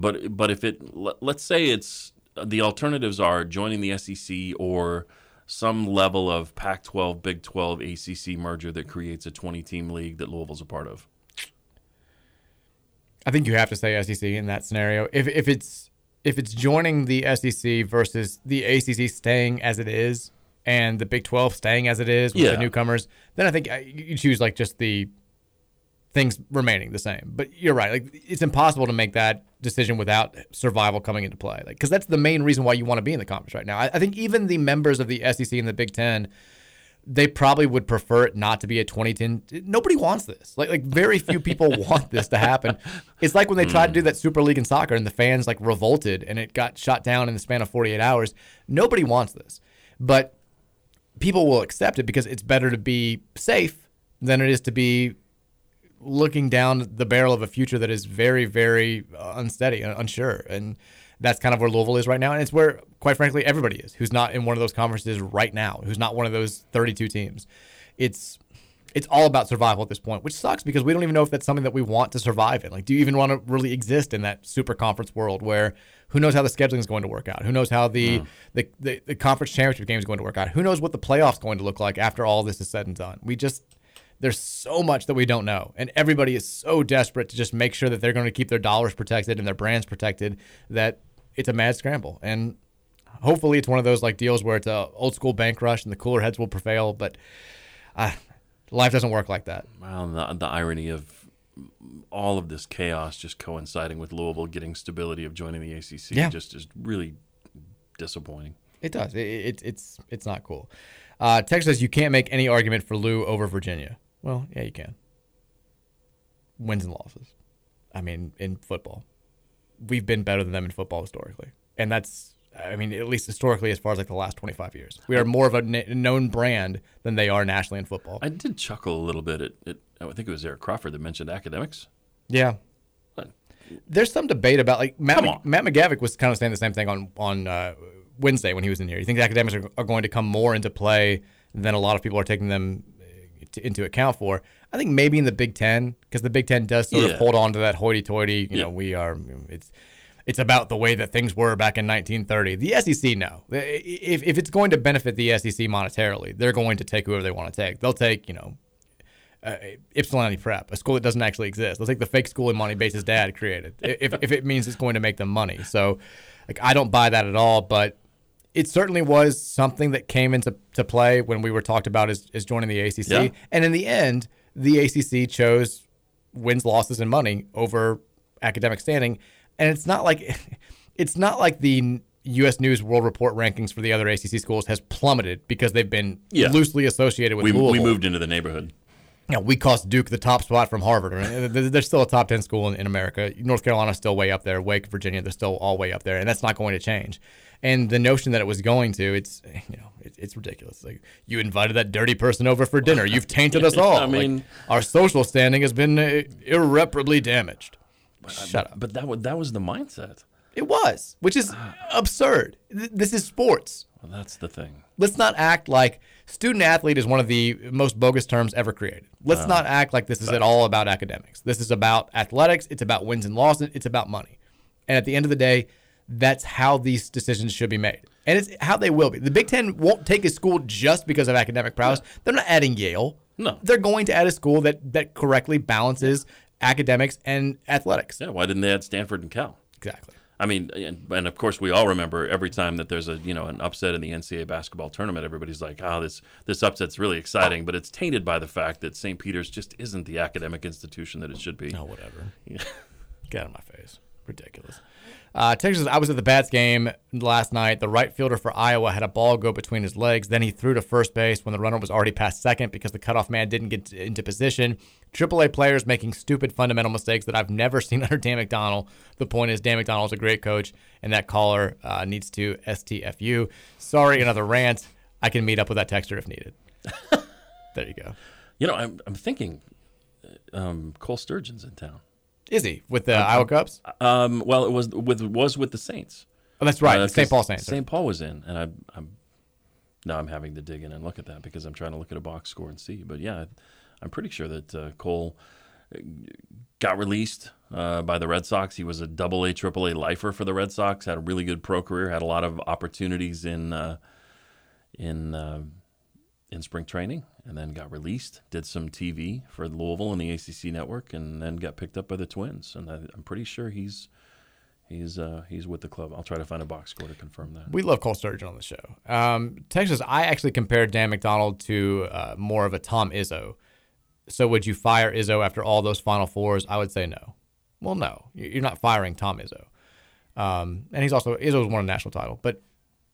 [SPEAKER 4] But but if it let, let's say it's the alternatives are joining the SEC or some level of Pac-12, Big 12, ACC merger that creates a 20-team league that Louisville's a part of.
[SPEAKER 3] I think you have to say SEC in that scenario. If if it's if it's joining the SEC versus the ACC staying as it is and the Big 12 staying as it is with
[SPEAKER 4] Yeah.
[SPEAKER 3] the newcomers, then I think uh, you choose like just the things remaining the same. But you're right. Like it's impossible to make that decision without survival coming into play. Like because that's the main reason why you want to be in the conference right now. I, I think even the members of the SEC and the Big 10 they probably would prefer it not to be a 2010. Nobody wants this. Like like very few people *laughs* want this to happen. It's like when they tried to do hmm. that Super League in soccer and the fans like revolted and it got shot down in the span of 48 hours. Nobody wants this. But people will accept it because it's better to be safe than it is to be looking down the barrel of a future that is very, very uh, unsteady, and unsure. And that's kind of where Louisville is right now. And it's where, quite frankly, everybody is who's not in one of those conferences right now, who's not one of those 32 teams. It's it's all about survival at this point, which sucks because we don't even know if that's something that we want to survive in. Like, do you even want to really exist in that super conference world where who knows how the scheduling is going to work out? Who knows how the, the, the, the conference championship game is going to work out? Who knows what the playoffs going to look like after all this is said and done? We just there's so much that we don't know, and everybody is so desperate to just make sure that they're going to keep their dollars protected and their brands protected that it's a mad scramble. And hopefully, it's one of those like deals where it's a old school bank rush and the cooler heads will prevail. But uh, life doesn't work like that.
[SPEAKER 4] Well, the, the irony of all of this chaos just coinciding with Louisville getting stability of joining the ACC
[SPEAKER 3] Yeah.
[SPEAKER 4] just is really disappointing.
[SPEAKER 3] It does. It, it, it's it's not cool. Uh, Texas says you can't make any argument for Lou over Virginia. Well, yeah, you can. Wins and losses. I mean, in football, we've been better than them in football historically, and that's. I mean, at least historically, as far as like the last 25 years, we are more of a known brand than they are nationally in football.
[SPEAKER 4] I did chuckle a little bit at, at I think it was Eric Crawford that mentioned academics.
[SPEAKER 3] Yeah. There's some debate about like Matt,
[SPEAKER 4] Come
[SPEAKER 3] Matt McGavic was kind of saying the same thing on on uh, Wednesday when he was in here. You think academics are, are going to come more into play than a lot of people are taking them to, into account for? I think maybe in the Big Ten because the Big Ten does sort
[SPEAKER 4] Yeah.
[SPEAKER 3] of hold on to that hoity-toity. You
[SPEAKER 4] Yeah.
[SPEAKER 3] know, we are it's it's about the way that things were back in 1930. The SEC, no. If, if it's going to benefit the SEC monetarily, they're going to take whoever they want to take. They'll take, you know, uh, Ypsilanti Prep, a school that doesn't actually exist. They'll take the fake school in Monty Bates' dad created, if, if it means it's going to make them money. So, like, I don't buy that at all. But it certainly was something that came into to play when we were talked about as, as joining the ACC.
[SPEAKER 4] Yeah.
[SPEAKER 3] And in the end, the ACC chose wins, losses, and money over academic standing. And it's not like *laughs* it's not like the U.S. News World Report rankings for the other ACC schools has plummeted because they've been
[SPEAKER 4] Yeah.
[SPEAKER 3] loosely associated with
[SPEAKER 4] We,
[SPEAKER 3] Louisville
[SPEAKER 4] we moved into the neighborhood.
[SPEAKER 3] Yeah, we cost Duke the top spot from Harvard. They're still a top 10 school in, in America. North Carolina's still way up there. Wake, Virginia, they're still all way up there. And that's not going to change. And the notion that it was going to, it's, you know, it, it's ridiculous. Like, you invited that dirty person over for dinner. You've tainted us *laughs* all.
[SPEAKER 4] I mean-
[SPEAKER 3] Like, our social standing has been uh, irreparably damaged. Shut up.
[SPEAKER 4] But that was, that was the mindset.
[SPEAKER 3] It was, which is absurd. This is sports.
[SPEAKER 4] Well, that's the thing.
[SPEAKER 3] Let's not act like student athlete is one of the most bogus terms ever created. Let's
[SPEAKER 4] Uh,
[SPEAKER 3] not act like this is at all about academics. This is about athletics. It's about wins and losses. It's about money. And at the end of the day, that's how these decisions should be made. And it's how they will be. The Big Ten won't take a school just because of academic prowess. They're not adding Yale.
[SPEAKER 4] No.
[SPEAKER 3] They're going to add a school that, that correctly balances academics and athletics.
[SPEAKER 4] Yeah, why didn't they add Stanford and Cal?
[SPEAKER 3] Exactly.
[SPEAKER 4] I mean, and, and of course, we all remember every time that there's a you know an upset in the NCAA basketball tournament, everybody's like, "Oh, this this upset's really exciting," but it's tainted by the fact that St. Peter's just isn't the academic institution that it should be.
[SPEAKER 3] Oh, whatever. Get out of my face. Ridiculous. Uh, Texas, I was at the Bats game last night. The right fielder for Iowa had a ball go between his legs. Then he threw to first base when the runner was already past second because the cutoff man didn't get into position. AAA players making stupid fundamental mistakes that I've never *laughs* seen under Dan McDonnell. The point is, Dan McDonnell's a great coach, and that caller uh, needs to STFU. Sorry, another rant. I can meet up with that texter if needed. *laughs* there you go.
[SPEAKER 4] You know, I'm I'm thinking, um, Cole Sturgeon's in town.
[SPEAKER 3] Is he with the Iowa Cubs?
[SPEAKER 4] Um, well, it was with was with the Saints.
[SPEAKER 3] Oh, that's right.
[SPEAKER 4] Uh,
[SPEAKER 3] St. Paul Saints.
[SPEAKER 4] St. Paul was in, and I, I'm now I'm having to dig in and look at that because I'm trying to look at a box score and see. But yeah, I'm pretty sure that uh, Cole uh, got released uh, by the Red Sox. He was a double A, triple A lifer for the Red Sox. Had a really good pro career. Had a lot of opportunities in uh, in uh, in spring training, and then got released. Did some TV for Louisville and the ACC network, and then got picked up by the Twins. And I, I'm pretty sure he's he's uh, he's with the club. I'll try to find a box score to confirm that.
[SPEAKER 3] We love Cole Sturgeon on the show. Um, Texas, I actually compared Dan McDonnell to uh, more of a Tom Izzo. So would you fire Izzo after all those Final Fours? I would say no. Well, no, you're not firing Tom Izzo. Um, and he's also Izzo's won a national title, but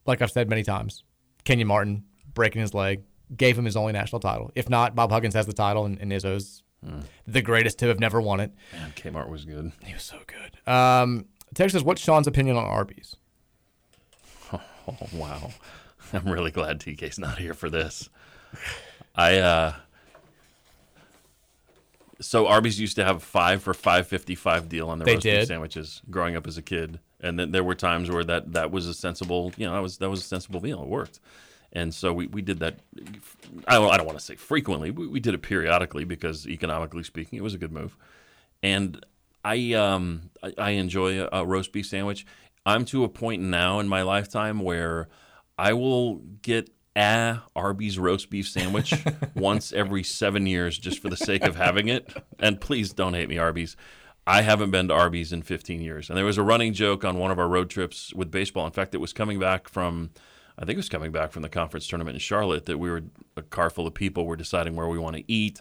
[SPEAKER 3] like I've said many times, Kenyon Martin breaking his leg gave him his only national title. If not, Bob Huggins has the title, and, and Izzo's
[SPEAKER 4] Hmm.
[SPEAKER 3] the greatest to have never won it.
[SPEAKER 4] Man, Kmart was good.
[SPEAKER 3] He was so good. Um, Texas, what's Sean's opinion on Arby's? *laughs*
[SPEAKER 4] Oh, wow. I'm really glad TK's not here for this. I uh so Arby's used to have a five for five fifty five deal on their
[SPEAKER 3] They
[SPEAKER 4] roast beef sandwiches growing up as a kid. And then there were times where that, that was a sensible you know, that was that was a sensible meal. It worked. And so we, we did that I don't, I don't want to say frequently, we, we did it periodically because economically speaking it was a good move. And I um I, I enjoy a, a roast beef sandwich. I'm to a point now in my lifetime where I will get a Arby's roast beef sandwich *laughs* once every seven years just for the sake of having it. And please don't hate me, Arby's. I haven't been to Arby's in 15 years. And there was a running joke on one of our road trips with baseball. In fact, it was coming back from, I think it was coming back from the conference tournament in Charlotte that we were a car full of people were deciding where we want to eat.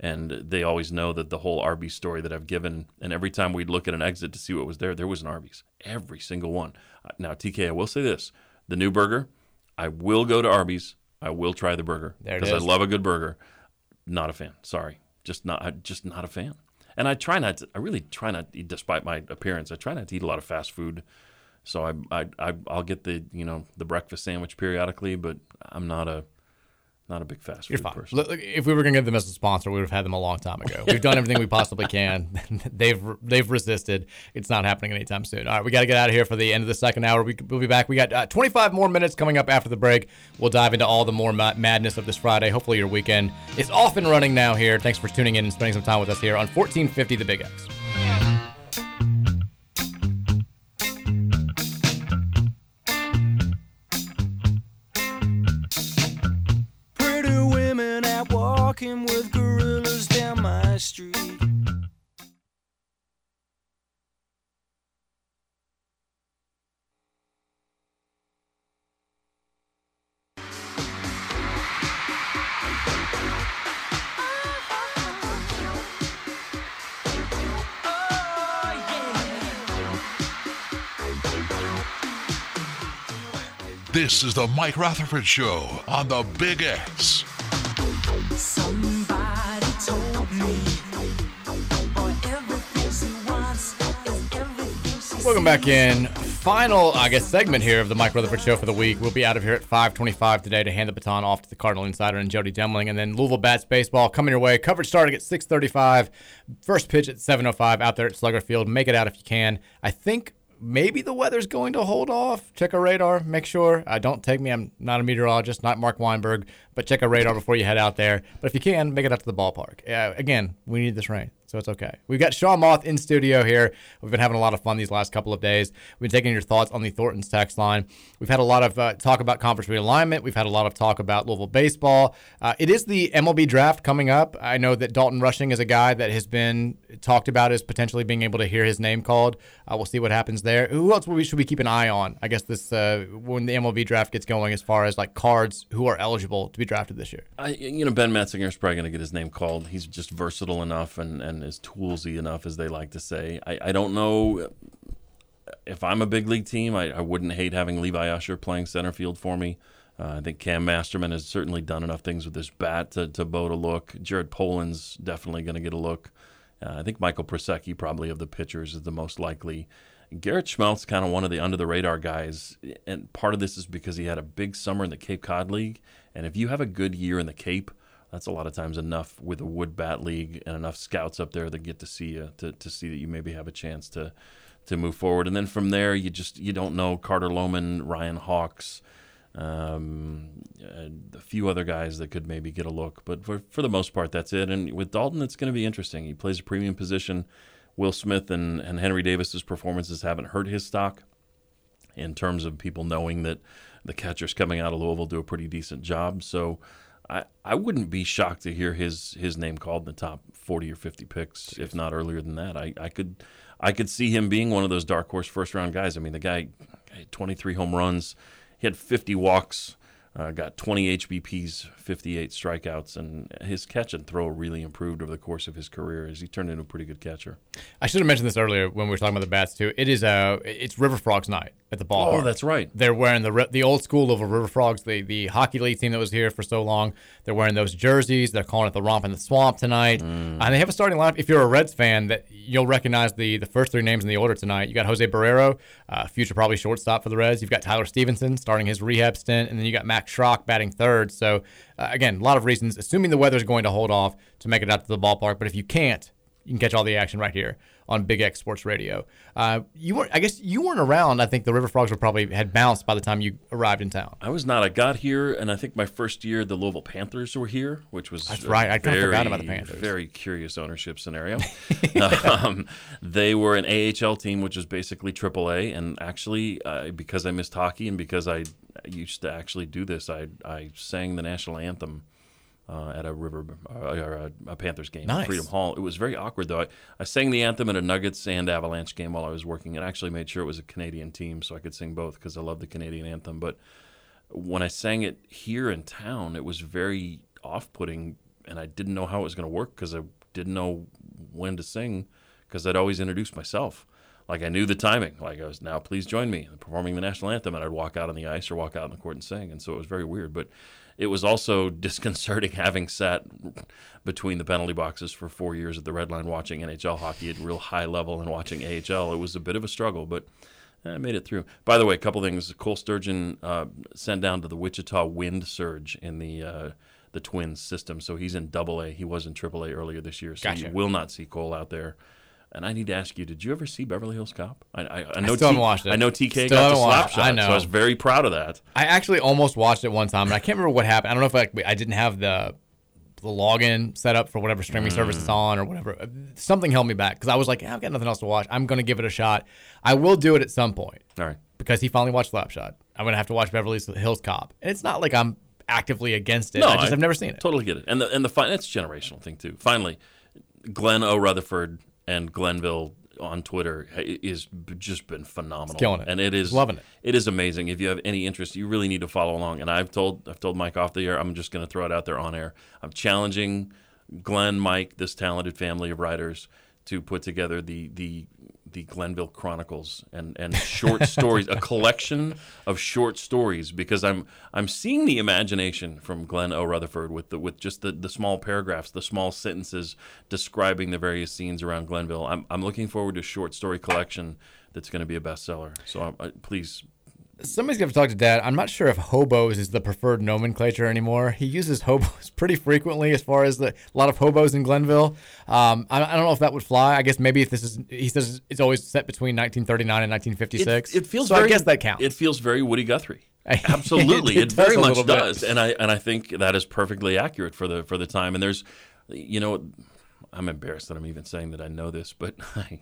[SPEAKER 4] And they always know that the whole Arby's story that I've given. And every time we'd look at an exit to see what was there, there was an Arby's. Every single one. Uh, Now, TK, I will say this the new burger, I will go to Arby's. I will try the burger because I love a good burger. Not a fan. Sorry, just not. Just not a fan. And I try not. To, I really try not, despite my appearance. I try not to eat a lot of fast food. So I, I, I, I'll get the you know the breakfast sandwich periodically, but I'm not a, not a big fast
[SPEAKER 3] You're
[SPEAKER 4] food
[SPEAKER 3] fine.
[SPEAKER 4] person.
[SPEAKER 3] Look, if we were going to get them as a sponsor, we would have had them a long time ago. We've done everything we possibly can. *laughs* they've they've resisted. It's not happening anytime soon. All right, we got to get out of here for the end of the second hour. We, we'll be back. We got uh, 25 more minutes coming up after the break. We'll dive into all the more ma- madness of this Friday. Hopefully, your weekend is off and running now. Here, thanks for tuning in and spending some time with us here on 1450 The Big X.
[SPEAKER 1] This is the Mike Rutherford Show on the Big X.
[SPEAKER 6] Somebody told me, boy, everything she wants is everything she
[SPEAKER 3] Welcome back in. Final, I guess, segment here of the Mike Rutherford Show for the week. We'll be out of here at 5:25 today to hand the baton off to the Cardinal Insider and Jody Demling, and then Louisville Bats baseball coming your way. Coverage starting at 6:35. First pitch at 7:05 out there at Slugger Field. Make it out if you can. I think maybe the weather's going to hold off. Check our radar. Make sure. Uh, don't take me. I'm not a meteorologist, not Mark Weinberg, but check our radar before you head out there. But if you can, make it out to the ballpark. Uh, again, we need this rain. So it's okay. We've got Sean Moth in studio here. We've been having a lot of fun these last couple of days. We've been taking your thoughts on the Thornton's text line. We've had a lot of uh, talk about conference realignment. We've had a lot of talk about Louisville baseball. Uh, it is the MLB draft coming up. I know that Dalton Rushing is a guy that has been talked about as potentially being able to hear his name called. Uh, we'll see what happens there. Who else we should we keep an eye on? I guess this uh, when the MLB draft gets going, as far as like cards who are eligible to be drafted this year.
[SPEAKER 4] I, you know, Ben Metzinger is probably going to get his name called. He's just versatile enough and, and is toolsy enough, as they like to say. I, I don't know if I'm a big league team. I, I wouldn't hate having Levi Usher playing center field for me. Uh, I think Cam Masterman has certainly done enough things with his bat to, to bode a look. Jared Poland's definitely going to get a look. Uh, I think Michael Prosecky, probably of the pitchers, is the most likely. Garrett Schmelt's kind of one of the under the radar guys, and part of this is because he had a big summer in the Cape Cod League. And if you have a good year in the Cape, that's a lot of times enough with a wood bat league and enough scouts up there that get to see you to, to see that you maybe have a chance to to move forward. And then from there, you just you don't know Carter Lohman, Ryan Hawks, Um, a few other guys that could maybe get a look, but for for the most part, that's it. And with Dalton, it's going to be interesting. He plays a premium position. Will Smith and, and Henry Davis's performances haven't hurt his stock in terms of people knowing that the catchers coming out of Louisville do a pretty decent job. So I, I wouldn't be shocked to hear his his name called in the top 40 or 50 picks, if not earlier than that. I, I could I could see him being one of those dark horse first round guys. I mean, the guy had 23 home runs, he had 50 walks. Uh, got 20 HBPs, 58 strikeouts, and his catch and throw really improved over the course of his career as he turned into a pretty good catcher.
[SPEAKER 3] I should have mentioned this earlier when we were talking about the bats too. It is a it's River Frogs night at the ballpark.
[SPEAKER 4] Oh, that's right.
[SPEAKER 3] They're wearing the the old school of River Frogs, the the hockey league team that was here for so long. They're wearing those jerseys. They're calling it the Romp in the Swamp tonight,
[SPEAKER 4] Mm.
[SPEAKER 3] and they have a starting lineup. If you're a Reds fan, that you'll recognize the the first three names in the order tonight. You got Jose Barrero, uh, future probably shortstop for the Reds. You've got Tyler Stephenson starting his rehab stint, and then you got Max Schrock batting third. So uh, again, a lot of reasons. Assuming the weather's going to hold off to make it out to the ballpark, but if you can't, you can catch all the action right here on Big X Sports Radio. Uh, you weren't, I guess, you weren't around. I think the River Frogs were probably had bounced by the time you arrived in town.
[SPEAKER 4] I was not. I got here, and I think my first year, the Louisville Panthers were here, which was
[SPEAKER 3] That's right. I
[SPEAKER 4] very,
[SPEAKER 3] forgot about the Panthers.
[SPEAKER 4] Very curious ownership scenario. *laughs* *laughs* um, they were an AHL team, which is basically AAA, and actually, uh, because I missed hockey and because I used to actually do this, I I sang the national anthem. Uh, at a river uh, or a, a Panthers game
[SPEAKER 3] Nice.
[SPEAKER 4] at Freedom Hall. It was very awkward though. I, I sang the anthem at a Nuggets and Avalanche game while I was working, and actually made sure it was a Canadian team so I could sing both because I love the Canadian anthem. But when I sang it here in town, it was very off-putting, and I didn't know how it was going to work because I didn't know when to sing because I'd always introduced myself. Like I knew the timing. Like I was now, please join me in performing the national anthem, and I'd walk out on the ice or walk out in the court and sing, and so it was very weird. But it was also disconcerting *laughs* having sat between the penalty boxes for four years at the Red Line watching NHL hockey at real high level and watching AHL. It was a bit of a struggle, but I made it through. By the way, a couple things. Cole Sturgeon uh, sent down to the Wichita Wind Surge in the uh, the Twins system, so he's in Double A. He was in Triple A earlier this year, so
[SPEAKER 3] Gotcha.
[SPEAKER 4] you will not see Cole out there. And I need to ask you: Did you ever see Beverly Hills Cop? I, I, I know
[SPEAKER 3] still haven't
[SPEAKER 4] T-
[SPEAKER 3] watched it.
[SPEAKER 4] I know TK
[SPEAKER 3] Still
[SPEAKER 4] got the slap shot,
[SPEAKER 3] I know.
[SPEAKER 4] so I was very proud of that.
[SPEAKER 3] I actually almost watched it one time, and I can't remember what happened. I don't know if I, I didn't have the the login set up for whatever streaming service
[SPEAKER 4] Mm.
[SPEAKER 3] it's on or whatever. Something held me back because I was like, "Yeah, I've got nothing else to watch. I'm going to give it a shot. I will do it at some point.
[SPEAKER 4] All right.
[SPEAKER 3] Because he finally watched Slapshot. I'm going to have to watch Beverly Hills Cop. And it's not like I'm actively against it.
[SPEAKER 4] No,
[SPEAKER 3] I just have never seen it.
[SPEAKER 4] Totally get it, and the and the fi- it's a generational thing too. Finally, Glenn O. Rutherford and Glenville on Twitter is just been phenomenal,
[SPEAKER 3] killing it.
[SPEAKER 4] and it is
[SPEAKER 3] loving it.
[SPEAKER 4] It is amazing. If you have any interest, you really need to follow along. And I've told I've told Mike off the air. I'm just going to throw it out there on air. I'm challenging Glenn, Mike, this talented family of writers to put together the the the Glenville Chronicles and and short *laughs* stories, a collection of short stories, because I'm I'm seeing the imagination from Glenn O. Rutherford with the with just the, the small paragraphs, the small sentences describing the various scenes around Glenville. I'm I'm looking forward to a short story collection that's going to be a bestseller. So uh, please
[SPEAKER 3] Somebody's going to talk to Dad. I'm not sure if hobos is the preferred nomenclature anymore. He uses hobos *laughs* pretty frequently as far as the, a lot of hobos in Glenville. Um, I, I don't know if that would fly. I guess maybe if this is, he says it's always set between 1939 and 1956.
[SPEAKER 4] It, it feels
[SPEAKER 3] so
[SPEAKER 4] very,
[SPEAKER 3] I guess that counts.
[SPEAKER 4] It feels very Woody Guthrie. Absolutely, *laughs*
[SPEAKER 3] It
[SPEAKER 4] it,
[SPEAKER 3] does
[SPEAKER 4] very much
[SPEAKER 3] bit.
[SPEAKER 4] does, and I and I think that is perfectly accurate for the for the time. And there's, you know, I'm embarrassed that I'm even saying that I know this, but *laughs* I,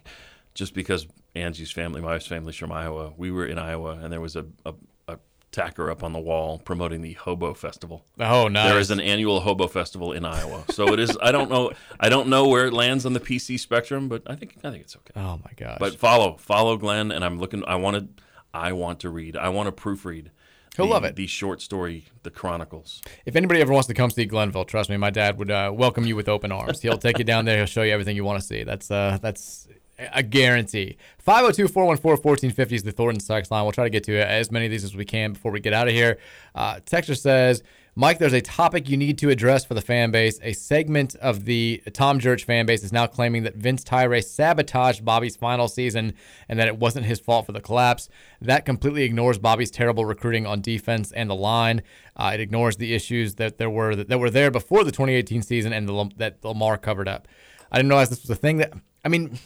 [SPEAKER 4] just because Angie's family, my wife's family's from Iowa, we were in Iowa, and there was a, a, a tacker up on the wall promoting the Hobo Festival.
[SPEAKER 3] Oh, nice.
[SPEAKER 4] There is an annual Hobo Festival in Iowa, so it is. I don't know. I don't know where it lands on the PC spectrum, but I think I think it's okay.
[SPEAKER 3] Oh my gosh!
[SPEAKER 4] But follow, follow Glenn, and I'm looking. I want to. I want to read. I want to proofread.
[SPEAKER 3] He'll
[SPEAKER 4] the-
[SPEAKER 3] love it.
[SPEAKER 4] The short story, the Chronicles.
[SPEAKER 3] If anybody ever wants to come see Glenville, trust me, my dad would uh, welcome you with open arms. He'll take you down there. He'll show you everything you want to see. That's uh, that's a guarantee. 502-414-1450 is the Thornton text line. We'll try to get to as many of these as we can before we get out of here. Uh, Texter says, Mike, there's a topic you need to address for the fan base. A segment of the Tom Jurich fan base is now claiming that Vince Tyra sabotaged Bobby's final season and that it wasn't his fault for the collapse. That completely ignores Bobby's terrible recruiting on defense and the line. Uh, it ignores the issues that there were that, were there before the 2018 season and the, that Lamar covered up. I didn't realize this was a thing that I mean,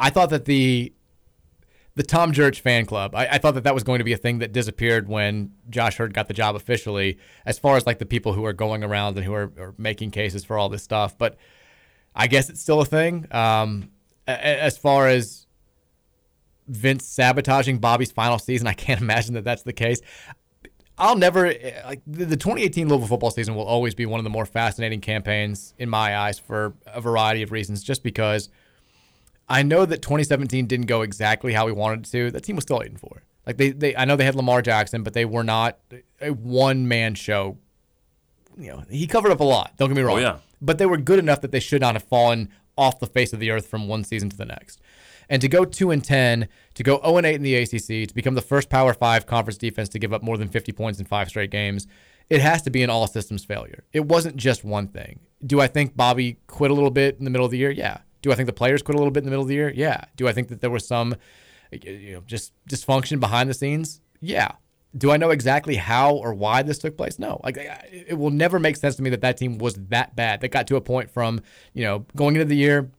[SPEAKER 3] I thought that the the Tom Jurich fan club. I, I, thought that that was going to be a thing that disappeared when Josh Heird got the job officially, as far as like the people who are going around and who are, are making cases for all this stuff. But I guess it's still a thing. Um, as far as Vince sabotaging Bobby's final season, I can't *laughs* imagine that that's the case. I'll never like the 2018 Louisville football season will always be one of the more fascinating campaigns in my eyes for a variety of reasons. Just because I know that 2017 didn't go exactly how we wanted it to. That team was still eight and four. Like they, they I know they had Lamar Jackson, but they were not a one man show. You know, he covered up a lot. Don't get me oh, wrong.
[SPEAKER 4] Oh yeah.
[SPEAKER 3] But they were good enough that they should not have fallen off the face of the earth from one season to the next. And to go two and ten, to go 0 and eight in the ACC, to become the first Power Five conference defense to give up more than 50 points in five straight games, it has to be an all systems failure. It wasn't just one thing. Do I think Bobby quit a little bit in the middle of the year? Yeah. Do I think the players quit a little bit in the middle of the year? Yeah. Do I think that there was some, you know, just dysfunction behind the scenes? Yeah. Do I know exactly how or why this took place? No. Like it will never make sense to me that that team was that bad. That got to a point from, you know, going into the year,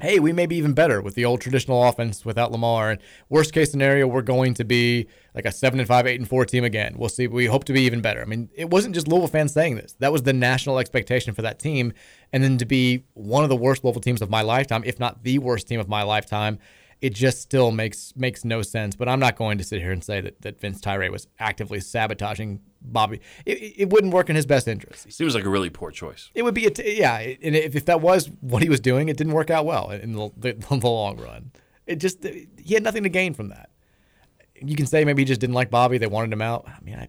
[SPEAKER 3] hey, we may be even better with the old traditional offense without Lamar. And worst case scenario, we're going to be like a seven and five, eight and four team again. We'll see. We hope to be even better. I mean, it wasn't just Louisville fans saying this. That was the national expectation for that team. And then to be one of the worst Louisville teams of my lifetime, if not the worst team of my lifetime, it just still makes makes no sense. But I'm not going to sit here and say that, that Vince Tyra was actively sabotaging Bobby. It, it wouldn't work in his best interest.
[SPEAKER 4] Seems like a really poor choice.
[SPEAKER 3] It would be, a t- yeah. And if, if that was what he was doing, it didn't work out well in the, the, *laughs* the long run. It just he had nothing to gain from that. You can say maybe he just didn't like Bobby. They wanted him out. I mean, I,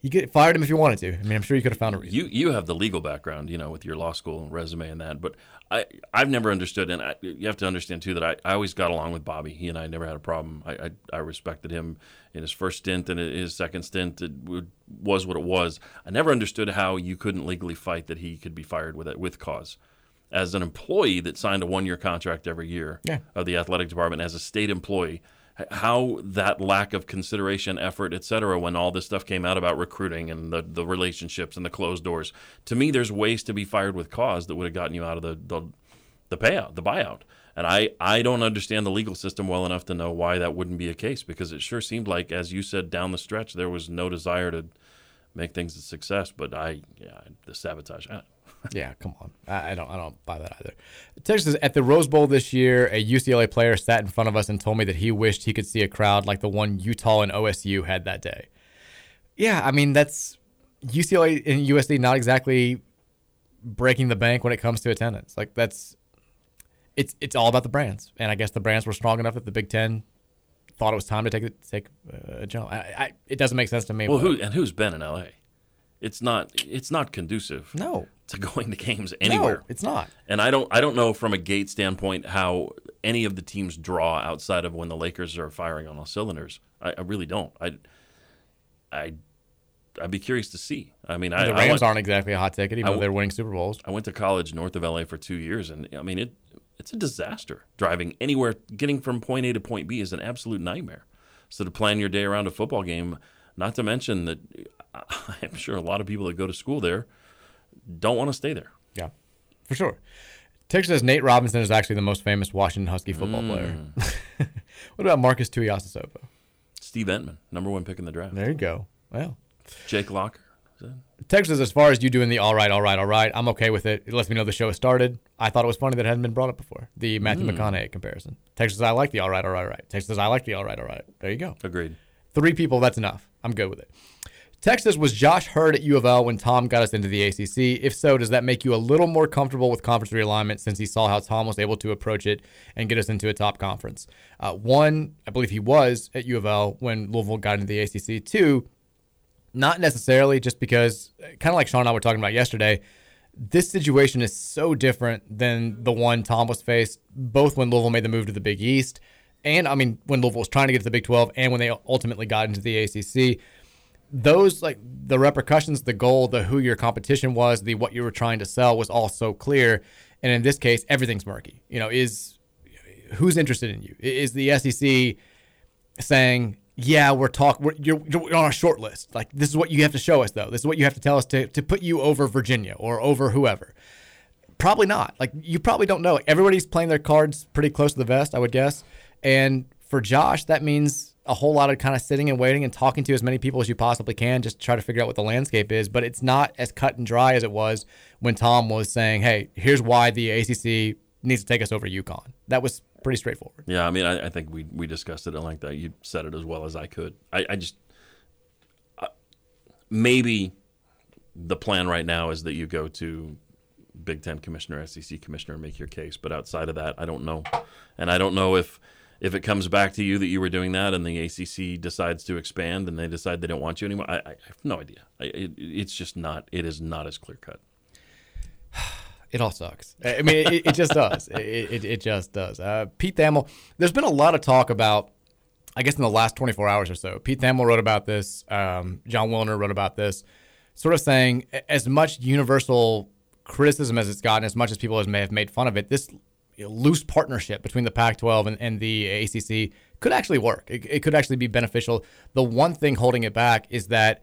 [SPEAKER 3] you could fired him if you wanted to. I mean, I'm sure you could have found a reason.
[SPEAKER 4] You you have the legal background, you know, with your law school resume and that. But I I've never understood, and I, you have to understand too that I, I always got along with Bobby. He and I never had a problem. I I, I respected him in his first stint and his second stint. It was what it was. I never understood how you couldn't legally fight that he could be fired with it with cause. As an employee that signed a one year contract every year
[SPEAKER 3] yeah.
[SPEAKER 4] of the athletic department, as a state employee, how that lack of consideration, effort, et cetera, when all this stuff came out about recruiting and the, the relationships and the closed doors. To me, there's ways to be fired with cause that would have gotten you out of the, the, the payout, the buyout. And I, I don't understand the legal system well enough to know why that wouldn't be a case because it sure seemed like, as you said, down the stretch, there was no desire to make things a success. But I, yeah, the sabotage. I,
[SPEAKER 3] yeah, come on. I, I, don't I don't buy that either. Texas at the Rose Bowl this year, a UCLA player sat in front of us and told me that he wished he could see a crowd like the one Utah and OSU had that day. Yeah, I mean that's UCLA and USC not exactly breaking the bank when it comes to attendance. Like that's it's it's all about the brands, and I guess the brands were strong enough that the Big Ten thought it was time to take take uh, a jump. I, I, it doesn't make sense to me.
[SPEAKER 4] Well, who and who's been in LA? It's not it's not conducive.
[SPEAKER 3] No.
[SPEAKER 4] To going to games anywhere.
[SPEAKER 3] No, it's not.
[SPEAKER 4] And I don't I don't know from a gate standpoint how any of the teams draw outside of when the Lakers are firing on all cylinders. I, I really don't. I I I'd be curious to see. I mean,
[SPEAKER 3] the
[SPEAKER 4] I,
[SPEAKER 3] Rams
[SPEAKER 4] I went,
[SPEAKER 3] aren't exactly a hot ticket, even
[SPEAKER 4] I
[SPEAKER 3] though they're winning Super Bowls.
[SPEAKER 4] I went to college north of LA for two years, and I mean, it it's a disaster. Driving anywhere, getting from point A to point B is an absolute nightmare. So to plan your day around a football game, not to mention that *laughs* I'm sure a lot of people that go to school there don't want to stay there.
[SPEAKER 3] Yeah, for sure. Texas says Nate Robinson is actually the most famous Washington Husky football mm. player. *laughs* what about Marques Tuiasosopo?
[SPEAKER 4] Steve Emtman, number one pick in the draft.
[SPEAKER 3] There you go. Well,
[SPEAKER 4] Jake Locker.
[SPEAKER 3] Texas, as far as you doing the all right, all right, all right, I'm okay with it. It lets me know the show has started. I thought it was funny that it hadn't been brought up before. The Matthew mm. McConaughey comparison. Texas, I like the all right, all right, all right. Texas, I like the all right, all right. There you go.
[SPEAKER 4] Agreed.
[SPEAKER 3] Three people, that's enough. I'm good with it. Texas, was Josh Heird at U of L when Tom got us into the ACC? If so, does that make you a little more comfortable with conference realignment since he saw how Tom was able to approach it and get us into a top conference? Uh, one, I believe he was at U of L when Louisville got into the ACC. Two, not necessarily just because, kind of like Sean and I were talking about yesterday, this situation is so different than the one Tom was faced, both when Louisville made the move to the Big East, and I mean, when Louisville was trying to get to the Big 12, and when they ultimately got into the ACC. Those, like the repercussions, the goal, the who your competition was, the what you were trying to sell was all so clear. And in this case, everything's murky. You know, is who's interested in you? Is the SEC saying, yeah, we're talking. We're, you're, you're, on a short list. Like this is what you have to show us, though. This is what you have to tell us to to put you over Virginia or over whoever. Probably not. Like you probably don't know. Everybody's playing their cards pretty close to the vest, I would guess. And for Josh, that means a whole lot of kind of sitting and waiting and talking to as many people as you possibly can just to try to figure out what the landscape is. But it's not as cut and dry as it was when Tom was saying, hey, here's why the ACC needs to take us over UConn. That was pretty straightforward.
[SPEAKER 4] Yeah, I mean, I, I think we, we discussed it and like that. You said it as well as I could. I, I just uh, maybe the plan right now is that you go to Big Ten commissioner, SEC commissioner, and make your case. But outside of that, I don't know, and I don't know if if it comes back to you that you were doing that, and the ACC decides to expand and they decide they don't want you anymore. I, I have no idea. I, it, it's just not. It is not as clear cut. *sighs*
[SPEAKER 3] It all sucks. I mean, it, it just does. It, it, it, just does. Uh, Pete Thamel, there's been a lot of talk about, I guess, in the last 24 hours or so. Pete Thamel wrote about this. Um, Jon Wilner wrote about this, sort of saying as much universal criticism as it's gotten, as much as people may have made fun of it, this loose partnership between the Pac 12 and, and, the ACC could actually work. It, it could actually be beneficial. The one thing holding it back is that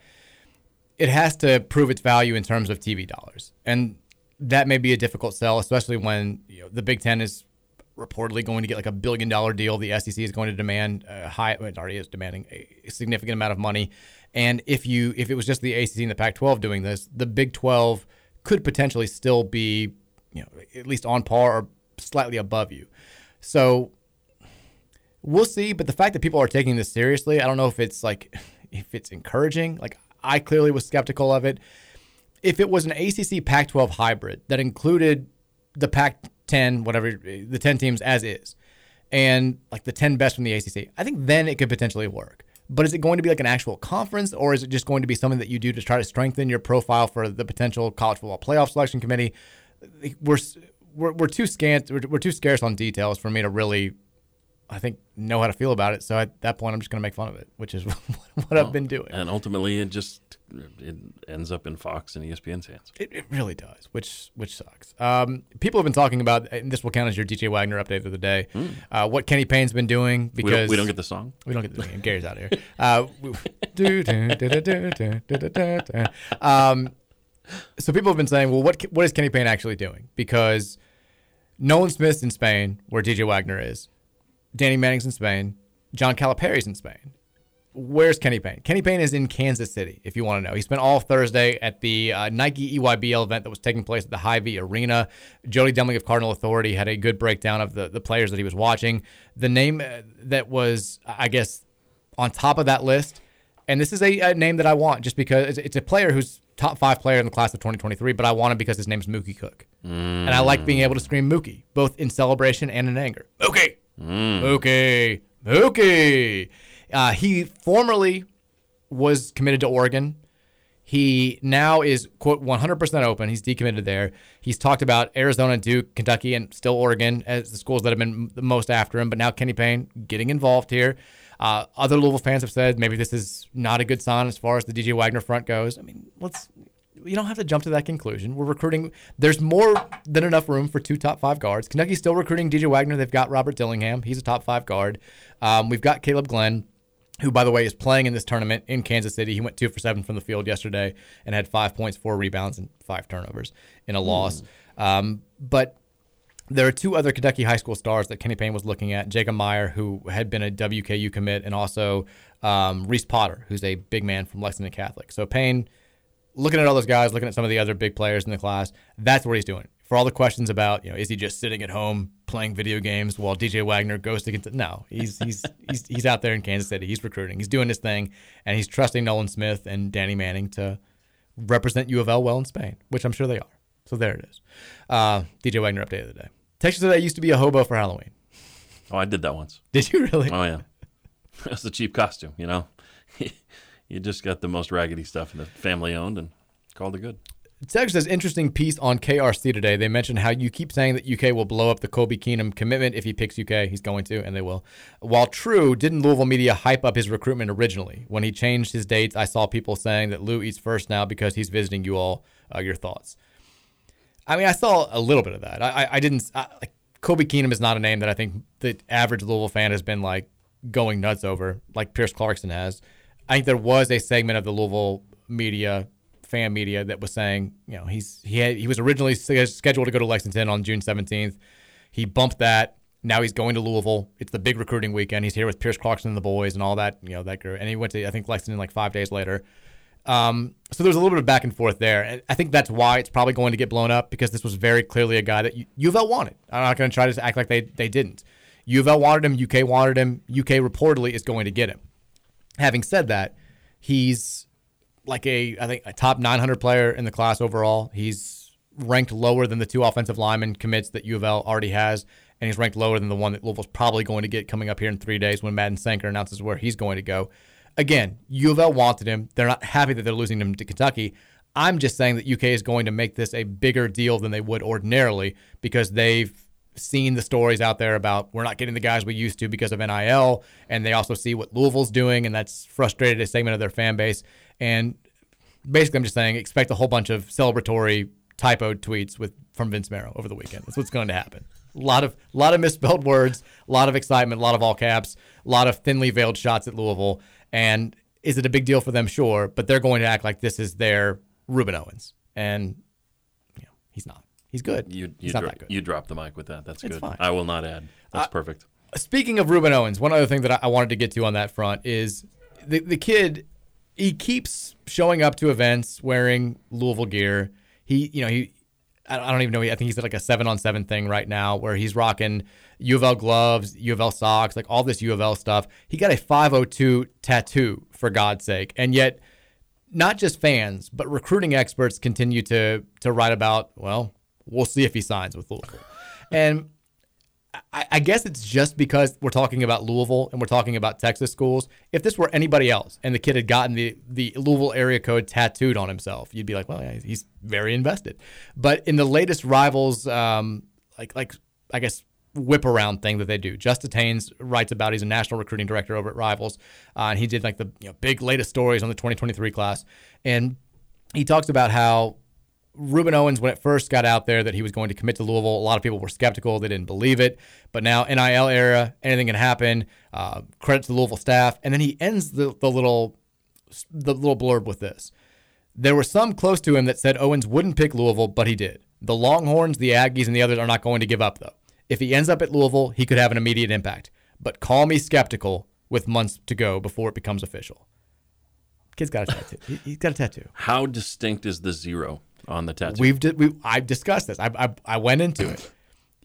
[SPEAKER 3] it has to prove its value in terms of TV dollars. And that may be a difficult sell, especially when you know, the Big Ten is reportedly going to get like a billion dollar deal. The SEC is going to demand a high, it already is demanding a significant amount of money. And if you if it was just the ACC and the Pac-12 doing this, the Big 12 could potentially still be, you know, at least on par or slightly above you. So we'll see. But the fact that people are taking this seriously, I don't know if it's like *laughs* if it's encouraging. Like I clearly was skeptical of it if it was an ACC Pac 12 hybrid that included the Pac 10, whatever, the 10 teams as is, and like the 10 best from the ACC, I think then it could potentially work. But is it going to be like an actual conference, or is it just going to be something that you do to try to strengthen your profile for the potential college football playoff selection committee? We're we're, we're too scant, we're, we're too scarce on details for me to really I think know how to feel about it. So at that point, I'm just going to make fun of it, which is *laughs* what well, I've been doing.
[SPEAKER 4] And ultimately, it just it ends up in Fox and ESPN's hands.
[SPEAKER 3] It, it really does, which which sucks. Um, people have been talking about, and this will count as your DJ Wagner update of the day. Mm. Uh, what Kenny Payne's been doing because
[SPEAKER 4] we don't, we don't, get the song.
[SPEAKER 3] We don't get the song. Gary's out of here. Uh, um, so people have been saying, well, what what is Kenny Payne actually doing? Because Nolan Smith's in Spain, where DJ Wagner is. Danny Manning's in Spain. John Calipari's in Spain. Where's Kenny Payne? Kenny Payne is in Kansas City, if you want to know. He spent all Thursday at the uh, Nike EYBL event that was taking place at the Hy-Vee Arena. Jody Demling of Cardinal Authority had a good breakdown of the, the players that he was watching. The name uh, that was, I guess, on top of that list, and this is a, a name that I want just because it's a player who's top five player in the class of 2023, but I want him because his name's Mookie Cook. Mm. And I like being able to scream Mookie, both in celebration and in anger. Mookie! Mm. Mookie! Mookie! Uh, he formerly was committed to Oregon. He now is quote 100% open. He's decommitted there. He's talked about Arizona, Duke, Kentucky, and still Oregon as the schools that have been the most after him. But now Kenny Payne getting involved here. Uh, other Louisville fans have said maybe this is not a good sign as far as the DJ Wagner front goes. I mean, let's you don't have to jump to that conclusion. We're recruiting. There's more than enough room for two top five guards. Kentucky's still recruiting DJ Wagner. They've got Robert Dillingham. He's a top five guard. Um, we've got Caleb Glenn who, by the way, is playing in this tournament in Kansas City. He went two for seven from the field yesterday and had five points, four rebounds, and five turnovers in a loss. Mm. Um, but there are two other Kentucky high school stars that Kenny Payne was looking at Jacob Meyer, who had been a WKU commit, and also um, Reese Potter, who's a big man from Lexington Catholic. So Payne, looking at all those guys, looking at some of the other big players in the class, that's what he's doing for all the questions about, you know, is he just sitting at home playing video games while DJ Wagner goes to get no, he's he's he's he's out there in Kansas City. He's recruiting. He's doing his thing, and he's trusting Nolan Smith and Danny Manning to represent U of L well in Spain, which I'm sure they are. So there it is. Uh, DJ Wagner update of the day. Texas said I used to be a hobo for Halloween.
[SPEAKER 4] Oh, I did that once.
[SPEAKER 3] Did you really?
[SPEAKER 4] Oh yeah, *laughs* that's the cheap costume. You know, *laughs* you just got the most raggedy stuff in the family owned and called it good.
[SPEAKER 3] Text says interesting piece on KRC today. They mentioned how you keep saying that UK will blow up the Kobe Keenum commitment if he picks UK. He's going to, and they will. While true, didn't Louisville media hype up his recruitment originally? When he changed his dates, I saw people saying that Lou eats first now because he's visiting you all. Uh, your thoughts? I mean, I saw a little bit of that. I, I, I didn't. I, like, Kobe Keenum is not a name that I think the average Louisville fan has been like going nuts over, like Pierce Clarkson has. I think there was a segment of the Louisville media fan media that was saying, you know, he's he had, he was originally scheduled to go to Lexington on June 17th. He bumped that. Now he's going to Louisville. It's the big recruiting weekend. He's here with Pierce Clarkson and the boys and all that, you know, that group. And he went to, I think, Lexington like five days later. Um, so there's a little bit of back and forth there. And I think that's why it's probably going to get blown up because this was very clearly a guy that U- of L wanted. I'm not going to try to act like they, they didn't. U of L wanted him. UK wanted him. UK reportedly is going to get him. Having said that, he's like a, I think, a top 900 player in the class overall. He's ranked lower than the two offensive lineman commits that U of L already has, and he's ranked lower than the one that Louisville's probably going to get coming up here in three days when Madden Sanker announces where he's going to go. Again, U of L wanted him. They're not happy that they're losing him to Kentucky. I'm just saying that UK is going to make this a bigger deal than they would ordinarily because they've seen the stories out there about we're not getting the guys we used to because of NIL, and they also see what Louisville's doing, and that's frustrated a segment of their fan base. And basically, I'm just saying expect a whole bunch of celebratory typoed tweets with from Vince Marrow over the weekend. That's what's going to happen. A lot of a lot of misspelled words, a lot of excitement, a lot of all caps, a lot of thinly veiled shots at Louisville. And is it a big deal for them? Sure, but they're going to act like this is their Rueben Owens, and you know he's not. He's good.
[SPEAKER 4] You you,
[SPEAKER 3] he's not
[SPEAKER 4] dro-
[SPEAKER 3] that good.
[SPEAKER 4] you dropped the mic with that. That's
[SPEAKER 3] It's
[SPEAKER 4] good.
[SPEAKER 3] fine.
[SPEAKER 4] I will not add. That's
[SPEAKER 3] Uh,
[SPEAKER 4] perfect.
[SPEAKER 3] Speaking of Rueben Owens, one other thing that I- I wanted to get to on that front is the the kid. He keeps showing up to events wearing Louisville gear. He, you know, he. I I don't even know. I think he's at like a seven on seven thing right now where he's rocking U of L gloves, U of L socks, like all this U of L stuff. He got a 502 tattoo for God's sake, and yet not just fans but recruiting experts continue to to write about. Well, we'll see if he signs with Louisville, and I, I guess it's just because we're talking about Louisville and we're talking about Texas schools. If this were anybody else and the kid had gotten the, the Louisville area code tattooed on himself, you'd be like, well, yeah, he's very invested. But in the latest rivals, um, like like I guess whip around thing that they do, Justin Haynes writes about. He's a national recruiting director over at Rivals, uh, and he did like the you know, big latest stories on the 2023 class, and he talks about how Rueben Owens, when it first got out there that he was going to commit to Louisville, a lot of people were skeptical. They didn't believe it. But now, NIL era, anything can happen. Uh, credit to the Louisville staff. And then he ends the, the little the little blurb with this. There were some close to him that said Owens wouldn't pick Louisville, but he did. The Longhorns, the Aggies, and the others are not going to give up, though. If he ends up at Louisville, he could have an immediate impact. But call me skeptical with months to go before it becomes official. Kid's got a tattoo. He- He's got a tattoo.
[SPEAKER 4] How distinct is the zero on the tattoo?
[SPEAKER 3] We've di- we I've discussed this. I, I I went into it.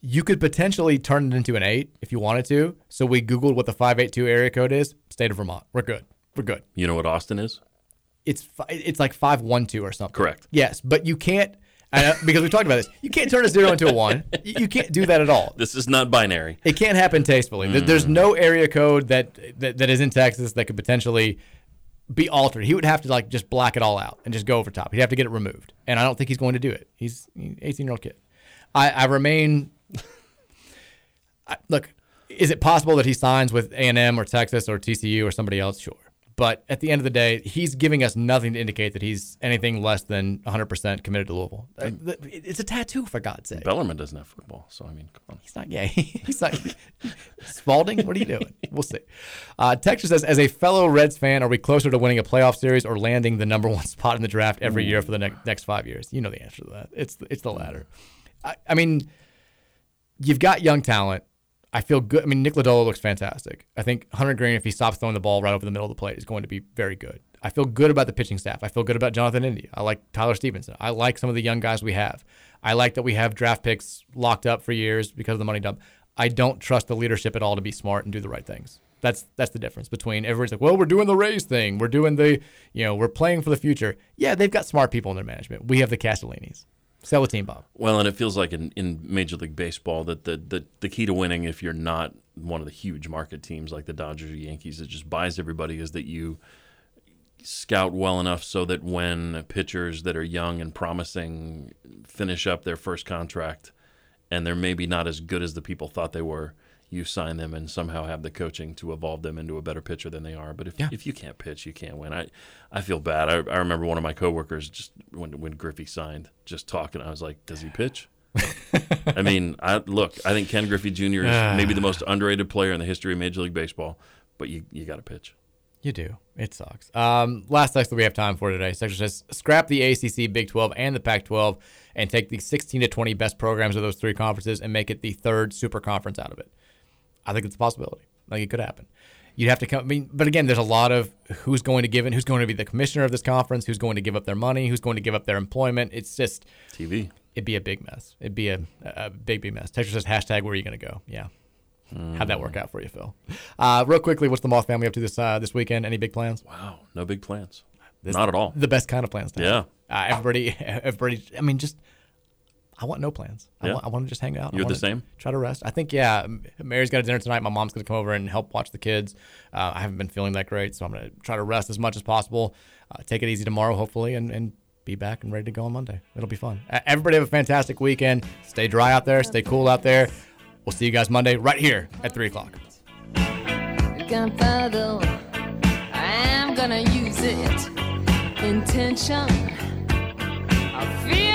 [SPEAKER 3] You could potentially turn it into an eight if you wanted to. So we googled what the five eight two area code is. State of Vermont. We're good. We're good.
[SPEAKER 4] you know what Austin is?
[SPEAKER 3] It's it's like five one two or something.
[SPEAKER 4] Correct.
[SPEAKER 3] Yes, but you can't I, because we talked about this. You can't turn a zero into a one. *laughs* You you can't do that at all.
[SPEAKER 4] This is not binary.
[SPEAKER 3] It can't happen tastefully. There- There's mm. no area code that, that that is in Texas that could potentially be altered. He would have to like just black it all out and just go over top. He'd have to get it removed, and I don't think he's going to do it. He's an 18 year old kid. I, I remain. I, look, is it possible that he signs with A and M or Texas or TCU or somebody else? Sure. But at the end of the day, he's giving us nothing to indicate that he's anything less than 100% committed to Louisville. It's a tattoo, for God's sake.
[SPEAKER 4] Bellarmine doesn't have football, so I mean, come on.
[SPEAKER 3] He's not gay. *laughs* He's not. Spalding, what are you doing? We'll see. Uh, Texas says, as a fellow Reds fan, are we closer to winning a playoff series or landing the number one *laughs* spot in the draft every year for the ne- next five years? You know the answer to that. It's it's the latter. I, I mean, you've got young talent. I feel good. I mean, Nick Lodolo looks fantastic. I think Hunter Greene, if he stops throwing the ball right over the middle of the plate, is going to be very good. I feel good about the pitching staff. I feel good about Jonathan India. I like Tyler Stephenson. I like some of the young guys we have. I like that we have draft picks locked up for years because of the money dump. I don't trust the leadership at all to be smart and do the right things. That's that's the difference between everybody's like, well, we're doing the Rays thing. We're doing the, you know, we're playing for the future. Yeah, they've got smart people in their management. We have the Castellinis. Sell a team, Bob.
[SPEAKER 4] Well, and it feels like in, in Major League Baseball that the, the, the key to winning, if you're not one of the huge market teams like the Dodgers or Yankees that just buys everybody, is that you scout well enough so that when pitchers that are young and promising finish up their first contract and they're maybe not as good as the people thought they were, you sign them and somehow have the coaching to evolve them into a better pitcher than they are. But if, if you can't pitch, you can't win. I, I feel bad. I, I remember one of my coworkers just when when Griffey signed, just talking. I was like, "Does he pitch?" *laughs* I mean, I look. I think Ken Griffey Jr. is maybe the most underrated player in the history of Major League Baseball. But you you got to pitch.
[SPEAKER 3] You do. It sucks. Um, last text that we have time for today. Section says scrap the ACC, Big 12, and the Pac 12 and take the 16 to 20 best programs of those three conferences and make it the third super conference out of it. I think it's a possibility. Like it could happen. You'd have to come. I mean, but again, there's a lot of who's going to give it, who's going to be the commissioner of this conference, who's going to give up their money, who's going to give up their employment. It's just
[SPEAKER 4] TV.
[SPEAKER 3] It'd be a big mess. It'd be a, a big, big mess. Texas says hashtag Where are you going to go? Yeah. How'd that work out for you, Phil? Uh, real quickly, what's the Moth family up to this uh, this weekend? Any big plans?
[SPEAKER 4] Wow, no big plans.
[SPEAKER 3] This-
[SPEAKER 4] Not at all.
[SPEAKER 3] The best kind of plans.
[SPEAKER 4] Yeah.
[SPEAKER 3] Uh, everybody, *laughs* everybody. I mean, just I want no plans. I, want, I want to just hang out. I
[SPEAKER 4] You're the
[SPEAKER 3] wanna
[SPEAKER 4] same?
[SPEAKER 3] Try to rest. I think yeah. Mary's got a dinner tonight. My mom's gonna come over and help watch the kids. Uh, I haven't been feeling that great, so I'm gonna try to rest as much as possible. Uh, take it easy tomorrow, hopefully, and and be back and ready to go on Monday. It'll be fun. Uh, everybody have a fantastic weekend. Stay dry out there. Stay cool out there. We'll see you guys Monday right here at three o'clock.
[SPEAKER 5] Gunpowder, I am gonna use it. Intention, I feel